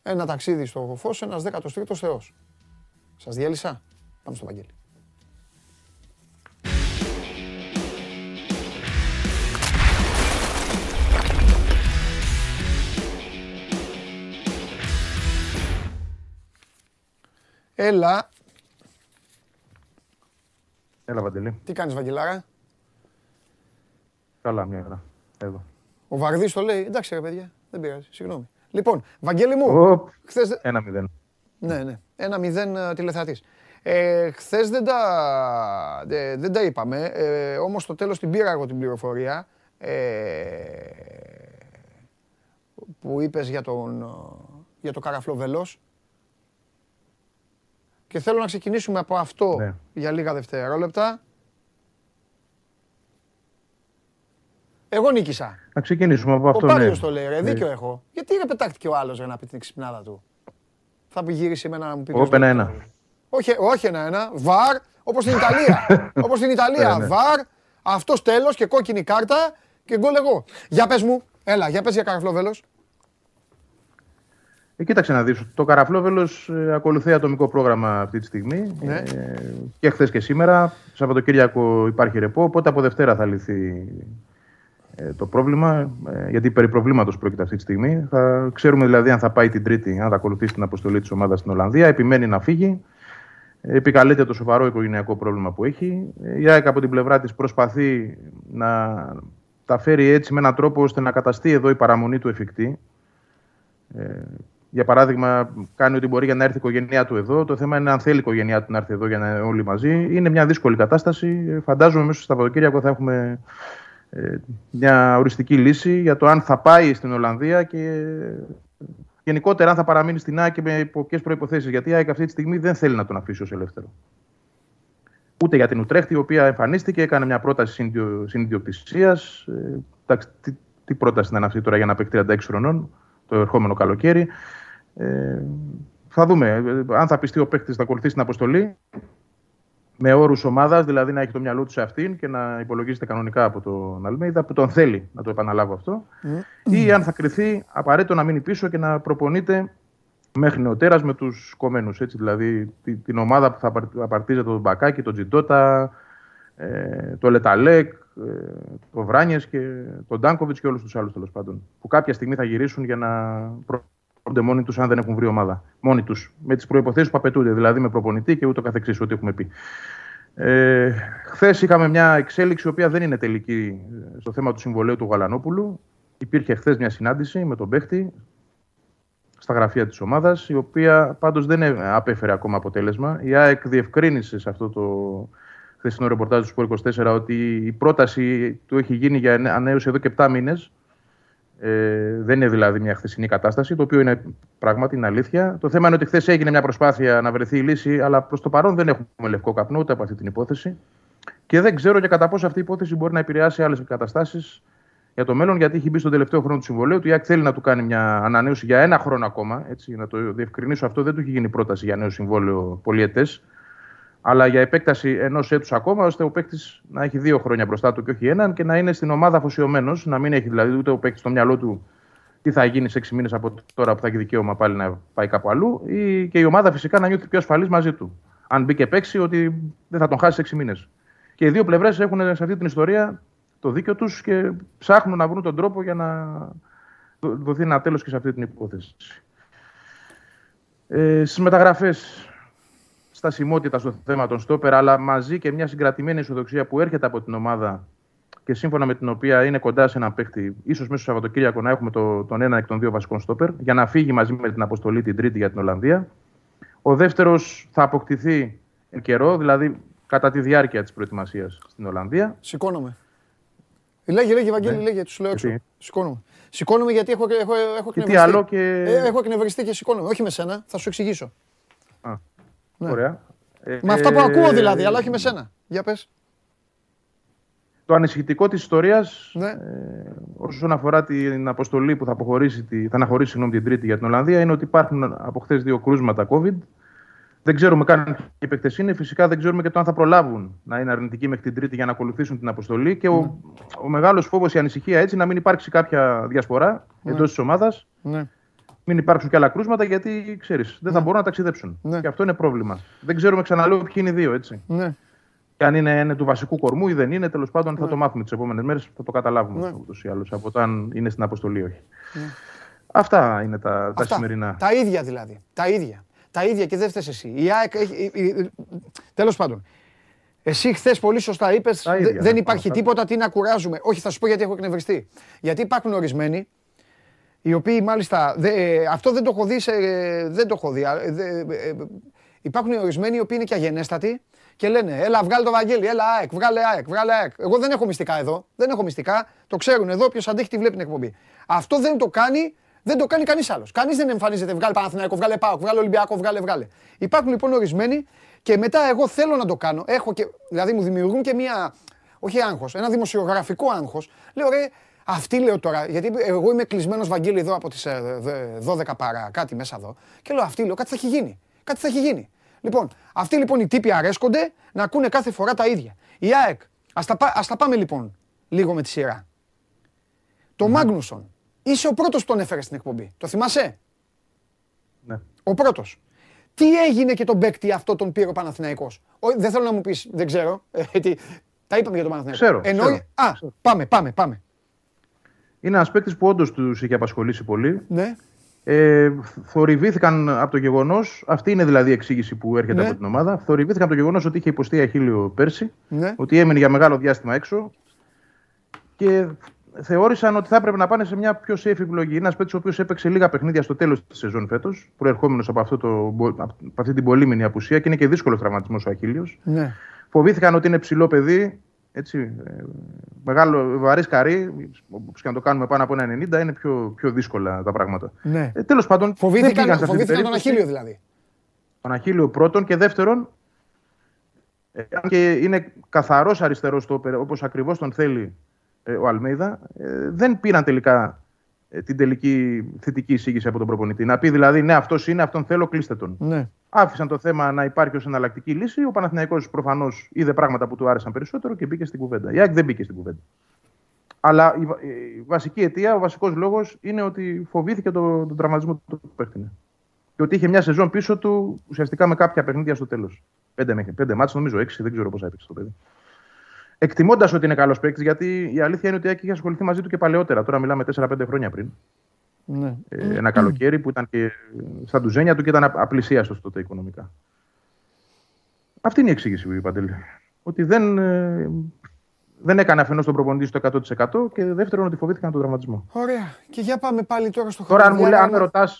Ένα ταξίδι στο φως, ένας δέκατος τρίτος θεός. Σας διέλυσα. Πάμε στο Βαγγέλη. Έλα. Έλα, Βαγγελή. Τι κάνεις Βαγγελάρα; Καλά, μια ώρα. Εδώ. Ο Βαρδής το λέει. Εντάξει ρε παιδιά, δεν πειράζει. Συγγνώμη. Λοιπόν, Βαγγέλη μου, Οπ, χθες... ένα μηδέν. Ναι, ναι. Ένα μηδέν ε, τηλεθεατής. Ε, χθες δεν τα, δε- δεν τα είπαμε, ε, όμως στο τέλος την πήρα εγώ την πληροφορία ε, που είπες για, τον, ε, για το καραφλό βελός. Και θέλω να ξεκινήσουμε από αυτό Ναι. για λίγα δευτερόλεπτα. Εγώ νίκησα. Να ξεκινήσουμε από Ο αυτό. ναι. Πάριος το λέει, ρε, Ναι. δίκιο έχω. Γιατί ρε πετάχτηκε ο άλλος για να πει την ξυπνάδα του; Θα πει γύρισε εμένα να μου πει. Εγώ ποιος πένα δεν ένα. το- Όχι, όχι ένα-ένα. Βαρ, όπως στην Ιταλία. όπως στην Ιταλία. Ναι, ναι. Βαρ, αυτός τέλος και κόκκινη κάρτα και γκολ εγώ. Για πες μου, έλα, για πες για καραφλόβελος. Ε, κοίταξε να δεις, το Καραφλόβελος ε, ακολουθεί ατομικό πρόγραμμα αυτή τη στιγμή. Ναι. Ε, και χθες και σήμερα. Σαββατοκύριακο υπάρχει ρεπό, οπότε από Δευτέρα θα λυθεί ε, το πρόβλημα. Ε, γιατί περί προβλήματος πρόκειται αυτή τη στιγμή. Θα ξέρουμε δηλαδή αν θα πάει την Τρίτη, αν θα ακολουθήσει την αποστολή της ομάδας στην Ολλανδία. Επιμένει να φύγει. Ε, Επικαλείται το σοβαρό οικογενειακό πρόβλημα που έχει. Ε, Η ΑΕΚ από την πλευρά της προσπαθεί να τα φέρει έτσι με έναν τρόπο ώστε να καταστεί εδώ η παραμονή του εφικτή. Ε, για παράδειγμα, κάνει ό,τι μπορεί για να έρθει η οικογένειά του εδώ. Το θέμα είναι αν θέλει η οικογένειά του να έρθει εδώ για να είναι όλοι μαζί. Είναι μια δύσκολη κατάσταση. Ε, Φαντάζομαι μέσα στο Σαββατοκύριακο θα έχουμε ε, μια οριστική λύση για το αν θα πάει στην Ολλανδία και γενικότερα αν θα παραμείνει στην ΑΕΚ και με υπό ποιε προποθέσει. Γιατί η ΑΕΚ αυτή τη στιγμή δεν θέλει να τον αφήσει ως ελεύθερο. Ούτε για την Ουτρέχτη, η οποία εμφανίστηκε, έκανε μια πρόταση συνειδιοκτησία. Ε, εντάξει, τι, τι πρόταση ήταν αυτή τώρα για να παίξει 36 χρονών το ερχόμενο καλοκαίρι. Ε, θα δούμε. Ε, Αν θα πιστεί ο παίκτης να ακολουθήσει την αποστολή με όρους ομάδας, δηλαδή να έχει το μυαλό τους σε αυτήν και να υπολογίζεται κανονικά από τον Αλμέιδα, που τον θέλει, να το επαναλάβω αυτό, ή αν θα κρυθεί απαραίτητο να μείνει πίσω και να προπονείται μέχρι νεοτέρας με τους κομμένους. Δηλαδή τη- την ομάδα που θα απαρ- απαρτίζεται τον Μπακάκη, τον Τζιντότα, ε, το Λεταλέκ, ε, το Βράνιες και τον Ντάνκοβιτς και όλους τους άλλους τέλος πάντων. Που κάποια στιγμή θα γυρίσουν για να προπονούνται μόνοι τους αν δεν έχουν βρει ομάδα. Μόνοι τους. Με τις προποθέσει που απαιτούνται, δηλαδή με προπονητή και ούτω καθεξής, ό,τι έχουμε πει. Ε, Χθες είχαμε μια εξέλιξη, η οποία δεν είναι τελική ε, στο θέμα του συμβολέου του Γαλανόπουλου. Υπήρχε χθες μια συνάντηση με τον παίχτη στα γραφεία της ομάδας, η οποία πάντως δεν ε, απέφερε ακόμα αποτέλεσμα. Η ΑΕΚ διευκρίνησε σε αυτό το χθεσινό ρεπορτάζ του Σπορ 24 ότι η πρόταση του έχει γίνει για ανανέωση εδώ και 7 μήνες. Ε, δεν είναι δηλαδή μια χθεσινή κατάσταση, το οποίο είναι πράγματι είναι αλήθεια. Το θέμα είναι ότι χθες έγινε μια προσπάθεια να βρεθεί η λύση, αλλά προς το παρόν δεν έχουμε λευκό καπνό ούτε από αυτή την υπόθεση. Και δεν ξέρω και κατά πόσο αυτή η υπόθεση μπορεί να επηρεάσει άλλες καταστάσεις για το μέλλον, γιατί έχει μπει στον τελευταίο χρόνο του συμβολέου. Του ΙΑΚ θέλει να του κάνει μια ανανέωση για ένα χρόνο ακόμα. Έτσι, για να το διευκρινίσω αυτό, δεν του έχει γίνει πρόταση για νέο συμβόλαιο πολιετές, αλλά για επέκταση ενός έτους ακόμα, ώστε ο παίκτης να έχει δύο χρόνια μπροστά του και όχι έναν και να είναι στην ομάδα αφοσιωμένος, να μην έχει δηλαδή ούτε ο παίκτης στο μυαλό του τι θα γίνει σε έξι μήνες από τώρα που θα έχει δικαίωμα πάλι να πάει κάπου αλλού, ή και η ομάδα φυσικά να νιώθει πιο ασφαλής μαζί του. Αν μπει και παίξει, ότι δεν θα τον χάσει σε έξι μήνες. Και οι δύο πλευρές έχουν σε αυτή την ιστορία το δίκιο τους και ψάχνουν να βρουν τον τρόπο για να δοθεί ένα τέλος και σε αυτή την υπόθεση. Ε, Στις μεταγραφές, στασιμότητα στο θέμα των στόπερ, αλλά μαζί και μια συγκρατημένη ισοδοξία που έρχεται από την ομάδα και σύμφωνα με την οποία είναι κοντά σε έναν παίχτη, ίσως μέσα στο Σαββατοκύριακο να έχουμε το, τον ένα εκ των δύο βασικών στόπερ, για να φύγει μαζί με την αποστολή την Τρίτη για την Ολλανδία. Ο δεύτερος θα αποκτηθεί εν καιρό, δηλαδή κατά τη διάρκεια της προετοιμασίας στην Ολλανδία. Σηκώνομαι. Λέγε, λέγε, Βαγγέλη, Ναι. λέγε, τους λέω έξω. Γιατί; Σηκώνομαι. Σηκώνομαι γιατί έχω, έχω, έχω Και τι εκνευριστεί. άλλο και. Ε, έχω εκνευριστεί και σηκώνομαι. Όχι με σένα, θα σου εξηγήσω. Α, ναι. Ωραία. Ε, Με αυτά που ακούω ε, δηλαδή, αλλά όχι με σένα. Για πες. Το ανησυχητικό της ιστορίας, Ναι. ε, όσον αφορά την αποστολή που θα, αποχωρήσει, τη- θα αναχωρήσει συγγνώμη, την Τρίτη για την Ολλανδία, είναι ότι υπάρχουν από χθες δύο κρούσματα COVID. Δεν ξέρουμε καν ποιοι οι παίκτες είναι. Φυσικά δεν ξέρουμε και το αν θα προλάβουν να είναι αρνητικοί μέχρι την Τρίτη για να ακολουθήσουν την αποστολή. Και ο, ο μεγάλος φόβος, η ανησυχία έτσι, να μην υπάρξει κάποια διασπορά εντός της ομάδας, Ναι. Μην υπάρξουν και άλλα κρούσματα, γιατί ξέρεις, δεν θα μπορούν να ταξιδέψουν. Ναι. Και αυτό είναι πρόβλημα. Δεν ξέρουμε, ξαναλέω, ποιοι είναι οι δύο, έτσι. Ναι. Και αν είναι, είναι του βασικού κορμού ή δεν είναι, τέλος πάντων θα το μάθουμε τις επόμενες μέρες. Θα το καταλάβουμε Ναι. ούτως ή άλλως από το αν είναι στην αποστολή ή όχι. Αυτά είναι τα, τα Αυτά. σημερινά. Τα ίδια δηλαδή. Τα ίδια. Τα ίδια και δεν φταίει εσύ. Η ΑΕΚ έχει. Τέλος πάντων. Εσύ χθες πολύ σωστά είπες: Τα ίδια, Δεν ναι, υπάρχει αυτά. τίποτα, τι να κουράζουμε. Όχι, θα σου πω γιατί έχω εκνευριστεί. Γιατί υπάρχουν ορισμένοι οι οποίοι μάλιστα. δε- ε, αυτό δεν το έχω δει. σε- ε, δεν το έχω δει. α, ε, δε- ε, ε, υπάρχουν ορισμένοι οι οποίοι είναι και αγενέστατοι και λένε: Έλα, βγάλε το Βαγγέλη, έλα, ΑΕΚ, βγάλε ΑΕΚ, βγάλε ΑΕΚ. Εγώ δεν έχω μυστικά εδώ. Δεν έχω μυστικά. Το ξέρουν εδώ. Ποιο αντέχει τη βλέπει την εκπομπή. Αυτό δεν το κάνει. Δεν το κάνει κανείς άλλος. Κανείς δεν εμφανίζεται. Βγάλε Παναθηναϊκό, βγάλε Πάοκ, βγάλε Ολυμπιακό, βγάλε, βγάλε. Υπάρχουν λοιπόν ορισμένοι και μετά εγώ θέλω να το κάνω. Έχω και, δηλαδή μου δημιουργούν και μία. Όχι άγχος, ένα δημοσιογραφικό άγχος. Λέω ρε, αυτή λέω τώρα, γιατί εγώ είμαι κλεισμένος Βαγγέλη εδώ από τις 12 παρά κάτι μέσα εδώ. Και λέω αυτή λέω, κάτι θα έχει γίνει. Κάτι θα έχει γίνει. Λοιπόν, αυτοί λοιπόν οι τύποι αρέσκονται να ακούνε κάθε φορά τα ίδια. Η ΑΕΚ, ας τα, πά- ας τα πάμε λοιπόν λίγο με τη σειρά. Το Μάγνουσον, είσαι ο πρώτος που τον έφερε στην εκπομπή. Το θυμάσαι; Ναι. Ο πρώτος. Τι έγινε και τον παίκτη αυτό τον πήρε ο Παναθηναϊκός; Ο, δεν θέλω να μου πεις, δεν ξέρω. Ε, τι, τα είπαμε για τον Παναθηναϊκό. Ξέρω, Εννοεί- ξέρω, Α, πάμε, πάμε, πάμε. Είναι ένας παίκτης που όντως τους είχε απασχολήσει πολύ. Ναι, Ε, θορυβήθηκαν από το γεγονός, αυτή είναι δηλαδή η εξήγηση που έρχεται Ναι. από την ομάδα. Θορυβήθηκαν από το γεγονός ότι είχε υποστεί αχίλιο πέρσι, ναι. ότι έμεινε για μεγάλο διάστημα έξω και θεώρησαν ότι θα έπρεπε να πάνε σε μια πιο safe επιλογή. Ένας παίκτης ο οποίος έπαιξε λίγα παιχνίδια στο τέλος της σεζόν φέτος, προερχόμενος από, αυτό το, από αυτή την πολύμηνη απουσία και είναι και δύσκολος τραυματισμός ο αχίλιος. ναι. Φοβήθηκαν ότι είναι ψηλό παιδί, έτσι, ε, μεγάλο, βαρύ καρύ, όπως και να το κάνουμε πάνω από ένα 90, είναι πιο, πιο δύσκολα τα πράγματα. ναι. Ε, Τέλος πάντων, δεν πήγαν Φοβήθηκαν, σε αυτή την φοβήθηκαν τον περίπτωση. Αχίλιο δηλαδή. Τον Αχίλιο πρώτον και δεύτερον, ε, αν και είναι καθαρός αριστερός στόπερ, όπως ακριβώς τον θέλει ε, ο Αλμέιδα, ε, δεν πήραν τελικά ε, την τελική θετική εισήγηση από τον προπονητή. Να πει δηλαδή, ναι, αυτός είναι, αυτόν θέλω, κλείστε τον. Ναι. Άφησαν το θέμα να υπάρχει ως εναλλακτική λύση. Ο Παναθηναϊκός προφανώς είδε πράγματα που του άρεσαν περισσότερο και μπήκε στην κουβέντα. Η ΑΕΚ δεν μπήκε στην κουβέντα. Αλλά η, βα- η βασική αιτία, ο βασικός λόγος είναι ότι φοβήθηκε τον το τραυματισμό του παίχτη. Και ότι είχε μια σεζόν πίσω του ουσιαστικά με κάποια παιχνίδια στο τέλος. Πέντε, μέχρι- πέντε μάτς, νομίζω έξι, δεν ξέρω πώ έπαιξε το παιδί. Εκτιμώντας ότι είναι καλός παίκτης, γιατί η αλήθεια είναι ότι η ΑΕΚ είχε ασχοληθεί μαζί του και παλαιότερα. Τώρα μιλάμε 4-5 χρόνια πριν. ναι. Ε, ένα καλοκαίρι που ήταν και στα ντουζένια του και ήταν απλησίαστος τότε οικονομικά. Αυτή είναι η εξήγηση, Παντελή. Ότι δεν, ε, δεν έκανε αφενός τον προπονητή στο 100% και δεύτερον ότι φοβήθηκαν τον τραυματισμό. Ωραία. Και για πάμε πάλι τώρα στο Τώρα, αν, μου λέει, αν με χρονοδιάγραμμα. ρωτά,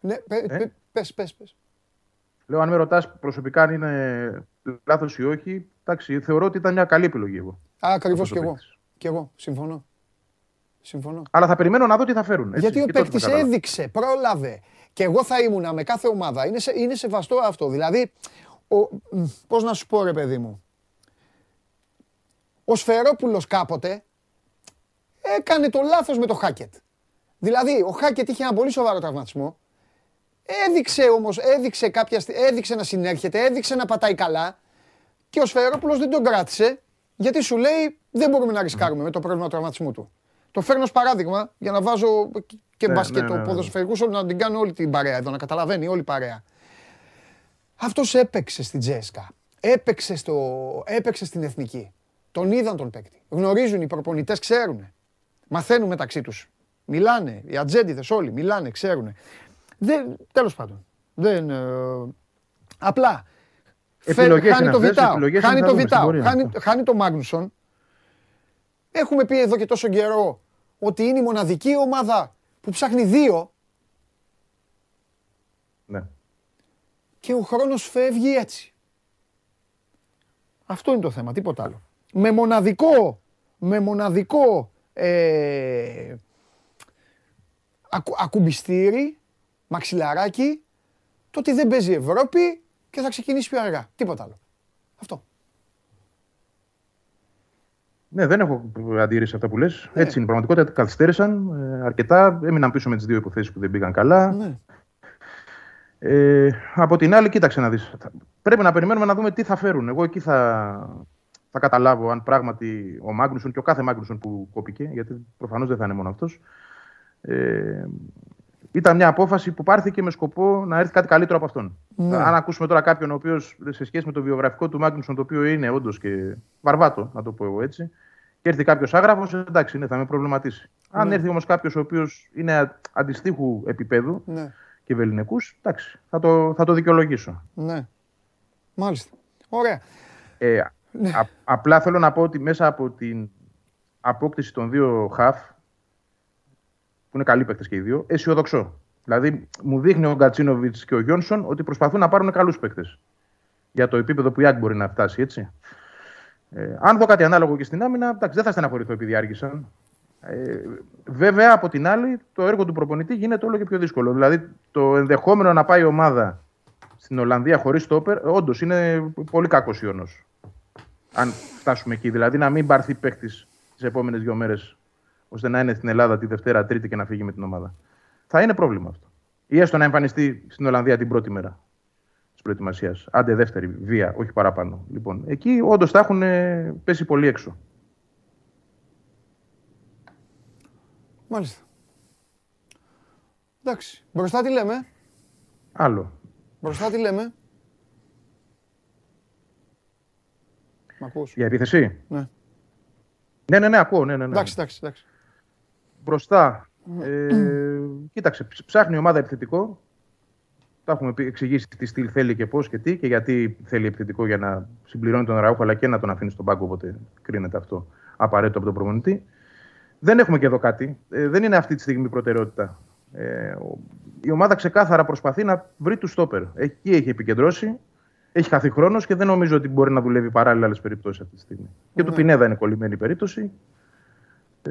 Ναι, πε- πε- πες, πες, πες. Λέω, αν με ρωτάς προσωπικά αν είναι λάθος ή όχι, εντάξει, θεωρώ ότι ήταν μια καλή επιλογή εγώ. Ακριβώς αυτός κι ο εγώ. παίκτης. Κι εγώ. Συμφωνώ. Συμφωνώ. Αλλά θα περιμένω να δω τι θα φέρουν. Έτσι, Γιατί ο και τότε παίκτης θα καταλάβω. έδειξε, πρόλαβε. Και εγώ θα ήμουνα με κάθε ομάδα. Είναι, σε, είναι σεβαστό αυτό. Δηλαδή, ο, μ, πώς να σου πω ρε παιδί μου. Ο Σφερόπουλος κάποτε έκανε το λάθος με το Χάκετ. Δηλαδή, ο Χάκετ είχε ένα πολύ σοβαρό τραυματισμό. Έδειξε όμως, έδειξε, κάποια, στι- έδειξε να συνέρχεται, έδειξε να πατάει καλά. Και ο Σφερόπουλος δεν τον κράτησε, γιατί σου λέει δεν μπορούμε να ρισκάρουμε με το πρόβλημα του τραυματισμού του. Το φέρνω ως παράδειγμα για να βάζω και Ναι, μπασκετο, ναι, ναι, ναι. ποδοσφαιρικούς, όλους, να την κάνω όλη την παρέα εδώ, να καταλαβαίνει όλη η παρέα. Αυτός έπαιξε στην Τζέσκα. Έπαιξε, στο, έπαιξε στην Εθνική. Τον είδαν τον παίκτη. Γνωρίζουν οι προπονητές, ξέρουν. Μαθαίνουν μεταξύ τους. Μιλάνε, οι ατζέντιδες όλοι, μιλάνε, ξέρουν. Δεν, τέλος πάντων. Δεν, ε, απλά φε- Επιλογές χάνει είναι το αυτές, Βιτάο, επιλογές χάνει είναι το θα δούμε στην Βιτάο, πορεία. χάνει, χάνει το Μάγνουσον. Έχουμε πει εδώ και τόσο καιρό ότι είναι η μοναδική ομάδα που ψάχνει δύο Ναι. και ο χρόνος φεύγει έτσι. Αυτό είναι το θέμα, τίποτα άλλο. Με μοναδικό, με μοναδικό ε, ακου, ακουμπιστήρι, μαξιλαράκι, το ότι δεν παίζει Ευρώπη και θα ξεκινήσει πιο αργά. Τίποτα άλλο. Αυτό. Ναι, δεν έχω αντίρρηση σε αυτά που λες. Έτσι είναι. Η πραγματικότητα καθυστέρησαν ε, αρκετά. Έμειναν πίσω με τις δύο υποθέσεις που δεν πήγαν καλά. Ναι. Ε, από την άλλη, κοίταξε να δεις. Θα- Πρέπει να περιμένουμε να δούμε τι θα φέρουν. Εγώ εκεί θα, θα καταλάβω αν πράγματι ο Μάγνουσον και ο κάθε Μάγνουσον που κόπηκε, γιατί προφανώς δεν θα είναι μόνο αυτός, ε, ήταν μια απόφαση που πάρθηκε με σκοπό να έρθει κάτι καλύτερο από αυτόν. Ναι. Αν ακούσουμε τώρα κάποιον ο οποίος σε σχέση με το βιογραφικό του Μάγνουσον, το οποίο είναι όντως και βαρβάτο, να το πω εγώ έτσι, και έρθει κάποιος άγραφος, εντάξει, ναι, θα με προβληματίσει. Αν Ναι. έρθει όμως κάποιος ο οποίος είναι α- αντιστοίχου επίπεδου, Ναι, και βεληνικού, εντάξει, θα το, θα το δικαιολογήσω. ναι. Μάλιστα. Ωραία. Ε, Ναι. α- απλά θέλω να πω ότι μέσα από την απόκτηση των δύο χαφ, που είναι καλοί παίκτες και οι δύο, αισιοδοξώ. Δηλαδή, μου δείχνει ο Γκατσίνοβιτς και ο Γιόνσον ότι προσπαθούν να πάρουν καλούς παίκτες. Για το επίπεδο που η Άκ μπορεί να φτάσει, έτσι. Ε, αν δω κάτι ανάλογο και στην άμυνα, εντάξει, δεν θα στεναχωρηθώ επειδή άργησαν. Ε, βέβαια, από την άλλη, το έργο του προπονητή γίνεται όλο και πιο δύσκολο. Δηλαδή, το ενδεχόμενο να πάει η ομάδα στην Ολλανδία χωρίς στόπερ, όντως είναι πολύ κακός ιονό. Αν φτάσουμε εκεί. Δηλαδή, να μην πάρθει παίκτης τις επόμενες δύο μέρες, ώστε να είναι στην Ελλάδα τη Δευτέρα, Τρίτη και να φύγει με την ομάδα. Θα είναι πρόβλημα αυτό. Ή έστω να εμφανιστεί στην Ολλανδία την πρώτη μέρα της προετοιμασίας. Άντε δεύτερη, βία, όχι παραπάνω. Λοιπόν, εκεί όντως θα έχουν ε, πέσει πολύ έξω. Μάλιστα. Εντάξει. Μπροστά τι λέμε; Άλλο. Μπροστά τι λέμε; Μ' ακούς; Για επίθεση; Ναι. Ναι, ναι, ναι, ακούω. Ναι, ναι, ναι. Εντάξει, εντάξει, εντάξει. Μπροστά. Ε, κοίταξε, ψ- ψάχνει η ομάδα επιθετικό. Τα έχουμε πει- εξηγήσει τι στυλ θέλει και πώς και τι και γιατί θέλει επιθετικό για να συμπληρώνει τον Ραούχο αλλά και να τον αφήνει στον πάγκο. Οπότε κρίνεται αυτό απαραίτητο από τον προπονητή. Δεν έχουμε και εδώ κάτι. Ε, δεν είναι αυτή τη στιγμή η προτεραιότητα. Ε, ο- η ομάδα ξεκάθαρα προσπαθεί να βρει τους στόπερ. Εκεί έχει επικεντρώσει. Έχει χαθεί χρόνος και δεν νομίζω ότι μπορεί να δουλεύει παράλληλα άλλες περιπτώσεις αυτή τη στιγμή. Και του Ναι. Πινέδα είναι κολλημένη η περίπτωση. Ε,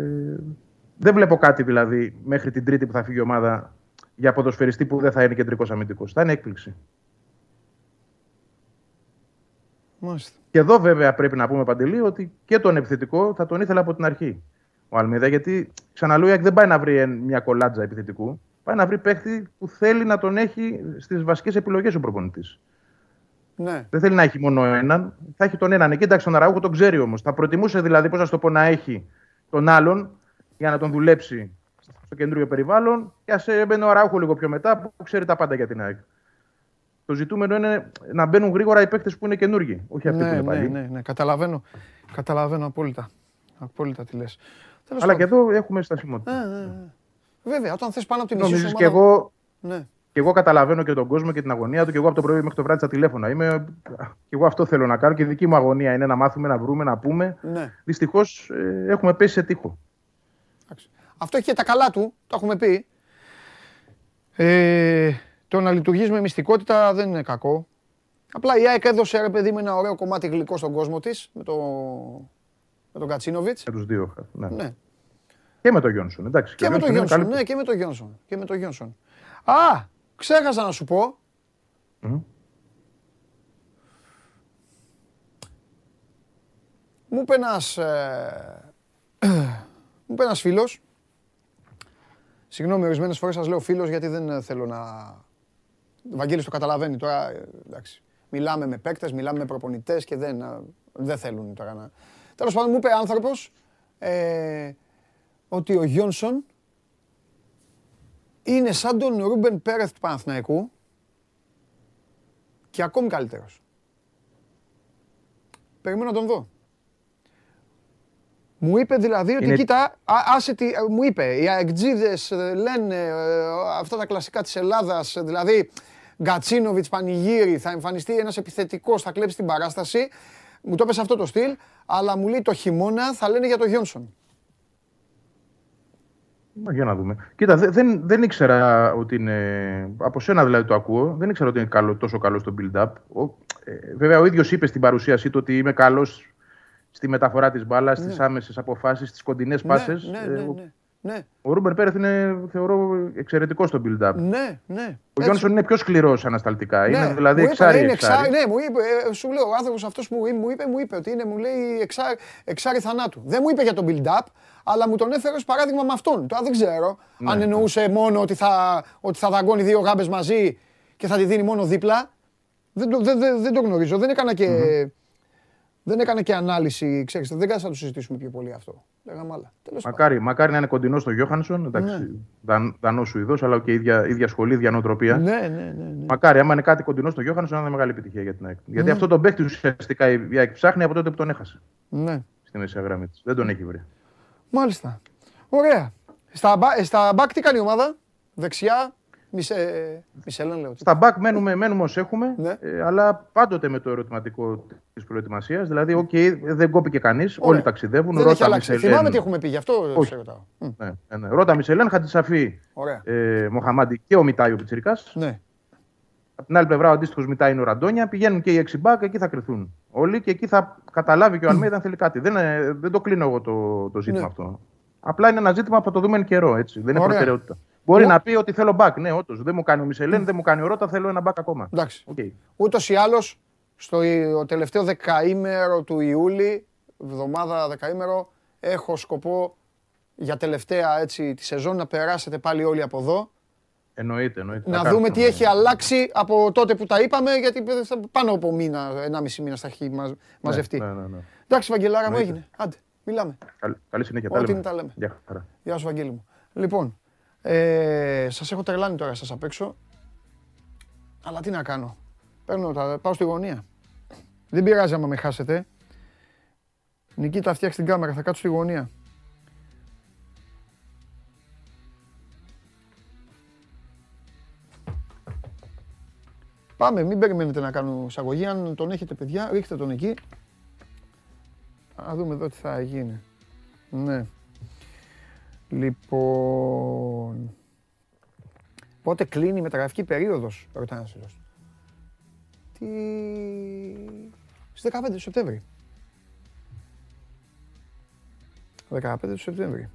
δεν βλέπω κάτι δηλαδή μέχρι την Τρίτη που θα φύγει η ομάδα για ποδοσφαιριστή που δεν θα είναι κεντρικός αμυντικός. Θα είναι έκπληξη. Μάλιστα. Και εδώ βέβαια πρέπει να πούμε παντελή ότι και τον επιθετικό θα τον ήθελα από την αρχή ο Αλμίδα. Γιατί ξαναλέω, η ΑΕΚ δεν πάει να βρει εν- μια κολάτζα επιθετικού. Πάει να βρει παίχτη που θέλει να τον έχει στις βασικές επιλογές ο προπονητής. Ναι. Δεν θέλει να έχει μόνο έναν. Θα έχει τον έναν. Εκεί εντάξει, τον Αραούχο τον ξέρει όμως. Θα προτιμούσε δηλαδή, πώς να σου το πω, να έχει τον άλλον για να τον δουλέψει στο καινούριο περιβάλλον και ας έμπαινε ο Αραούχο λίγο πιο μετά που ξέρει τα πάντα για την ΑΕΚ. Το ζητούμενο είναι να μπαίνουν γρήγορα οι παίχτε που είναι καινούργοι, όχι αυτοί που Ναι, είναι ναι, παλιοί. ναι, ναι. Καταλαβαίνω. Καταλαβαίνω απόλυτα. Απόλυτα τι λες. Τέλος Αλλά και πάντων. εδώ έχουμε στασιμότητα. Ε, ε, ε. Βέβαια, όταν θες πάνω από την μισή Νομίζεις σου και ομάδα- εγώ, Ναι. και εγώ καταλαβαίνω και τον κόσμο και την αγωνία του και εγώ από το πρωί μέχρι το βράδυ στα τηλέφωνα. Είμαι, και εγώ αυτό θέλω να κάνω και η δική μου αγωνία είναι να μάθουμε, να βρούμε, να πούμε. ναι. Δυστυχώς έχουμε πέσει σε τείχο. Εντάξει. Αυτό έχει και τα καλά του, το έχουμε πει. Ε, το να λειτουργείς με μυστικότητα δεν είναι κακό. Απλά η ΑΕΚ έδωσε ρε παιδί με ένα ωραίο κομμάτι γλυκό στον κόσμο της, με, το, με τον Κατσίνοβιτς. Με τους δύο. Ναι. Ναι. Και με τον Γιόνσον. Εντάξει, Και ο με τον Γιόνσον Γιόνσον, είναι ναι, και με τον Γιόνσον. Και με τον Γιόνσον. Α, ξέχασα να σου πω. Μμμ. Μου είπε ένας, ε, μου είπε ένας φίλος, συγγνώμη ορισμένες φορές σας λέω φίλος γιατί δεν ε, θέλω να... Ο Βαγγέλης το καταλαβαίνει τώρα, ε, εντάξει. Μιλάμε με παίκτες, μιλάμε με προπονητές και δεν, ε, δεν θέλουν τώρα να... Τέλος πάντων μου είπε άνθρωπος ε, ότι ο Γιόνσον είναι σαν τον Ρούμπεν Πέρεθ του Παναθηναϊκού και ακόμη καλύτερος. Περιμένω να τον δω. Μου είπε δηλαδή ότι Είναι- κοίτα, α, άσε τι, ε, μου είπε, οι αεκτζίδες ε, λένε ε, αυτά τα κλασικά της Ελλάδας, ε, δηλαδή Γκατσίνοβιτς, Πανηγύρι, θα εμφανιστεί ένας επιθετικός, θα κλέψει την παράσταση. Μου το έπεσε αυτό το στυλ, αλλά μου λέει το χειμώνα θα λένε για το Γιόνσον. Μα, Για να δούμε. Κοίτα, δε- δεν, δεν ήξερα ότι είναι. Από σένα δηλαδή το ακούω. Δεν ήξερα ότι είναι καλό, τόσο καλό στο build-up. Ο, ε, βέβαια, ο ίδιος είπε στην παρουσίασή του ότι είμαι καλός στη μεταφορά της μπάλας, στις άμεσες αποφάσεις, στις κοντινές πάσες. Ναι, ναι, ναι, ναι. Ναι, Ο Ρούμπερ Πέρεθ είναι, θεωρώ, εξαιρετικός στο build-up. ναι, ναι. Ο Έτσι. Γιόνσον είναι πιο σκληρός ανασταλτικά. Ναι, είναι δηλαδή μου είπε, εξάρι, είναι εξάρι. Ναι, μου είπε, ε, σου λέω, ο άνθρωπος αυτός που μου είπε, μου είπε ότι είναι, μου λέει, εξάρι, εξάρι θανάτου. Δεν μου είπε για τον build-up, αλλά μου τον έφερε ως παράδειγμα με αυτόν. Τώρα δεν ξέρω Ναι, αν εννοούσε μόνο ότι θα, ότι θα δαγκώνει δύο γάμπες μαζί και θα τη δίνει μόνο δίπλα. Δεν το, δεν, δεν, δεν το γνωρίζω. Δεν έκανα και, δεν έκανα και ανάλυση, ξέρεις, δεν κάτσα να το συζητήσουμε πιο πολύ αυτό. Λέγαμε άλλα. Τέλος πάντων. Μακάρι, μακάρι να είναι κοντινό στο Γιώχανσον. Εντάξει, Ναι. δαν, Δανός Σουηδό, αλλά και ίδια, ίδια σχολή, ίδια νοοτροπία. Ναι, ναι, ναι. ναι. Μακάρι, άμα είναι κάτι κοντινό στο Γιώχανσον, να είναι μεγάλη επιτυχία για την ΑΕΚ. Γιατί αυτό τον παίχτη ουσιαστικά η η ΑΕΚ ψάχνει από τότε που τον έχασε ναι. στη μεσαία γραμμή της. Δεν τον έχει βρει. Μάλιστα. Ωραία. Στα, μπα- ε, στα back τι κάνει η ομάδα; Δεξιά. Μισε, Μισελέν λέω. Στα back μένουμε, μένουμε όσο έχουμε, Ναι. ε, αλλά πάντοτε με το ερωτηματικό της προετοιμασίας. Δηλαδή, οκ, δεν κόπηκε κανείς, όλοι ταξιδεύουν. Δεν έχει Ρώτα αλλάξει. Μισελέν. Θυμάμαι τι έχουμε πει, γι' αυτό Όχι. σε ρωτάω. Μ, Ναι, ναι, ναι. Ρώτα Μισελέν, Χατζησαφή, Ωραία. ε, Μοχαμαντί και ο Μιτάι ο πιτσιρικάς. Ναι. Από την άλλη πλευρά, ο αντίστοιχος Μιτάι είναι ο Ραντόνια. Πηγαίνουν και οι έξι μπακ, εκεί θα κριθούν όλοι και εκεί θα καταλάβει και ο Αλμέιδα αν θέλει κάτι. Δεν, ε, δεν το κλείνω εγώ το, το ζήτημα Ναι. αυτό. Απλά είναι ένα ζήτημα που θα το δούμε εν καιρώ. Έτσι. Δεν είναι Ωραία. προτεραιότητα. Μπορεί Ω. να πει ότι θέλω μπακ. Ναι, όντως. Δεν μου κάνει ο Μισελέν, δεν μου κάνει ο Ρώτα, θέλω ένα μπακ ακόμα. Εντάξει. Οκ. Ούτως ή άλλως, στο ο τελευταίο δεκαήμερο του Ιούλη, εβδομάδα δεκαήμερο, έχω σκοπό για τελευταία έτσι, τη σεζόν να περάσετε πάλι όλοι από εδώ. Εννοείται, εννοείται. να Θα δούμε κάνουμε. τι έχει αλλάξει από τότε που τα είπαμε, γιατί θα- πάνω από μήνα, ενάμιση μήνα θα έχει μαζ- μαζευτεί. Ναι, ναι, ναι. Εντάξει, Βαγγελάρα μου, Εννοείται. έγινε. Άντε, μιλάμε. Καλή, καλή συνέχεια. Ό,τι λέμε. είναι τα λέμε. Γεια χαρά. Γεια σου, Βαγγέλη μου. Λοιπόν, ε, σας έχω τρελάνει τώρα σας απ' έξω. Αλλά τι να κάνω. Παίρνω τα, πάω στη γωνία. Δεν πειράζει άμα με χάσετε. Νικήτα, φτιάξει την κάμερα, θα κάτσω στη γωνία. Πάμε, μην περιμένετε να κάνω εισαγωγή. Αν τον έχετε παιδιά, ρίχτε τον εκεί. Να δούμε εδώ τι θα γίνει. Ναι. Λοιπόν. Πότε κλείνει η μεταγραφική περίοδος, ρωτάει ένας φίλος. Τι... Στις 15 του Σεπτέμβρη. 15 του Σεπτέμβρη.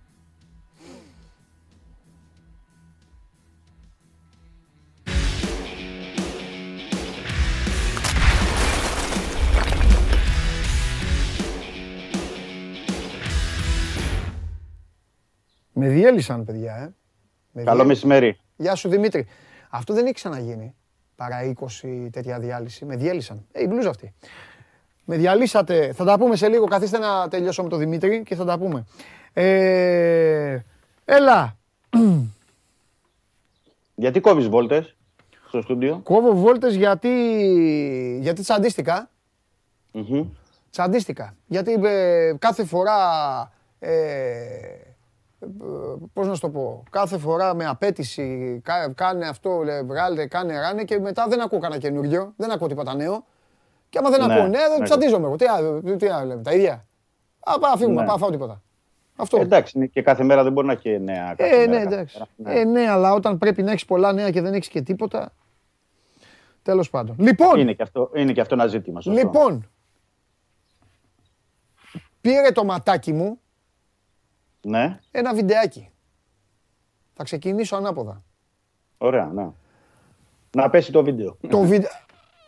Με διέλυσαν, παιδιά, ε. Με Καλό διέλυσαν. μεσημέρι. Γεια σου Δημήτρη. Αυτό δεν έχει ξαναγίνει. Παρά 20 τέτοια διάλυση. Με διέλυσαν. Ε, η μπλούζα αυτή. Με διαλύσατε. Θα τα πούμε σε λίγο. Καθίστε να τελειώσω με τον Δημήτρη και θα τα πούμε. Ε, έλα. Γιατί κόβεις βόλτες στο στούντιο; Κόβω βόλτες γιατί, γιατί τσαντίστηκα. Μμμ. Τσαντίστηκα. Γιατί ε, κάθε φορά. Ε, ε, πώς να σου το πω, κάθε φορά με απέτηση κα- κάνε αυτό, λέ, βγάλτε, κάνε, ράνε και μετά δεν ακούω κανένα καινούριο, δεν ακούω τίποτα νέο. Και άμα δεν Ναι, ακούω νέα, δεν ναι. τσαντίζομαι εγώ. Τι άλλο, τι άλλο λέμε, τα ίδια. Α, πάμε, φύγουμε, Ναι. πάω φάω τίποτα. Αυτό. Εντάξει, είναι και κάθε μέρα δεν μπορεί να έχει νέα. κάθε Ε, μέρα, ναι, κάθε εντάξει. μέρα. Ναι. Ε, ναι, αλλά όταν πρέπει να έχεις πολλά νέα και δεν έχεις και τίποτα. Τέλος πάντων. Λοιπόν, Είναι, και αυτό, είναι και αυτό ένα ζήτημα. σωστό. λοιπόν. Πήρε το ματάκι μου Ναι, ένα βιντεάκι. Θα ξεκινήσω ανάποδα. ωραία, ναι. Να πέσει το βίντεο. Το βίντεο...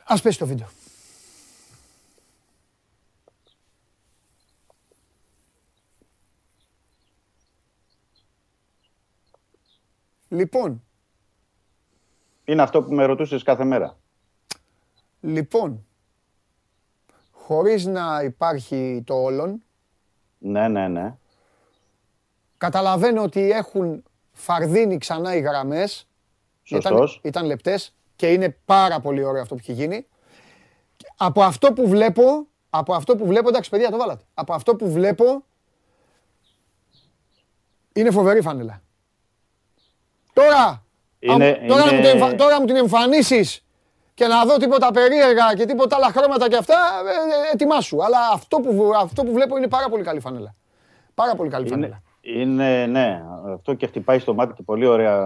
Ας πέσει το βίντεο. Λοιπόν, Είναι αυτό που με ρωτούσες κάθε μέρα. λοιπόν, χωρίς να υπάρχει το όλον, Ναι, ναι, ναι. Καταλαβαίνω ότι έχουν φαρδίνει ξανά οι γραμμές. Ήταν, Σωστός. ήταν λεπτές και είναι πάρα πολύ ωραίο αυτό που έχει γίνει. Από αυτό που βλέπω, από αυτό που βλέπω, εντάξει παιδιά το βάλατε. Από αυτό που βλέπω, είναι φοβερή φανέλα. Τώρα, Είναι- άμα- τώρα, να μου είναι- το εμφα- τώρα μου την εμφανίσεις και να δω τίποτα περίεργα και τίποτα άλλα χρώματα και αυτά, ε, ε, ετοιμάσου. Αλλά αυτό που, βου- αυτό που βλέπω είναι πάρα πολύ καλή φανέλα. Πάρα πολύ καλή φανέλα. Είναι, είναι, ναι, αυτό και χτυπάει στο μάτι και πολύ ωραία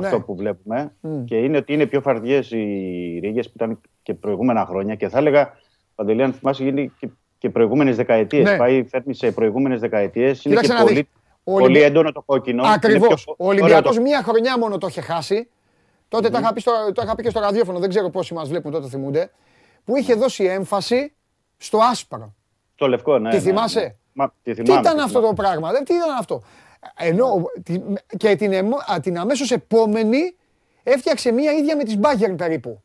Ναι. αυτό που βλέπουμε. Μμ. Και είναι ότι είναι πιο φαρδιές οι ρίγες που ήταν και προηγούμενα χρόνια. Και θα έλεγα, Παντελή, αν θυμάσαι, γίνει και, και προηγούμενες δεκαετίες. Ναι. Πάει, φέρνει σε προηγούμενες δεκαετίες. Είναι Κοίταξε και να πολύ, δεις. Ο πολύ Ολυμπια- έντονο το κόκκινο. Είναι Ακριβώς. πιο Ο ωραίο Ολυμπιακός το- μία χρονιά μόνο το είχε χάσει. Τότε τα, είχα πει στο, το είχα πει και στο ραδιόφωνο, δεν ξέρω πόσοι μας βλέπουν τότε θυμούνται. Που είχε δώσει έμφαση στο άσπρο. Το λευκό, ναι. Τη ναι, θυμάσαι; Ναι. Μα, τη Τι θυμάμαι, ήταν τη αυτό θυμάμαι. το πράγμα, δεν, τι ήταν αυτό; Ενώ τη- και την, εμο- α, την αμέσως επόμενη έφτιαξε μία ίδια με τις Bayern περίπου.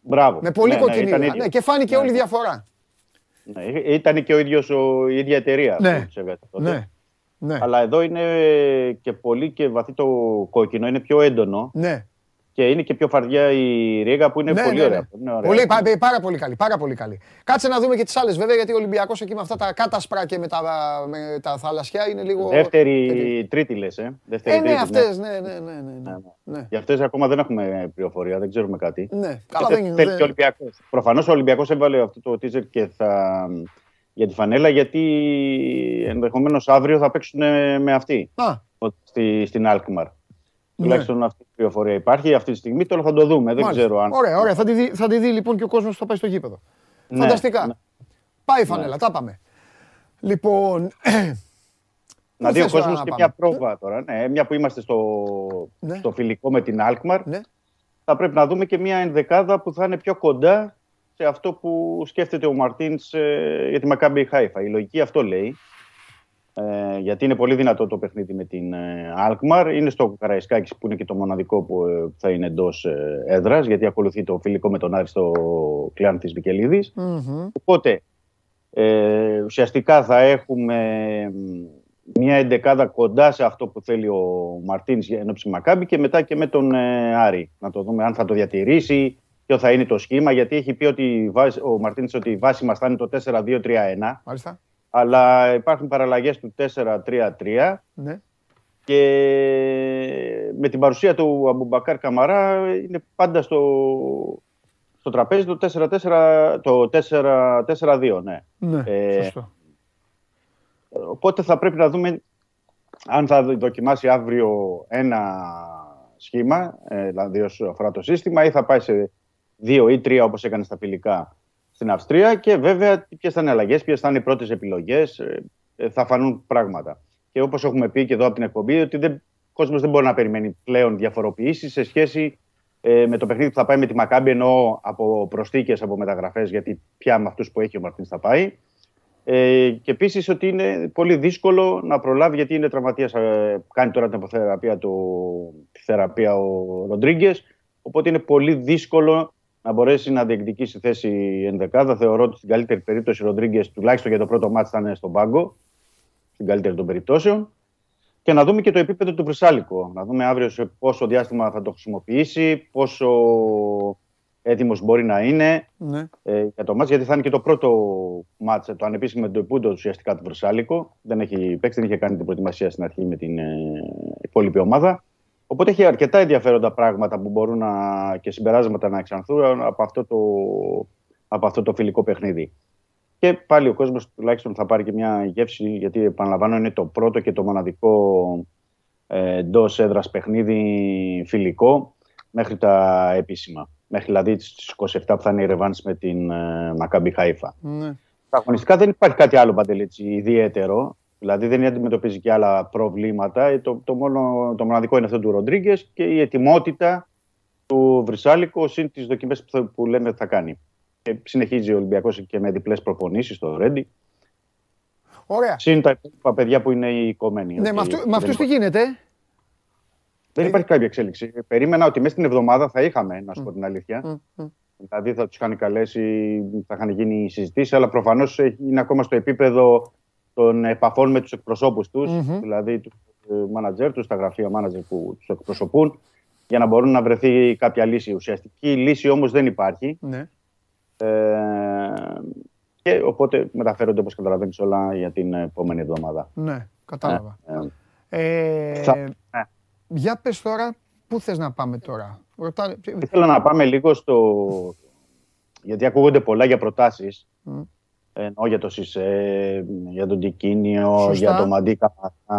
Μπράβο. Με πολύ Ναι, ναι, κοκκινίλα. ήταν Ναι, ίδιο. και φάνηκε Ναι, όλη η ναι. διαφορά. Ναι, ήταν και ο ίδιος ο, η ίδια εταιρεία Ναι. που τους έβγαζε τότε. Ναι. Ναι. Αλλά εδώ είναι και πολύ και βαθύ το κόκκινο, είναι πιο έντονο ναι. Και είναι και πιο φαρδιά η ρίγα που είναι Ναι, πολύ ναι, ωραία. ναι. Είναι ωραία. Πολύ, πά- πάρα πολύ καλή, πάρα πολύ καλή. Κάτσε να δούμε και τις άλλες βέβαια, γιατί ο Ολυμπιακός εκεί με αυτά τα κάτασπρα και με τα, με τα θαλασσιά είναι λίγο... Δεύτερη, τρίτη λες, ε. Δεύτερη, Ε, ναι, τρίτη, αυτές, ναι, ναι, ναι, ναι, ναι. ναι. Για αυτές ακόμα δεν έχουμε πληροφορία, δεν ξέρουμε κάτι. Ναι, καλά Θε- δεν είναι. θέλει δεν- και ο Ολυμπιακός. Προφανώς ο Ολυμπιακός έβαλε αυτό το teaser και θα... για τη φανέλα γιατί ενδεχομένως αύριο θα παίξουν με αυτή Α, στη, στην Alkmaar. Ναι. Τουλάχιστον αυτή η πληροφορία υπάρχει αυτή τη στιγμή. Τώρα θα το δούμε. Δεν μάλιστα. ξέρω αν. Ωραία, ωραία. Θα τη, δει, θα τη δει λοιπόν και ο κόσμος που θα πάει στο γήπεδο. Ναι, Φανταστικά. ναι. Πάει η φανέλα, τα πάμε. Λοιπόν, Να Πού δει ο θες τώρα κόσμος να και πάμε; μια πρόβα τώρα. Ναι, μια που είμαστε στο, Ναι. στο φιλικό με την Alkmaar. ναι. Θα πρέπει να δούμε και μια ενδεκάδα που θα είναι πιο κοντά σε αυτό που σκέφτεται ο Μαρτίνς για τη Μακάμπη Χάιφα. Η λογική αυτό λέει. Ε, γιατί είναι πολύ δυνατό το παιχνίδι με την ε, Alkmaar. Είναι στο Καραϊσκάκης που είναι και το μοναδικό που ε, θα είναι εντός ε, έδρας, γιατί ακολουθεί το φιλικό με τον Άρη στο κλάν της Βικελίδης. Μμμ. Οπότε ε, ουσιαστικά θα έχουμε μ, μια εντεκάδα κοντά σε αυτό που θέλει ο Μαρτίνς για ενόψη Μακάμπη και μετά και με τον ε, Άρη. Να το δούμε αν θα το διατηρήσει, ποιο θα είναι το σχήμα, γιατί έχει πει ότι η βάση- ο Μαρτίνς ότι η βάση μας θα είναι το 4-2-3-1, Μάλιστα. Αλλά υπάρχουν παραλλαγές του 4-3-3 Ναι. και με την παρουσία του Αμπουμπακάρ Καμαρά είναι πάντα στο, στο τραπέζι το 4-4, το 4-4-2, ναι. Ναι, Ε, σωστό. Οπότε θα πρέπει να δούμε αν θα δοκιμάσει αύριο ένα σχήμα, ε, δηλαδή όσο αφορά το σύστημα, ή θα πάει σε δύο ή τρία όπως έκανε στα φιλικά στην Αυστρία και βέβαια ποιες θα είναι αλλαγές, ποιες θα είναι οι πρώτες επιλογές, θα φανούν πράγματα. Και όπως έχουμε πει και εδώ από την εκπομπή, ότι δεν, ο κόσμος δεν μπορεί να περιμένει πλέον διαφοροποιήσεις σε σχέση ε, με το παιχνίδι που θα πάει με τη Μακάμπη, εννοώ από προσθήκες, από μεταγραφές, γιατί πια με αυτούς που έχει ο Μαρτίνς θα πάει. Ε, και επίσης ότι είναι πολύ δύσκολο να προλάβει γιατί είναι τραυματίας. Ε, κάνει τώρα την αποθεραπεία του, τη θεραπεία ο Ροντρίγκες. Οπότε είναι πολύ δύσκολο να μπορέσει να διεκδικήσει θέση ενδεκάδα. Θεωρώ ότι στην καλύτερη περίπτωση ο Ροντρίγκες, τουλάχιστον για το πρώτο μάτι, θα είναι στον πάγκο. Στην καλύτερη των περιπτώσεων. Και να δούμε και το επίπεδο του Βρυσάλικο. Να δούμε αύριο σε πόσο διάστημα θα το χρησιμοποιήσει, πόσο έτοιμος μπορεί να είναι Ναι. ε, για το μάτς, γιατί θα είναι και το πρώτο μάτς, το ανεπίσημο με το Επούντο ουσιαστικά του Βρυσάλικο. Δεν έχει παίξει, δεν είχε κάνει την προετοιμασία στην αρχή με την ε, υπόλοιπη ομάδα. Οπότε έχει αρκετά ενδιαφέροντα πράγματα που μπορούν να, και συμπεράσματα να εξανθούν από αυτό το, από αυτό το φιλικό παιχνίδι. Και πάλι ο κόσμος τουλάχιστον θα πάρει και μια γεύση, γιατί επαναλαμβάνω είναι το πρώτο και το μοναδικό ε, εντός έδρας παιχνίδι φιλικό μέχρι τα επίσημα. Μέχρι δηλαδή στις 27 που θα είναι η ρεβάνς με την ε, Μακάμπι Χάιφα. ναι. Στα αγωνιστικά δεν υπάρχει κάτι άλλο παντελή έτσι, ιδιαίτερο. Δηλαδή δεν αντιμετωπίζει και άλλα προβλήματα. Ε, Το, το, μόνο, το μοναδικό είναι αυτό του Ροντρίγκες και η ετοιμότητα του Βρυσάλικο συν τις δοκιμές που, θα- που λέμε ότι θα κάνει. Και συνεχίζει ο Ολυμπιακός και με διπλές προπονήσεις στο Ρέντι. Ωραία. Συν τα υπόλοιπα παιδιά που είναι οι κομμένοι. Ναι, ότι με, αυτού, δεν με αυτούς τι υπάρχει- γίνεται; Δεν υπάρχει κάποια εξέλιξη. Περίμενα ότι μέσα στην εβδομάδα θα είχαμε, να σου πω την αλήθεια. Μμ, μμ. Δηλαδή θα τους είχαν καλέσει, θα είχαν γίνει συζητήσεις, αλλά προφανώς είναι ακόμα στο επίπεδο των επαφών με τους εκπροσώπους τους, Μμμ. δηλαδή του μάνατζερ τους, τα γραφεία μάνατζερ που τους εκπροσωπούν, για να μπορούν να βρεθεί κάποια λύση. Ουσιαστική λύση όμως δεν υπάρχει. Ναι. Ε, και οπότε μεταφέρονται, όπως καταλαβαίνεις, όλα για την επόμενη εβδομάδα. Ναι, κατάλαβα. Ε, Ε, Θα- ναι. Για πες τώρα, πού θες να πάμε τώρα; Ρωτάνε... Ήθελα να πάμε λίγο στο. Γιατί ακούγονται πολλά για προτάσεις. Μμ. Εννοώ για το ΣΥΣΕ, για τον Τικίνιο, Σωστά. για τον Μαντίκα.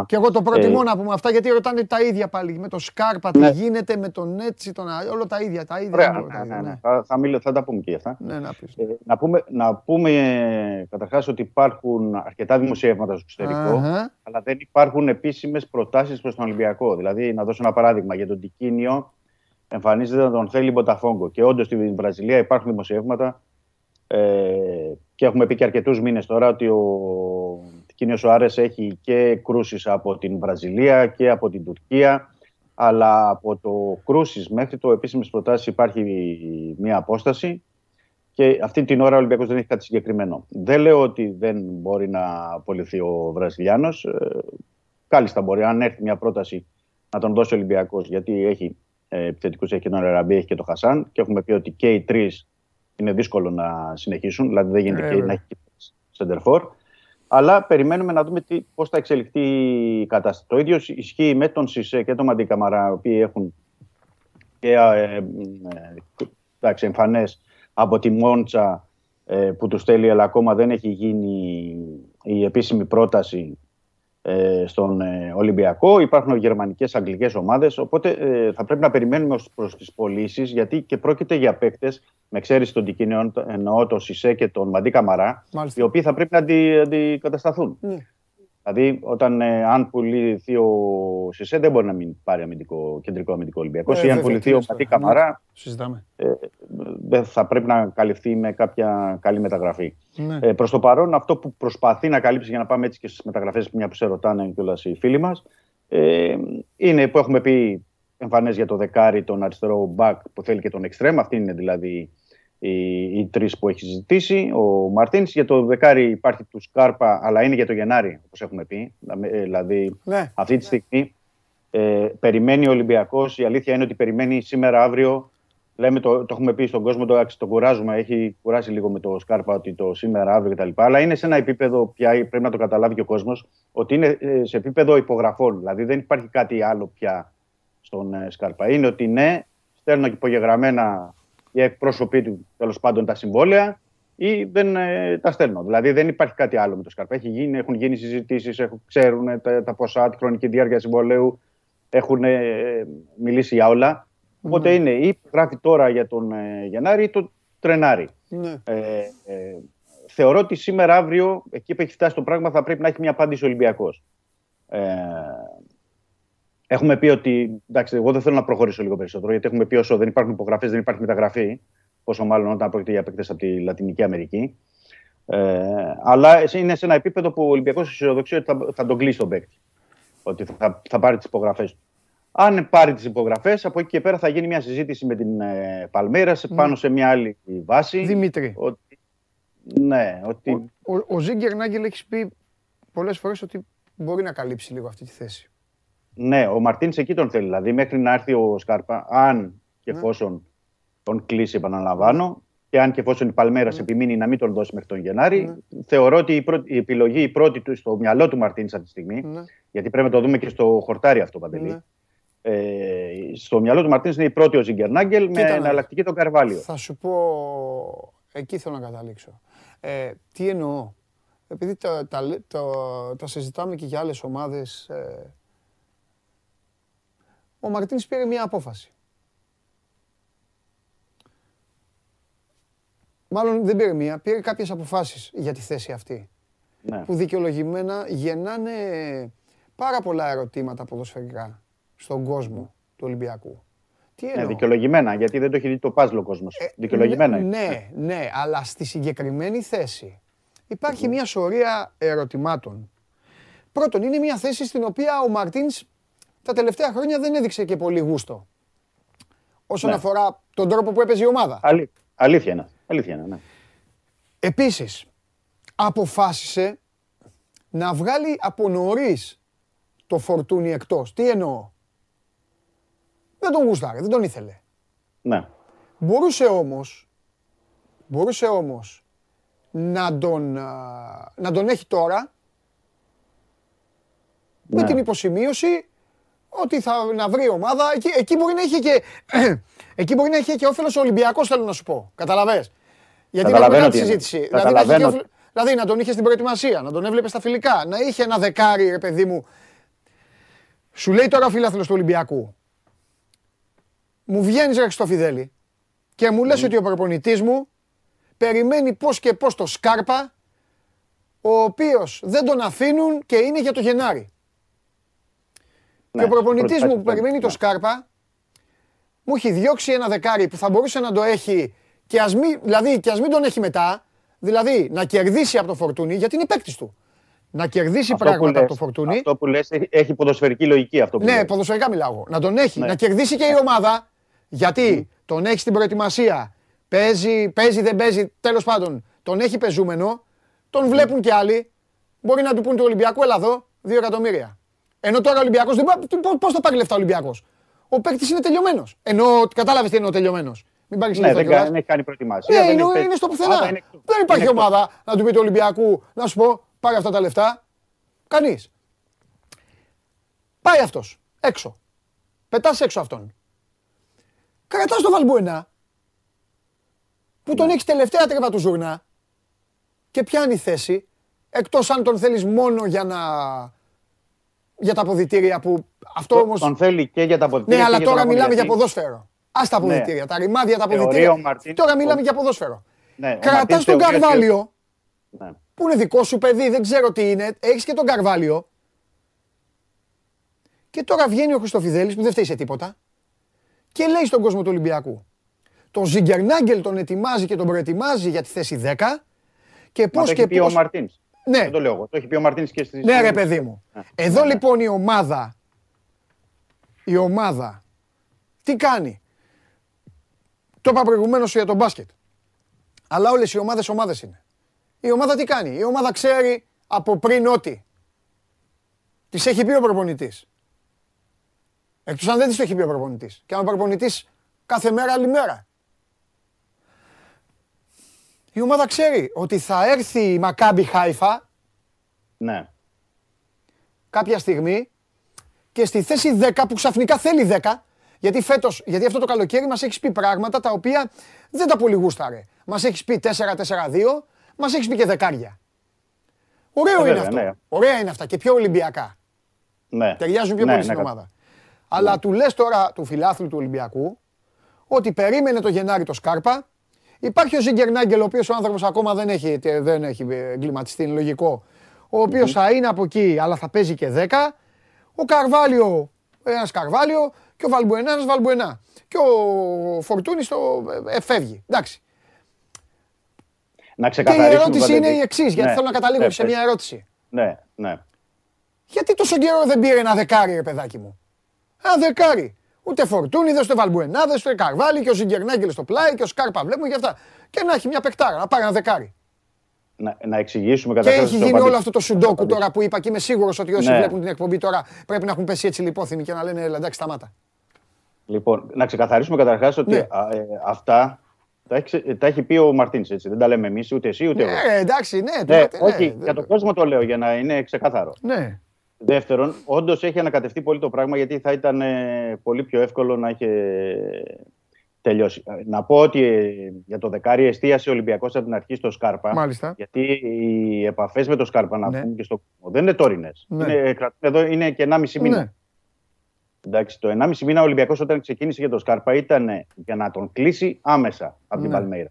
Και εγώ το προτιμώ Ε, να πούμε αυτά γιατί ρωτάνε τα ίδια πάλι. Με το Σκάρπα, τι Ναι. γίνεται, με τον Έτσι, τον Α- όλο τα ίδια. Τα ίδια. Ωραία, όλα τα ναι, ίδια, ναι, ναι. ναι. Θα, θα, μιλ- θα τα πούμε και για αυτά. Ναι, να πεις. Ε, να πούμε, να πούμε ε, καταρχάς ότι υπάρχουν αρκετά δημοσιεύματα στο εξωτερικό, Αχα. αλλά δεν υπάρχουν επίσημες προτάσεις προς τον Ολυμπιακό. Δηλαδή, να δώσω ένα παράδειγμα για τον Τικίνιο, εμφανίζεται να τον θέλει η Μποταφόγκο. Και όντως στη Βραζιλία υπάρχουν δημοσιεύματα ε, και έχουμε πει και αρκετούς μήνες τώρα ότι ο Τικίνιο Σοάρες έχει και κρούσεις από την Βραζιλία και από την Τουρκία αλλά από το κρούσεις μέχρι το επίσημες προτάσεις υπάρχει μια απόσταση και αυτή την ώρα ο Ολυμπιακός δεν έχει κάτι συγκεκριμένο. Δεν λέω ότι δεν μπορεί να απολυθεί ο Βραζιλιάνος. Ε, κάλλιστα μπορεί, αν έρθει μια πρόταση να τον δώσει ο Ολυμπιακός, γιατί έχει ε, επιθετικούς, έχει και τον Εραμπή, έχει και τον Χασάν και έχουμε πει ότι και οι τρεις είναι δύσκολο να συνεχίσουν, δηλαδή δεν γίνεται Ε, και βέβαια. να έχει σεντερφόρ. Αλλά περιμένουμε να δούμε τι, πώς θα εξελιχθεί η κατάσταση. Το ίδιο ισχύει με τον Σισε και τον Μαντί Καμαρά, οι οποίοι έχουν και ε, ε, εντάξει, εμφανές από τη Μόντσα ε, που τους θέλει, αλλά ακόμα δεν έχει γίνει η επίσημη πρόταση ε, στον ε, Ολυμπιακό. Υπάρχουν γερμανικές, αγγλικές ομάδες, οπότε ε, θα πρέπει να περιμένουμε ως προς τις πωλήσεις, γιατί και πρόκειται για παίκτες, με εξαίρεση των Τικίνιων, εννοώ τον Σισε και τον Μαντί Καμαρά, οι Μάλιστα. οποίοι θα πρέπει να αντι, αντικατασταθούν. Ναι. Δηλαδή, όταν ε, αν πουληθεί ο Σισε, δεν μπορεί να μην πάρει αμυντικό, κεντρικό αμυντικό Ολυμπιακός. Ε, ή αν βέβαια, πουληθεί τι ο λες Μαντί τώρα, Καμαρά, Συζητάμε. δεν θα πρέπει να καλυφθεί με κάποια καλή μεταγραφή. Ναι. Ε, Προς το παρόν, αυτό που προσπαθεί να καλύψει, για να πάμε έτσι και στις μεταγραφές, μια που σε ρωτάνε κιόλας οι φίλοι μας, ε, είναι που έχουμε πει εμφανές για το δεκάρι, τον αριστερό μπακ που θέλει και τον εξτρέμ. Αυτή είναι δηλαδή οι, οι τρεις που έχει ζητήσει ο Μαρτίν. Για το δεκάρι υπάρχει του Σκάρπα, αλλά είναι για το Γενάρη, όπως έχουμε πει. Ε, Δηλαδή, Ναι. αυτή τη στιγμή ε, περιμένει ο Ολυμπιακός. Η αλήθεια είναι ότι περιμένει σήμερα, αύριο. Λέμε το, το έχουμε πει στον κόσμο, το, εντάξει, τον κουράζουμε. Έχει κουράσει λίγο με το Σκάρπα ότι το σήμερα, αύριο κτλ. Αλλά είναι σε ένα επίπεδο πια, πρέπει να το καταλάβει και ο κόσμος, ότι είναι ε, σε επίπεδο υπογραφών. Δηλαδή δεν υπάρχει κάτι άλλο πια στον ε, Σκάρπα. Είναι ότι ναι, στέλνω και υπογεγραμμένα οι εκπρόσωποι του τέλος πάντων τα συμβόλαια ή δεν ε, τα στέλνω. Δηλαδή δεν υπάρχει κάτι άλλο με το Σκάρπα. Έχει γίνει, έχουν γίνει συζητήσεις, ξέρουν ε, τα, τα ποσά, τη χρονική διάρκεια συμβολέου, έχουν ε, μιλήσει για όλα. Οπότε Ναι. είναι ή γράφει τώρα για τον ε, Γενάρη ή το τρενάρι. Ναι. Ε, ε, θεωρώ ότι σήμερα, αύριο, εκεί που έχει φτάσει το πράγμα, θα πρέπει να έχει μια απάντηση ο Ολυμπιακός. Ε, έχουμε πει ότι. Εντάξει, εγώ δεν θέλω να προχωρήσω λίγο περισσότερο, γιατί έχουμε πει όσο δεν υπάρχουν υπογραφές, δεν υπάρχει μεταγραφή. Πόσο μάλλον όταν πρόκειται για παίκτες από τη Λατινική Αμερική. Ε, αλλά είναι σε ένα επίπεδο που ο Ολυμπιακός αισιοδοξεί ότι θα, θα τον κλείσει τον παίκτη. Ότι θα, θα πάρει τις υπογραφές του. Αν πάρει τις υπογραφές, από εκεί και πέρα θα γίνει μια συζήτηση με την ε, Παλμέρα πάνω σε μια άλλη βάση. Δημήτρη, Ότι, ναι, ότι. ο, ο, ο Ζίγκερ Νάγκελ έχεις πει πολλές φορές ότι μπορεί να καλύψει λίγο αυτή τη θέση. Ναι, ο Μαρτίνς εκεί τον θέλει. Δηλαδή, μέχρι να έρθει ο Σκάρπα, αν και Ναι. εφόσον τον κλείσει, επαναλαμβάνω, και αν και εφόσον η Παλμέρας Ναι. επιμείνει να μην τον δώσει μέχρι τον Γενάρη, θεωρώ ότι η, πρώτη- η επιλογή, η πρώτη του στο μυαλό του Μαρτίνς αυτή τη στιγμή, Ναι. γιατί πρέπει να το δούμε και στο χορτάρι αυτό, Παντελή. Ναι. Ε, στο μυαλό του Μαρτίνς είναι η πρώτη ο Ζιγκερνάγκελ με Κοίτα να εναλλακτική τον Καρβάλιο. Θα σου πω, εκεί θέλω να καταλήξω. Ε, τι εννοώ. Επειδή τα, τα, λέ- τα- τα συζητάμε και για άλλες ομάδες, ε, ο Μαρτίνς πήρε μια απόφαση. Μάλλον δεν πήρε μία, πήρε κάποιες αποφάσεις για τη θέση αυτή. Ναι. Που δικαιολογημένα γεννάνε πάρα πολλά ερωτήματα ποδοσφαιρικά στον κόσμο του Ολυμπιακού. Τι Ναι, εννοώ; δικαιολογημένα, γιατί δεν το έχει δει το παζλ ο κόσμος. Ε, δικαιολογημένα. ναι, είναι. Ναι, ναι, αλλά στη συγκεκριμένη θέση υπάρχει μια σωρία ερωτημάτων. Πρώτον, είναι μια θέση στην οποία ο Μαρτίνς τα τελευταία χρόνια δεν έδειξε και πολύ γούστο. Όσον Ναι. αφορά τον τρόπο που έπαιζε η ομάδα. Αλή- αλήθεια είναι. Αλήθεια είναι, ναι. Επίσης, αποφάσισε να βγάλει από νωρίς το φορτούνι εκτός. Τι εννοώ; Δεν τον γούσταρε, δεν τον ήθελε. ναι. Μπορούσε όμως, μπορούσε όμως να τον, α, να τον έχει τώρα με Ναι. την υποσημείωση ότι θα να βρει ομάδα. Εκεί, εκεί μπορεί να είχε και, εκεί μπορεί να είχε και όφελος ο Ολυμπιακός, θέλω να σου πω. Καταλαβες. Γιατί είναι Καταλαβαίνω μεγάλη τι εννοείς. συζήτηση. Δηλαδή, να είχε και Καταλαβαίνω. όφελο- δηλαδή να τον είχε στην προετοιμασία, να τον έβλεπες στα φιλικά, να είχε ένα δεκάρι, ρε παιδί μου. Σου λέει τώρα ο φιλάθλος του Ολυμπιακού. Μου βγαίνεις ρε Χριστόφιδέλη και μου λες ότι ο προπονητής μου περιμένει πώς και πώς το Σκάρπα ο οποίος δεν τον αφήνουν και είναι για το Γενάρη. Ναι, και ο προπονητής πρώτη μου φάση που περιμένει το ναι. Σκάρπα μου έχει διώξει ένα δεκάρι που θα μπορούσε να το έχει και ας μην, δηλαδή, και ας μην τον έχει μετά, δηλαδή να κερδίσει από το Φορτούνι, γιατί είναι παίκτης του. Να κερδίσει Αυτό που πράγματα από λες- το Φορτούνι. Αυτό που λες έχει- έχει ποδοσφαιρική λογική αυτό που Ναι, λες. ποδοσφαιρικά μιλάω. εγώ. Να τον έχει, Ναι. να κερδίσει και η ομάδα. Γιατί τον έχει στην προετοιμασία. Παίζει, παίζει, δεν παίζει. Τέλος πάντων, τον έχει πεζούμενο. Τον βλέπουν και άλλοι. Μπορεί να του πούν του Ολυμπιακού, έλα εδώ, 2 εκατομμύρια. Ενώ τώρα ο Ολυμπιακός δεν Πώς θα πάρει λεφτά ο Ολυμπιακός; Ο παίκτης είναι τελειωμένος. Ενώ κατάλαβες τι εννοώ τελειωμένος; Μην πάρεις Ναι, λεφτά δεν, κιόλας. κα- δεν έχει κάνει προετοιμασία. Ναι, δεν είναι, έχει παίξει. είναι στο Άρα πουθενά. είναι εκτός. Δεν υπάρχει Είναι εκτός. ομάδα να του πει του Ολυμπιακού να σου πω πάρε αυτά τα λεφτά. Κανείς. Πάει αυτός. Έξω. Πετάς έξω αυτόν. Κρατάς το Βαλμπουενά. Που Ναι. τον έχεις τελευταία τρύπα του ζουρνά. Και πιάνει θέση. Εκτός αν τον θέλεις μόνο για να. Για τα αποδητήρια που. Αυτό Το- όμω. Τον θέλει και για τα αποδητήρια. Ναι, και αλλά για τον τώρα αγώνα, μιλάμε για γιατί- ποδόσφαιρο. Α τα Ναι. αποδητήρια, τα ρημάδια, τα Θεωρεί αποδητήρια. ο Μαρτίν- Τώρα μιλάμε ο- για ποδόσφαιρο. Ναι, ο Κρατάς Μαρτίν τον θεωρεί ότι- Καρβάλιο, Ναι. που είναι δικό σου παιδί, δεν ξέρω τι είναι. Έχεις και τον Καρβάλιο. Και τώρα βγαίνει ο Χριστοφιδέλης που δεν φταίει σε τίποτα και λέει στον κόσμο του Ολυμπιακού. Τον Ζιγκερνάγκελ τον ετοιμάζει και τον προετοιμάζει για τη θέση 10 και Μα πώς το και έχει πει ο πώς... Μαρτίν. Ναι. Δεν το λέω εγώ. Το έχει πει ο Μαρτίν και στη. Ναι ρε παιδί μου. Ναι. Εδώ Ναι, ναι. λοιπόν η ομάδα, η ομάδα, τι κάνει; Το είπα προηγουμένως για τον μπάσκετ. Αλλά όλες οι ομάδες ομάδες είναι. Η ομάδα τι κάνει; Η ομάδα ξέρει από πριν ότι. Της έχει πει ο προπονητής. Εκτός αν δεν της το έχει πει ο προπονητής. Και αν ο προπονητής κάθε μέρα άλλη μέρα. Η ομάδα ξέρει ότι θα έρθει η Μακάμπι Χάιφα Ναι. κάποια στιγμή και στη θέση 10 που ξαφνικά θέλει 10, γιατί φέτος, γιατί αυτό το καλοκαίρι μας έχεις πει πράγματα τα οποία δεν τα πολύ γούσταρε. Μας έχεις πει 4-4-2, μας έχεις πει και δεκάρια. Ωραίο Ε, είναι βέβαια, αυτό. ναι. Ωραία είναι αυτά και πιο Ολυμπιακά. ναι. Ταιριάζουν πιο Ναι, πολύ ναι, στην κα- ομάδα. Αλλά του λες τώρα του φιλάθλου του Ολυμπιακού ότι περίμενε το Γενάρη το Σκάρπα. Υπάρχει ο Ζιγκερνάγκελ, ο οποίος ο άνθρωπος ακόμα δεν έχει, δεν έχει εγκληματιστεί, είναι λογικό. Ο οποίος θα είναι από εκεί, αλλά θα παίζει και 10. Ο Καρβάλιο, ένας Καρβάλιο και ο Βαλμπουενά ένας Βαλμπουενά. Και ο Φορτούνης το ε, φεύγει. Εντάξει. Να Και η ξεκαθαρίσουμε. ερώτηση είναι Παντελή. η εξής, γιατί Ναι, θέλω να καταλήγω ναι, σε πες. μια ερώτηση. Ναι, ναι. Γιατί τόσο καιρό δεν πήρε ένα δεκάρι, ρε παιδάκι μου. Ένα δεκάρι. Ούτε Φορτούνιδε, ούτε Βαλμπουενάδε, ούτε Καρβάλι και ο Ζιγκερνάγκελ στο πλάι και ο Σκάρπα βλέπουμε και αυτά. Και να έχει μια παικτάρα, να πάρει ένα δεκάρι. Να, να εξηγήσουμε Και καταρχάς έχει στο γίνει απαντή- όλο αυτό το σουντόκου τώρα που είπα και είμαι σίγουρος ότι όσοι Ναι. βλέπουν την εκπομπή τώρα πρέπει να έχουν πέσει έτσι λιπόθυμοι και να λένε «Έλα, εντάξει, σταμάτα. Λοιπόν, να ξεκαθαρίσουμε καταρχάς ότι Ναι. α, ε, αυτά τα έχει, ξε- τα έχει πει ο Μαρτίνς. Δεν τα λέμε εμείς, ούτε εσύ, ούτε εγώ. Ναι, εντάξει, ναι, το Ναι, λέτε, ναι, όχι, δεν- για τον κόσμο το λέω για να είναι ξεκάθαρο. Ναι. Δεύτερον, όντως έχει ανακατευτεί πολύ το πράγμα γιατί θα ήταν ε, πολύ πιο εύκολο να είχε τελειώσει. Ε, Να πω ότι ε, για το δεκάρι εστίασε ο Ολυμπιακός από την αρχή στο Σκάρπα. Μάλιστα. Γιατί οι επαφές με το Σκάρπα, να Ναι. πούμε και στο κόσμο, δεν είναι τόρινε. Ναι. Είναι, κρατούν εδώ είναι και 1,5 μήνα. Ναι. Εντάξει, το 1,5 μήνα ο Ολυμπιακός όταν ξεκίνησε για τον Σκάρπα ήταν ε, για να τον κλείσει άμεσα από την Ναι. Παλμέιρα.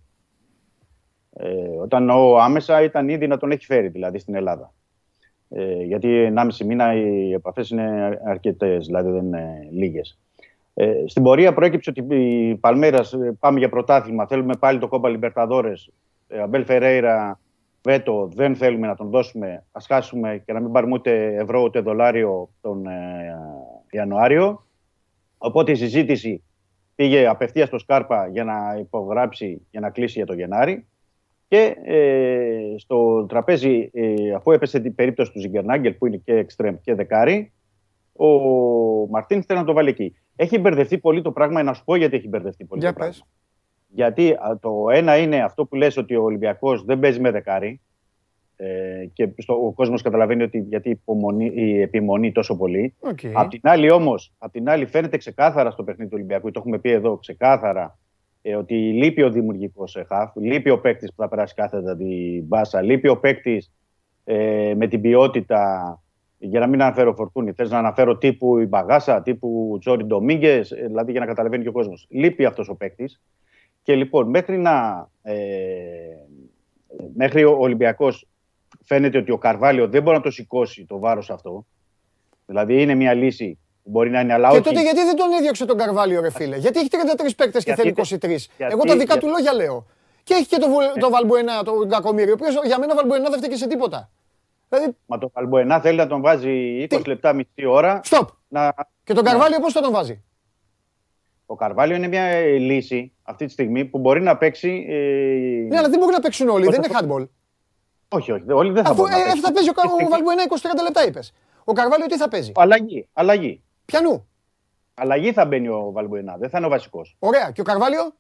Ε, όταν ο άμεσα ήταν ήδη να τον έχει φέρει δηλαδή στην Ελλάδα. Ε, γιατί 1,5 μήνα οι επαφές είναι αρκετές, δηλαδή δεν είναι λίγες. Ε, στην πορεία προέκυψε ότι η Παλμέρας πάμε για πρωτάθλημα. Θέλουμε πάλι το κόμπα Λιμπερταδόρε. Ε, Αμπέλ Φερέιρα, βέτο, δεν θέλουμε να τον δώσουμε. Α χάσουμε και να μην πάρουμε ούτε ευρώ ούτε δολάριο τον ε, Ιανουάριο. Οπότε η συζήτηση πήγε απευθείας στο Σκάρπα για να υπογράψει για να κλείσει για το Γενάρη. Και ε, στο τραπέζι, ε, αφού έπεσε την περίπτωση του Ζιγκερνάγκελ που είναι και εξτρέμ και δεκάρι, ο Μαρτίνς θέλει να το βάλει εκεί. Έχει μπερδευτεί πολύ το πράγμα, να σου πω γιατί έχει μπερδευτεί πολύ Για το πράγμα. πες. Γιατί α, το ένα είναι αυτό που λες ότι ο Ολυμπιακός δεν παίζει με δεκάρι. ε, και στο, ο κόσμος καταλαβαίνει ότι γιατί υπομονή, η επιμονή τόσο πολύ. Οκ. Απ' την άλλη όμως, απ' την άλλη φαίνεται ξεκάθαρα στο παιχνίδι του Ολυμπιακού, το έχουμε πει εδώ ξεκάθαρα, ε, ότι λείπει ο δημιουργικός χαφ, λείπει ο παίκτης που θα περάσει κάθετα την μπάσα, λείπει ο παίκτης ε, με την ποιότητα. Για να μην αναφέρω φορτούνη, θες να αναφέρω τύπου η Μπαγάσα, τύπου Τζόρι Ντομίγκε, δηλαδή για να καταλαβαίνει και ο κόσμος. Λείπει αυτός ο παίκτης. Και λοιπόν, μέχρι να. Ε, μέχρι ο Ολυμπιακός φαίνεται ότι ο Καρβάλιο δεν μπορεί να το σηκώσει το βάρος αυτό. Δηλαδή είναι μια λύση που μπορεί να είναι, αλλά Και όχι. τότε γιατί δεν τον έδιωξε τον Καρβάλιο, ρε φίλε; Γιατί έχει 33 παίκτες και Γιατί θέλει δεν- 23. γιατί- Εγώ τα δικά για- του λόγια λέω. Και έχει και τον Βου- τον Βαλμπουενά, τον Κακομίρη, ο οποίος για μένα ο Βαλμπουενά δεν φταίει και σε τίποτα. Δηλαδή, Μα το Καλμποενά θέλει να τον βάζει 20 Τι; λεπτά, μισή ώρα. stop. Να... Και τον Καρβάλιο πώς θα τον βάζει; Ο Καρβάλιο είναι μια ε, λύση αυτή τη στιγμή που μπορεί να παίξει. Ε... Ναι, αλλά δεν μπορεί να παίξουν όλοι, δεν είναι handball. Όχι, όχι. Όλοι δεν θα Αφού μπορούν να ε, παίξουν. θα παίζει ο, Κα- Αυτή τη ο στιγμή- Βαλμπουενά 20-30 λεπτά, είπες. Ο Καρβάλιο τι θα παίζει; Αλλαγή. Αλλαγή. Πιανού. Αλλαγή θα μπαίνει ο Βαλμποενά. Δεν θα είναι ο βασικός. Ωραία. Και ο Καρβάλιο;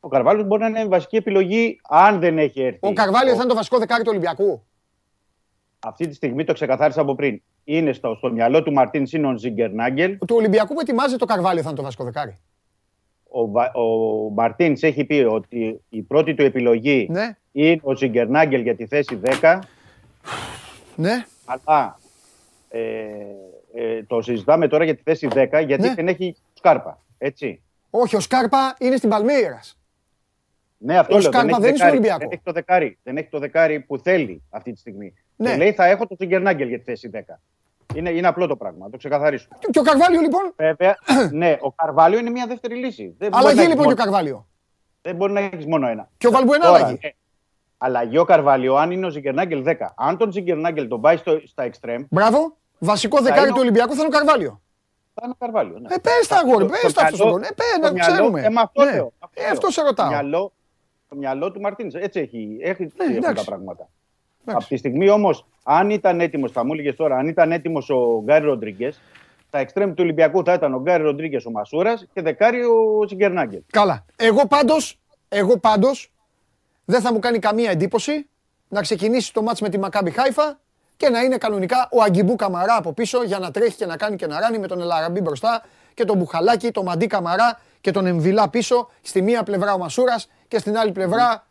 Ο Καρβάλιος μπορεί να είναι βασική επιλογή αν δεν έχει έρθει. Ο Καρβάλιο θα είναι το βασικό δεκάρι του Ολυμπιακού. Αυτή τη στιγμή το ξεκαθάρισα από πριν. Είναι στο, στο μυαλό του Μαρτίν Σίνον Ζιγκερνάγκελ. Του Ολυμπιακού που ετοιμάζει το Καρβάλιο θα είναι το βασικό δεκάρι. Ο, Βα- ο Μαρτίνς έχει πει ότι η πρώτη του επιλογή Ναι, είναι ο Ζιγκερνάγκελ για τη θέση 10. ναι. Αλλά ε, ε, το συζητάμε τώρα για τη θέση 10 γιατί Ναι. δεν έχει σκάρπα. Έτσι. Όχι, ο Σκάρπα είναι στην Παλμύρας. Ναι, αυτό Ο λέω. Σκάρπα έχει δεν είναι στο δεκάρι. Ολυμπιακό. Δεν έχει το δεκάρι. Δεν έχει το δεκάρι που θέλει αυτή τη στιγμή. Ναι. Και λέει θα έχω το Ζιγκερνάγκελ για τη θέση 10. Είναι, είναι απλό το πράγμα, να το ξεκαθαρίσω. Και ο Καρβάλιο λοιπόν; Βέβαια, ναι, ο Καρβάλιο είναι μια δεύτερη λύση. Δεν μπορεί να Αλλαγή έχεις λοιπόν και ο μόνο- Καρβάλιο. Δεν μπορεί να έχεις μόνο ένα. Και ο Βαλμπουενά Τώρα, αλλαγή. ε, αλλαγή ο Καρβάλιο, αν είναι ο Ζιγκερνάγκελ 10. Αν τον Ζιγκερνάγκελ τον πάει στο, στα εξτρέμ, Μπράβο. Βασικό δεκάρι είναι του ο- Ολυμπιακού θα είναι ο Καρβάλιο. θα είναι ο Καρβάλιο. Ναι. Ε, πες τα αγόρι, Το- πες το τα αυτό στον μυαλό- κόσμο. Ε, πες, το να μυαλό- ξέρουμε. Ε, μα αυτό Ναι. λέω. Ε, λέω. αυτό σε Το ρωτάω. μυαλό, το μυαλό του Μαρτίνς. Έτσι έχει, έχει Ναι, αυτά εντάξει. τα πράγματα. Εντάξει. Από τη στιγμή όμως, αν ήταν έτοιμος, θα μου έλεγες τώρα, αν ήταν έτοιμος ο Γκάρι Ροντρίγκες, τα εξτρέμ του Ολυμπιακού θα ήταν ο Γκάρι Ροντρίγκες ο Μασούρας και δεκάρι ο Ζιγκερνάγκελ. Καλά. Εγώ πάντως, εγώ πάντως δεν θα μου κάνει καμία εντύπωση να ξεκινήσει το μάτς με τη Μακάμπι Χάιφα και να είναι κανονικά ο Αγκιμπού Καμαρά από πίσω για να τρέχει και να κάνει και να ράνει με τον Ελαραμπή μπροστά και τον Μπουχαλάκη, τον Μαντί Καμαρά και τον Εμβιλά πίσω. Στη μία πλευρά ο Μασούρας και στην άλλη πλευρά...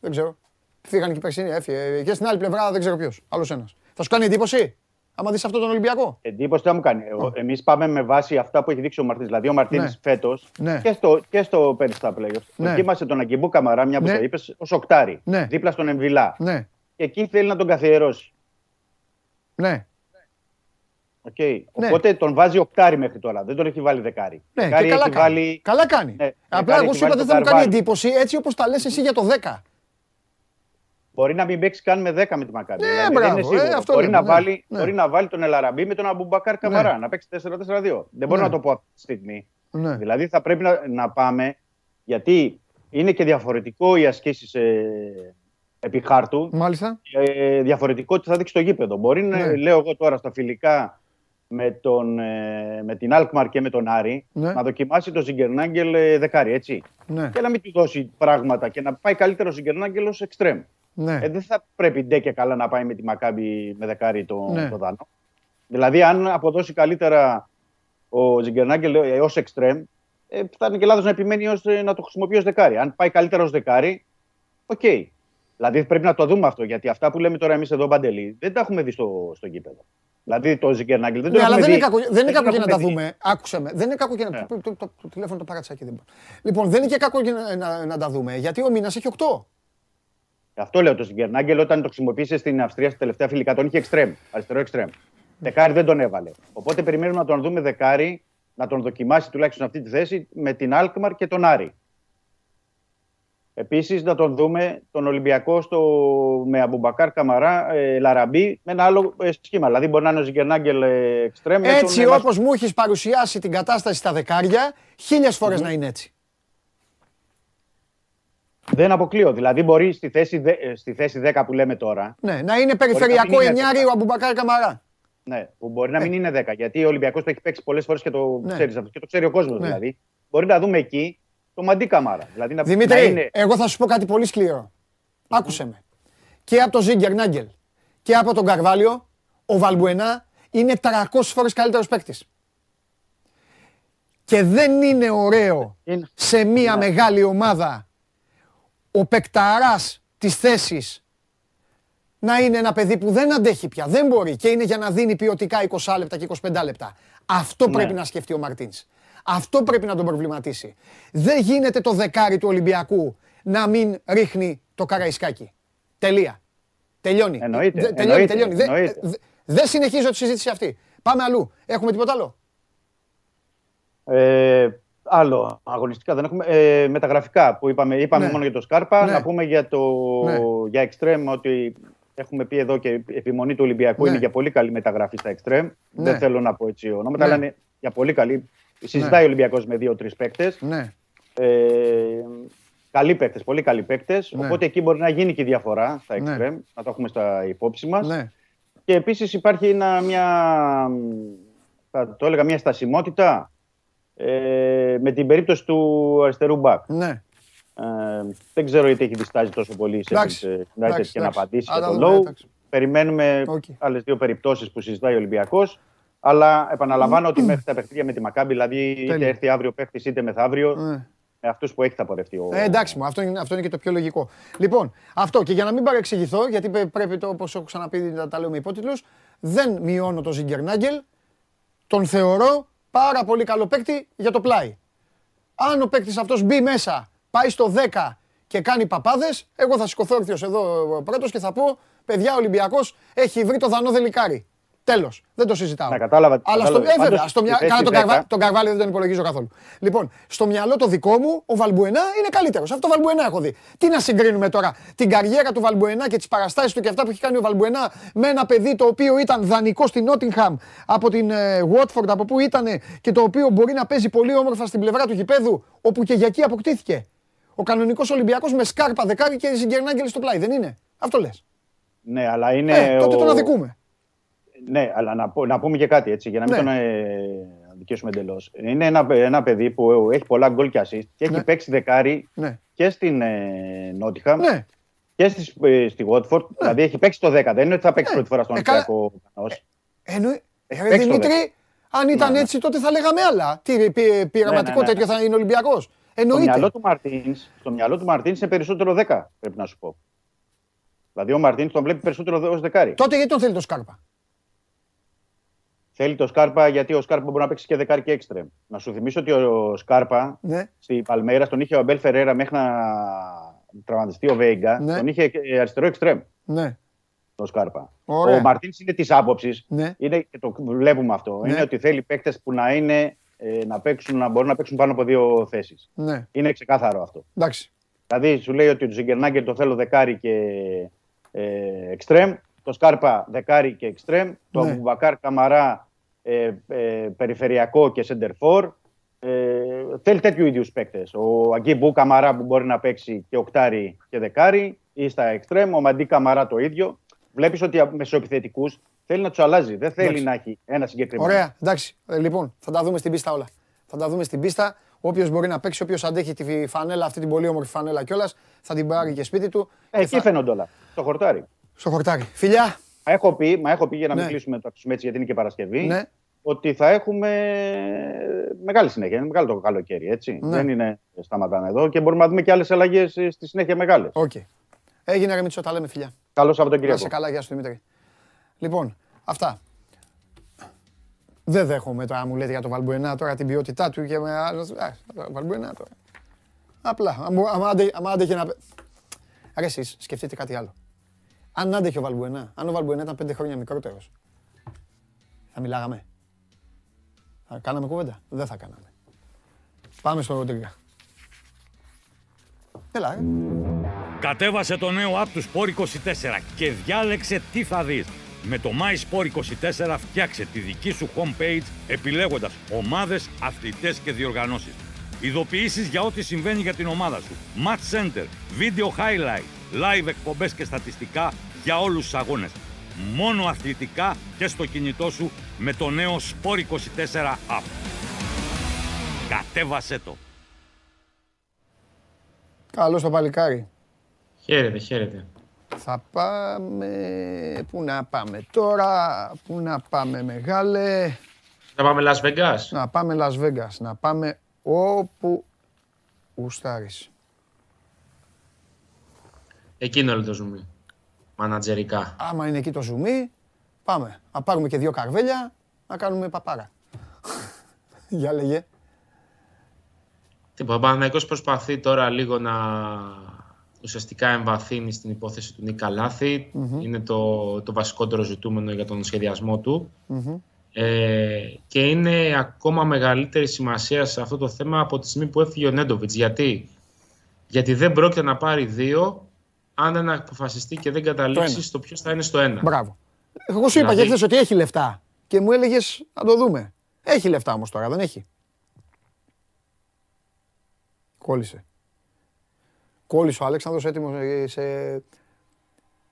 Δεν ξέρω. Φύγανε και οι περσινοί, έφυγε. Και στην άλλη πλευρά δεν ξέρω ποιος. Άλλος ένας. Θα σου κάνει εντύπωση, άμα δεις αυτό τον Ολυμπιακό. Εντύπωση τι θα μου κάνει. Εμείς πάμε με βάση αυτά που έχει δείξει ο Μαρτίνς. Δηλαδή, ο Μαρτίνς Ναι. φέτος Ναι. και, στο, και στο πέρυσι στα playoffs Ναι. δοκίμασε τον Αγκιμπού Καμαρά, μια που Ναι. το είπες, ως οκτάρι. Ναι. Δίπλα στον Εμβιλά. Ναι, Και εκεί θέλει να τον καθιερώσει. ναι. Okay. Ναι. Οπότε τον βάζει οκτάρι μέχρι τώρα. Δεν τον έχει βάλει δεκάρι. Ναι, δεκάρι και καλά έχει κάνει. βάλει. Καλά κάνει. Ναι, Απλά δεκάρι εγώ έχει σου είπα βάλει δεν τον θα μου κάνει Καρβάλιο. εντύπωση έτσι όπως τα λες εσύ για το 10. Μπορεί να μην παίξει καν με 10 με τη Μακάμπη. Ναι, δηλαδή, μπράβο, δεν είναι σίγουρο. ε, αυτό μπορεί, λέμε, να ναι, βάλει, ναι. μπορεί να βάλει τον Ελ Αραμπί με τον Αμπουμπακάρ Καμαρά. Ναι. Να παίξει 4-4-2. Δεν μπορώ Ναι. να το πω αυτή τη στιγμή. Ναι. Δηλαδή θα πρέπει να, να πάμε, γιατί είναι και διαφορετικό οι ασκήσεις ε, επί χάρτου. Μάλιστα. Ε, διαφορετικό τι θα δείξει το γήπεδο. Μπορεί να Ναι. λέω εγώ τώρα στα φιλικά με, τον, ε, με την Αλκμαρ και με τον Άρη Ναι. να δοκιμάσει τον Ζιγκερνάγκελ ε, δεκάρι, έτσι. Ναι. Και να μην του δώσει πράγματα και να πάει καλύτερο ο Ζιγκερνάγκελ ως εξτρέμ. Ναι. Ε, δεν θα πρέπει ντε και καλά να πάει με τη Μακάμπη με δεκάρι το, Ναι. το Δάνο. Δηλαδή, αν αποδώσει καλύτερα ο Ζιγκερνάγκελ ως εξτρέμ, ε, θα είναι και λάθος να επιμένει ως, ε, να το χρησιμοποιεί ως δεκάρι. Αν πάει καλύτερα ως δεκάρι, οκ. Δηλαδή πρέπει να το δούμε αυτό. Γιατί αυτά που λέμε τώρα εμείς εδώ, Παντελή, δεν τα έχουμε δει στο, στο γήπεδο. Δηλαδή το Ζιγκερνάγκελ δεν το Ναι, αλλά έχουμε δεν δει. είναι κακό, δεν είναι το κακό και να έχουμε τα δει. δούμε. Άκουσε με. Δεν είναι κακό και να. Ναι. Το, το, το, το τηλέφωνο το παράτησα και δεν μπορώ. Λοιπόν, δεν είναι και κακό και να, να, να τα δούμε. Γιατί ο μήνα έχει 8. Αυτό λέω το Ζιγκερνάγκελ όταν το χρησιμοποίησε στην Αυστρία στα τελευταία φιλικά. Τον είχε εξτρέμ, αριστερό εξτρέμ. Δεκάρι δεν τον έβαλε. Οπότε περιμένουμε να τον δούμε δεκάρι, να τον δοκιμάσει τουλάχιστον αυτή τη θέση με την Αλκμαρ και τον Άρη. Επίσης να τον δούμε τον Ολυμπιακό στο, με Αμπουμπακάρ Καμαρά, ε, Λαραμπή με ένα άλλο ε, σχήμα. Δηλαδή μπορεί να είναι ο Ζιγκερνάγκελ ε, εξτρέμ. με Έτσι τον, ε, όπως μου έχεις παρουσιάσει την κατάσταση στα δεκάρια, χίλιες φορές να είναι έτσι. Δεν αποκλείω. Δηλαδή μπορεί στη θέση, δε- ε, στη θέση 10 που λέμε τώρα, Ναι, να είναι περιφερειακό είναι εννιάρι έτσι. ο Αμπουμπακάρ Καμαρά. Ναι, που μπορεί να μην είναι 10. Γιατί ο Ολυμπιακός το έχει παίξει πολλές φορές και το Ναι. ξέρεις αυτό και το ξέρει ο κόσμος Ναι. δηλαδή. Μπορεί να δούμε εκεί το Μαντί Καμάρα. Δηλαδή να, Δημήτρη, να είναι. εγώ θα σου πω κάτι πολύ σκληρό. άκουσε με. Και από τον Ζίγκερ Νάγκελ και από τον Καρβάλιο, ο Βαλμπουενά είναι 300 φορές καλύτερος παίκτης. Και δεν είναι ωραίο Είναι. σε μια μεγάλη ομάδα ο παικταράς της θέσης να είναι ένα παιδί που δεν αντέχει πια, δεν μπορεί και είναι για να δίνει ποιοτικά 20 λεπτά και 25 λεπτά. Αυτό πρέπει να σκεφτεί ο Μαρτίνς. Αυτό πρέπει να τον προβληματίσει. Δεν γίνεται το δεκάρι του Ολυμπιακού να μην ρίχνει το Καραϊσκάκι. Τελεία. Τελειώνει. Εννοείται, Δε- τελειώνει, εννοείται, τελειώνει. Δεν εννοείται. δε- δεν συνεχίζω τη συζήτηση αυτή. Πάμε αλλού. Έχουμε τίποτα άλλο; Ε, άλλο αγωνιστικά δεν έχουμε. Ε, μεταγραφικά που είπαμε, είπαμε Ναι. μόνο για το Σκάρπα. Ναι. Να πούμε για το Ναι. για Extreme ότι έχουμε πει εδώ και η επιμονή του Ολυμπιακού Ναι. είναι για πολύ καλή μεταγραφή στα Extreme. Ναι. Δεν θέλω να πω έτσι ονόματα, Ναι. αλλά είναι για πολύ καλή. Συζητάει ο Ολυμπιακός με δύο-τρεις παίκτες. Ναι. Ε, καλοί παίκτες, πολύ καλοί παίκτες. Ναι. Οπότε εκεί μπορεί να γίνει και η διαφορά στα Ναι. Extreme. Να το έχουμε στα υπόψη μας. Ναι. Και επίσης υπάρχει ένα, μια, θα το έλεγα, μια στασιμότητα ε, με την περίπτωση του αριστερού μπακ. Ναι. Ε, δεν ξέρω γιατί έχει διστάζει τόσο πολύ η Εντάξει, Sheffield United εντάξει, και να εντάξει. απαντήσει Α, για θα τον δούμε, Lowe. εντάξει. Περιμένουμε Οκ. άλλες δύο περιπτώσεις που συζητάει ο Ολυμπιακός. Αλλά επαναλαμβάνω ότι μέχρι τα παιχνίδια με τη Μακάμπη, δηλαδή είτε Τέλεια. έρθει αύριο παίχτης είτε μεθαύριο, Ναι. με αυτούς που έχει θα πορευτεί ο. Ε, εντάξει μου, αυτό είναι, αυτό είναι και το πιο λογικό. Λοιπόν, αυτό και για να μην παρεξηγηθώ, γιατί πε- πρέπει το, όπως έχω ξαναπεί, να τα λέω με υπότιτλους, δεν μειώνω το Ζιγκερνάγκελ, τον θεωρώ πάρα πολύ καλό παίκτη για το πλάι. Αν ο παίκτης αυτός μπει μέσα, πάει στο 10 και κάνει παπάδες, εγώ θα σηκωθώ όρθιος εδώ πρώτος και θα πω, παιδιά ο Ολυμπιακός έχει βρει το δανό δελικάρι. Τέλος, δεν το συζητάω. Να, κατάλαβα- Αλλά στο, κατάλαβα. ε, βέβαια, Πάντως, στο μυα... στη Καλά, θέση τον, Καρβα... 10. τον Καρβάλιο δεν τον υπολογίζω καθόλου. Λοιπόν, στο μυαλό το δικό μου, ο Βαλμπουενά είναι καλύτερος. Αυτό Βαλμπουενά έχω δει. Τι να συγκρίνουμε τώρα, την καριέρα του Βαλμπουενά και τις παραστάσεις του και αυτά που έχει κάνει ο Βαλμπουενά με ένα παιδί το οποίο ήταν δανεικό στην Νότιγχαμ από την Watford, από πού ήταν και το οποίο μπορεί να παίζει πολύ όμορφα στην πλευρά του γηπέδου, όπου και για εκεί αποκτήθηκε. Ο κανονικός Ολυμπιακός με σκάρπα δεκάρι και Ζιγκερνάγκελ στο πλάι, δεν είναι; Αυτό λες. Ναι, αλλά είναι. Ε, τότε ο- τον αδικούμε. Ναι, αλλά να, πω- να πούμε και κάτι έτσι, για να μην Ναι. τον ε, αδικήσουμε εντελώς. Είναι ένα, ένα παιδί που έχει πολλά γκολ και assist και Ναι. έχει παίξει δεκάρι Ναι. και στην ε, Νότιχαμ Ναι. και στη, ε, στη Watford. Δηλαδή έχει παίξει το 10. Δεν είναι ότι θα παίξει Ναι. πρώτη φορά στον Ε, καλά. Ολυμπιακό. Πανός. Εννοεί. Έχει Ρε παίξει το Δημήτρη, αν ήταν Ναι, ναι. έτσι τότε θα λέγαμε άλλα. Τι πει- πειραματικό Ναι, ναι, ναι. τέτοιο θα είναι Ολυμπιακός. Στο μυαλό Εννοείται. του Μαρτίνς στο μυαλό του Μαρτίνς είναι περισσότερο 10, πρέπει να σου πω. Δηλαδή ο Μαρτίνς τον βλέπει περισσότερο ως δεκάρι. Τότε γιατί τον θέλει το Σκάρπα; Θέλει το Σκάρπα γιατί ο Σκάρπα μπορεί να παίξει και δεκάρι και έξτρεμ. Να σου θυμίσω ότι ο Σκάρπα Ναι. στη Παλμέρα τον είχε ο Αμπέλ Φεραίρα μέχρι να τραυματιστεί ο Βέγγα. Ναι. Τον είχε ε, αριστερό εξτρέμ Ναι. το Σκάρπα. Ωραία. Ο Μαρτίνς είναι της άποψης, Ναι. είναι, και το βλέπουμε αυτό, Ναι. είναι ότι θέλει παίκτες που να, είναι, ε, να, παίξουν, να μπορούν να παίξουν πάνω από δύο θέσεις. Ναι. Είναι ξεκάθαρο αυτό. Εντάξει. Δηλαδή σου λέει ότι το Ζιγκερνάγκελ το θέλω δεκάρι και ε, εξτρέμ, το Σκάρπα δεκάρι και εξτρέμ, το Ναι. Αμπουμπακάρ Καμαρά ε, ε, περιφερειακό και σεντερφόρ. Ε, θέλει τέτοιου είδου παίκτες. Ο Αγκίμπου Καμαρά που μπορεί να παίξει και οκτάρι και δεκάρι ή στα εξτρέμ, ο Μαντί Καμαρά το ίδιο. Βλέπεις ότι μεσοεπιθετικούς θέλει να τους αλλάζει. Δεν θέλει Εντάξει. να έχει ένα συγκεκριμένο. Ωραία. Εντάξει. Ε, λοιπόν, θα τα δούμε στην πίστα όλα. Θα τα δούμε στην πίστα. Όποιος μπορεί να παίξει, όποιος αντέχει τη φανέλα, αυτή την πολύ όμορφη φανέλα κιόλας, θα την πάρει και σπίτι του. Ε, και εκεί θα- φαίνονται όλα. Στο χορτάρι. Στο χορτάρι. Φιλιά. Μα έχω πει, μα έχω πει για να μην Ναι. κλείσουμε το αφήσουμε έτσι γιατί είναι και Παρασκευή. Ναι. ότι θα έχουμε μεγάλη συνέχεια. Είναι μεγάλο το καλοκαίρι, έτσι. Ναι. Δεν είναι σταματάνε εδώ και μπορούμε να δούμε και άλλες αλλαγές στη συνέχεια μεγάλες. Οκ. Έγινε ρε Μίτσο, τα λέμε φιλιά. Καλό Να Σαββατοκύριακο. σε καλά, γεια σου Δημήτρη. Λοιπόν, αυτά. Δεν δέχομαι τώρα, μου λέτε για το Βαλμπουενά τώρα την ποιότητά του και με άλλο. Α, το Βαλμπουενά τώρα. Απλά, άμα- άμα άντε- άμα άντεχε να. Ρε εσείς, σκεφτείτε κάτι άλλο. Αν άντεχε ο Βαλμπουενά, αν ο Βαλμπουενά ήταν πέντε χρόνια μικρότερος, θα μιλάγαμε. Θα κάναμε κουβέντα; Δεν θα κάναμε. Πάμε στο Ροντρίγκα. Έλα, ε. Κατέβασε το νέο app τους Sport 24 και διάλεξε τι θα δεις. Με το My Sport 24 φτιάξε τη δική σου homepage επιλέγοντας ομάδες, αθλητές και διοργανώσεις. Ειδοποιήσεις για ό,τι συμβαίνει για την ομάδα σου. Match Center, Video Highlight, Live εκπομπές και στατιστικά για όλους τους αγώνες. Μόνο αθλητικά και στο κινητό σου με το νέο Sport 24 app. Κατέβασέ το. Καλό το παλικάρι. Χαίρετε, χαίρετε. Θα πάμε... Πού να πάμε τώρα, πού να πάμε μεγάλε. Να πάμε Las Vegas. Να πάμε Las Vegas, να πάμε όπου γουστάρεις. Εκείνο όλο το ζουμί. Μανατζερικά. Άμα είναι εκεί το ζουμί, πάμε. Να πάρουμε και δύο καρβέλια, να κάνουμε παπάρα. Για λέγε. Τίποτα, ο Παναθηναϊκός προσπαθεί τώρα λίγο να ουσιαστικά εμβαθύνει στην υπόθεση του Νίκα Λάθη. Είναι το, το βασικότερο ζητούμενο για τον σχεδιασμό του. Ε, και είναι ακόμα μεγαλύτερη σημασία σε αυτό το θέμα από τη στιγμή που έφυγε ο Νέντοβιτς. Γιατί; Γιατί δεν πρόκειται να πάρει δύο αν δεν αποφασιστεί και δεν καταλήξει στο ποιος θα είναι στο ένα. Μπράβο. Εγώ σου είπα Δηλαδή- και χθες ότι έχει λεφτά και μου έλεγες να το δούμε. Έχει λεφτά όμως τώρα, δεν έχει. Κόλλησε. Κόλλησε ο Αλέξανδρος έτοιμος ε, σε,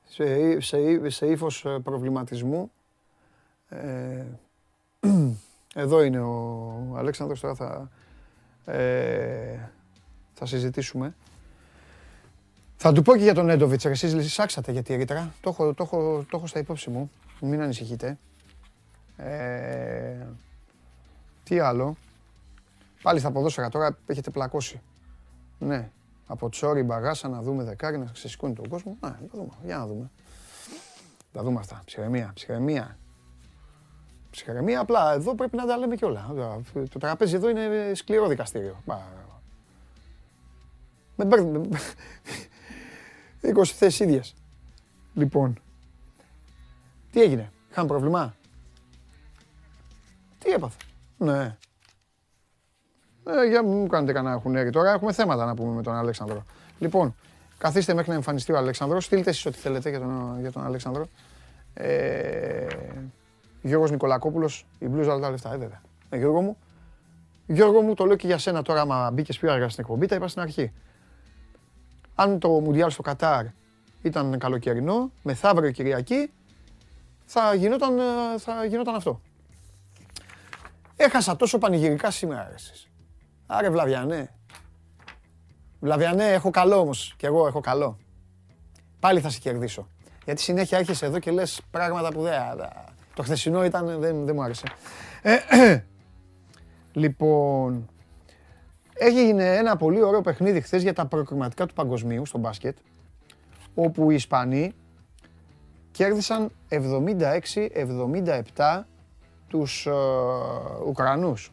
σε, σε, σε ύφος ε, προβληματισμού. Ε, εδώ είναι ο Αλέξανδρος, τώρα θα, ε, θα συζητήσουμε. Θα του πω και για τον Έντοβιτς, ρε, εσείς σάξατε για τη ρήτρα. Το έχω, το, έχω, το έχω στα υπόψη μου, μην ανησυχείτε. Ε, τι άλλο. Πάλι στα ποδόσφαιρα τώρα έχετε πλακώσει. Ναι. Από τσόρι μπαγάσα να δούμε δεκάρι να ξεσηκώνει τον κόσμο. Ναι, να δούμε. Για να δούμε. Θα δούμε αυτά. Ψυχραιμία, ψυχραιμία. Ψυχραιμία, απλά εδώ πρέπει να τα λέμε κιόλα. Το τραπέζι εδώ είναι σκληρό δικαστήριο. Μα- Με μπέρδε. 20 θέσεις ίδιες. Λοιπόν. Τι έγινε, είχαν πρόβλημα; Τι έπαθε; Ναι. Ε, για μην μου κάνετε κανένα χουνέρι τώρα. Έχουμε θέματα να πούμε με τον Αλέξανδρο. Λοιπόν, καθίστε μέχρι να εμφανιστεί ο Αλέξανδρος. Στείλτε εσείς ό,τι θέλετε για τον, για τον Αλέξανδρο. Ε, Γιώργος Νικολακόπουλος, η μπλούζα όλα τα λεφτά, ε, βέβαια. Ε, Γιώργο μου, Γιώργο μου, το λέω και για σένα τώρα, άμα μπήκες πιο αργά στην εκπομπή, τα είπα στην αρχή. Αν το Μουντιάλ στο Κατάρ ήταν καλοκαιρινό, μεθαύριο Κυριακή, θα γινόταν, ε, θα γινόταν αυτό. Έχασα τόσο πανηγυρικά σήμερα, ρε, εσείς. Άρε Βλαβιανέ. Βλαβιανέ, έχω καλό όμως. Κι εγώ έχω καλό. Πάλι θα σε κερδίσω. Γιατί συνέχεια έρχεσαι εδώ και λες πράγματα που δεν... Το χθεσινό ήταν, δεν, δεν μου άρεσε. Ε, λοιπόν, έγινε ένα πολύ ωραίο παιχνίδι χθες για τα προκριματικά του παγκοσμίου στο μπάσκετ, όπου οι Ισπανοί κέρδισαν 76-77 τους ε, Ουκρανούς.